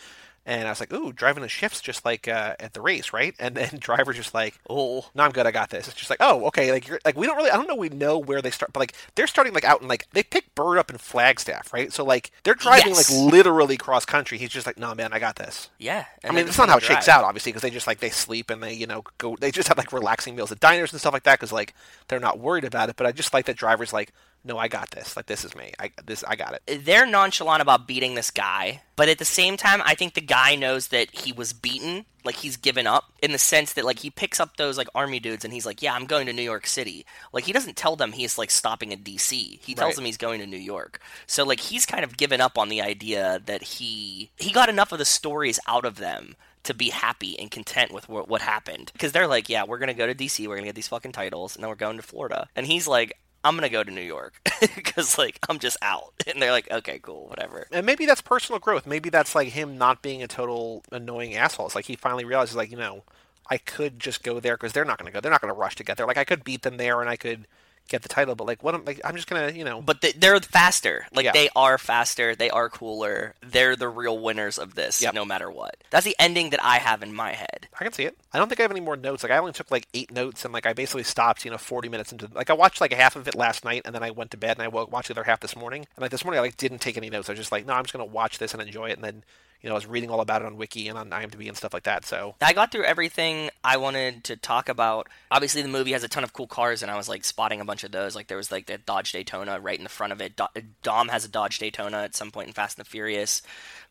And I was like, ooh, driving the shifts just like uh, at the race, right? And then driver's just like, Oh, no, I'm good, I got this. It's just like, oh, okay, like you're like we don't really, I don't know, we know where they start, but like they're starting like out in like they pick Bird up in Flagstaff, right? So like they're driving Yes. like literally cross country. He's just like, no, man, I got this. yeah. I mean, that's not how it shakes out, obviously, because they just like they sleep and they, you know, go. They just have like relaxing meals at diners and stuff like that, because like they're not worried about it. But I just like that drivers like, no, I got this. Like this is me. I this I got it. they're nonchalant about beating this guy, but at the same time, I think the guy knows that he was beaten, like he's given up, in the sense that like he picks up those like army dudes and he's like, "Yeah, I'm going to New York City." Like he doesn't tell them he's like stopping in D.C. He tells Right. them he's going to New York. So like he's kind of given up on the idea that he he got enough of the stories out of them to be happy and content with what, what happened because they're like, "Yeah, we're gonna go to D.C. We're gonna get these fucking titles, and then we're going to Florida," and he's like. I'm gonna go to New York because like I'm just out, and they're like, okay, cool, whatever. And maybe that's personal growth. Maybe that's like him not being a total annoying asshole. It's like he finally realizes, like, you know, I could just go there because they're not to go. They're not to rush to get there. Like I could beat them there and I could get the title, but like, what? am like, I'm just gonna, you know. But they, they're faster. Like Yeah. they are faster. They are cooler. They're the real winners of this, Yep. no matter what. That's the ending that I have in my head. I can see it. I don't think I have any more notes. Like I only took like eight notes, and like I basically stopped, you know, forty minutes into. Like I watched like half of it last night, and then I went to bed, and I woke, watched the other half this morning. And like this morning, I like didn't take any notes. I was just like, no, I'm just gonna watch this and enjoy it. And then, you know, I was reading all about it on Wiki and on IMDb and stuff like that. So I got through everything I wanted to talk about. Obviously, the movie has a ton of cool cars, and I was like spotting a bunch of those. Like there was like the Dodge Daytona right in the front of it. Do- Dom has a Dodge Daytona at some point in Fast and the Furious.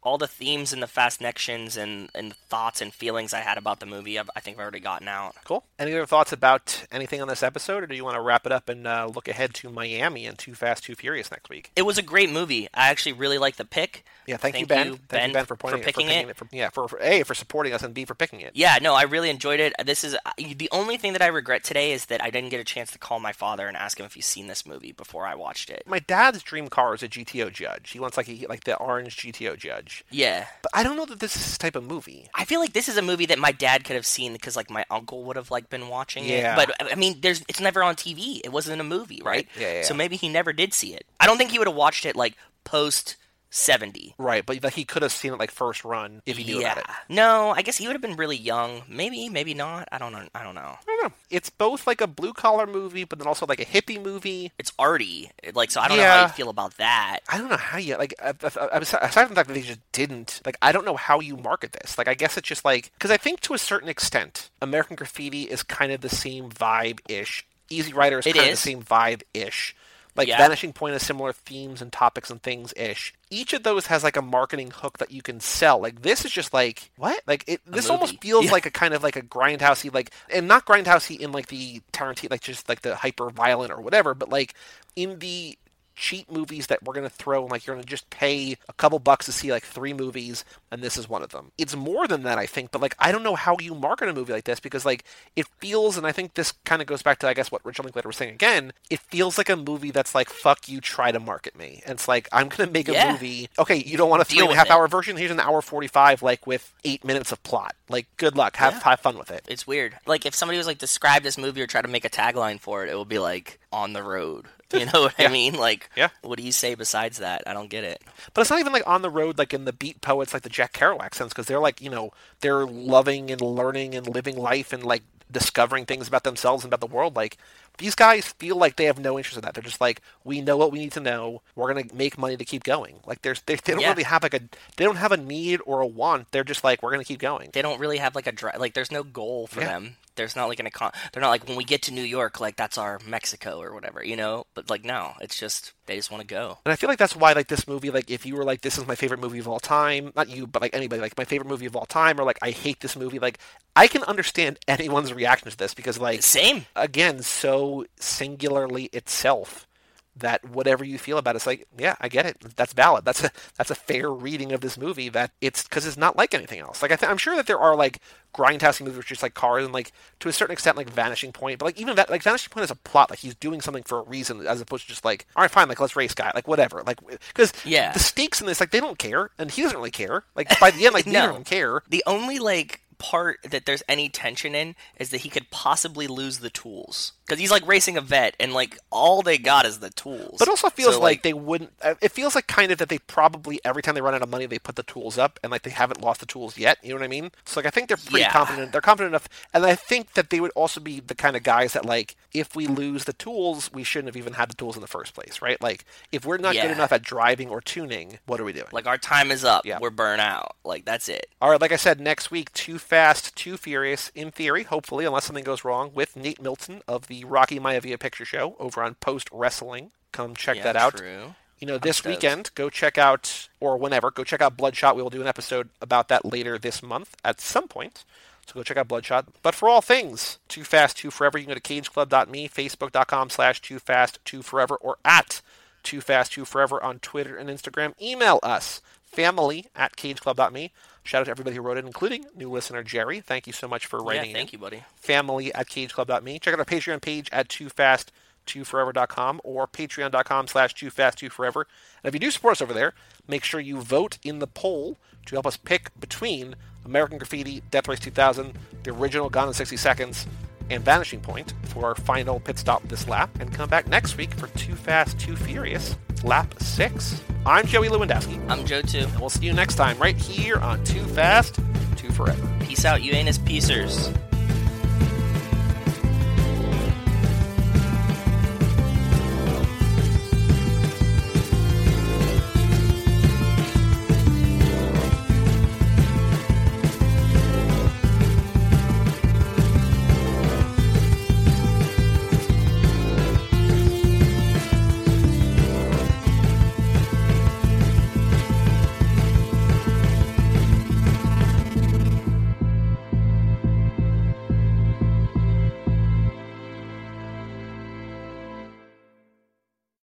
All the themes and the fast connections and and thoughts and feelings I had about the movie, I've, I think I've already gotten out. cool. Any other thoughts about anything on this episode, or do you want to wrap it up and uh, look ahead to Miami and Too Fast, Too Furious next week? It was a great movie. I actually really like the pick. Yeah, thank, you, Ben. you, thank Ben, you, Ben, for for pointing picking for picking it. for, yeah, for, for a for supporting us and b for picking it. Yeah, no, I really enjoyed it. This is uh, the only thing that I regret today is that I didn't get a chance to call my father and ask him if he's seen this movie before I watched it. My dad's dream car is a GTO Judge. He wants like a, like the orange GTO Judge. Yeah. But I don't know that this is his type of movie. I feel like this is a movie that my dad could have seen because like my uncle would have like been watching Yeah. it. But I mean, there's it's never on TV. It wasn't a movie, right? Right. Yeah, yeah, So maybe he never did see it. I don't think he would have watched it like post seventy. Right, but like, he could have seen it like first run if he knew yeah. about it. Yeah. No, I guess he would have been really young. Maybe, maybe not. I don't know. I don't know. I don't know. It's both like a blue collar movie, but then also like a hippie movie. It's arty. Like, so I don't know how you feel about that. I don't know how you like. Aside from the fact that they just didn't like, I don't know how you market this. Like, I guess it's just like because I think to a certain extent, American Graffiti is kind of the same vibe ish. Easy Rider is It kind of the same vibe ish. Like Yeah. Vanishing Point has similar themes and topics and things ish. Each of those has like a marketing hook that you can sell. Like this is just like what? Like it. This almost feels Yeah. like a kind of like a grindhousey like, and not grindhousey in like the Tarantino like just like the hyper violent or whatever, but like in the cheap movies that we're going to throw and like you're going to just pay a couple bucks to see like three movies and this is one of them. It's more than that I think, but like I don't know how you market a movie like this because like it feels and I think this kind of goes back to I guess what Richard Linklater was saying again, it feels like a movie that's like fuck you try to market me. And it's like I'm going to make a Yeah. movie. Okay, you don't want a three Deal and a half it. hour version. Here's an hour 45 like with 8 minutes of plot. Like good luck. Have Yeah. have fun with it. It's weird. Like if somebody was like describe this movie or try to make a tagline for it, it would be like on the road. You know what Yeah. I mean? Like, Yeah. what do you say besides that? I don't get it. But it's not even like on the road, like in the beat poets, like the Jack Kerouac sense, because they're like, you know, they're loving and learning and living life and like discovering things about themselves and about the world. Like these guys feel like they have no interest in that. They're just like, we know what we need to know. We're gonna make money to keep going. Like there's, they, they don't Yeah. really have like a, they don't have a need or a want. They're just like, we're gonna keep going. They don't really have like a dri- like. There's no goal for Yeah. them. There's not like an econ. They're not like when we get to New York, like that's our Mexico or whatever, you know. But like no, it's just they just want to go. And I feel like that's why like this movie, like if you were like, this is my favorite movie of all time, not you, but like anybody, like my favorite movie of all time, or like I hate this movie, like I can understand anyone's reaction to this because like Same. again so singularly itself that whatever you feel about it, it's like yeah i get it. That's valid. That's a that's a fair reading of this movie that it's because it's not like anything else. Like I th- i'm sure that there are like grindhousing movies which are just like cars and like to a certain extent like vanishing point but like even that like vanishing point is a plot like he's doing something for a reason as opposed to just like all right fine like let's race guy like whatever. Like because Yeah. the stakes in this like they don't care and he doesn't really care. Like by the end like neither No. of them care. The only like part that there's any tension in is that he could possibly lose the tools because he's like racing a vet and like all they got is the tools. But it also feels So, like, they wouldn't. uh, It feels like kind of that they probably every time they run out of money, they put the tools up, and like they haven't lost the tools yet. You know what I mean? So like I think they're pretty Yeah. confident. They're confident enough, and I think that they would also be the kind of guys that like if we lose the tools, we shouldn't have even had the tools in the first place, right? Like if we're not good enough at driving or tuning, what are we doing? like our time is up. Yeah. We're burnt out. Like that's it. All right, like I said, next week, Too Fast, Too Furious, in theory, hopefully, unless something goes wrong, with Nate Milton of the Rocky Maivia Picture Show over on Post Wrestling. Come check Yeah, that out. True. You know, this weekend, go check out, or whenever, go check out Bloodshot. We will do an episode about that later this month at some point. So go check out Bloodshot. But for all things Too Fast, Too Forever, you can go to cageclub.me, facebook.com slash Too Fast, Too Forever, or at Too Fast, Too Forever on Twitter and Instagram. Email us, family at cageclub.me. Shout out to everybody who wrote it, including new listener Jerry. Thank you so much for writing. Yeah, thank in you, buddy. family at cageclub.me. Check out our Patreon page at toofast2forever.com or patreon.com slash toofast2forever. And if you do support us over there, make sure you vote in the poll to help us pick between American Graffiti, Death Race 2000, the original Gone in 60 Seconds, and Vanishing Point for our final pit stop this lap, and come back next week for Too Fast, Too Furious, lap 6. I'm Joey Lewandowski, I'm Joe too. and we'll see you next time right here on Too Fast, Too Forever. Peace out, you anus piecers.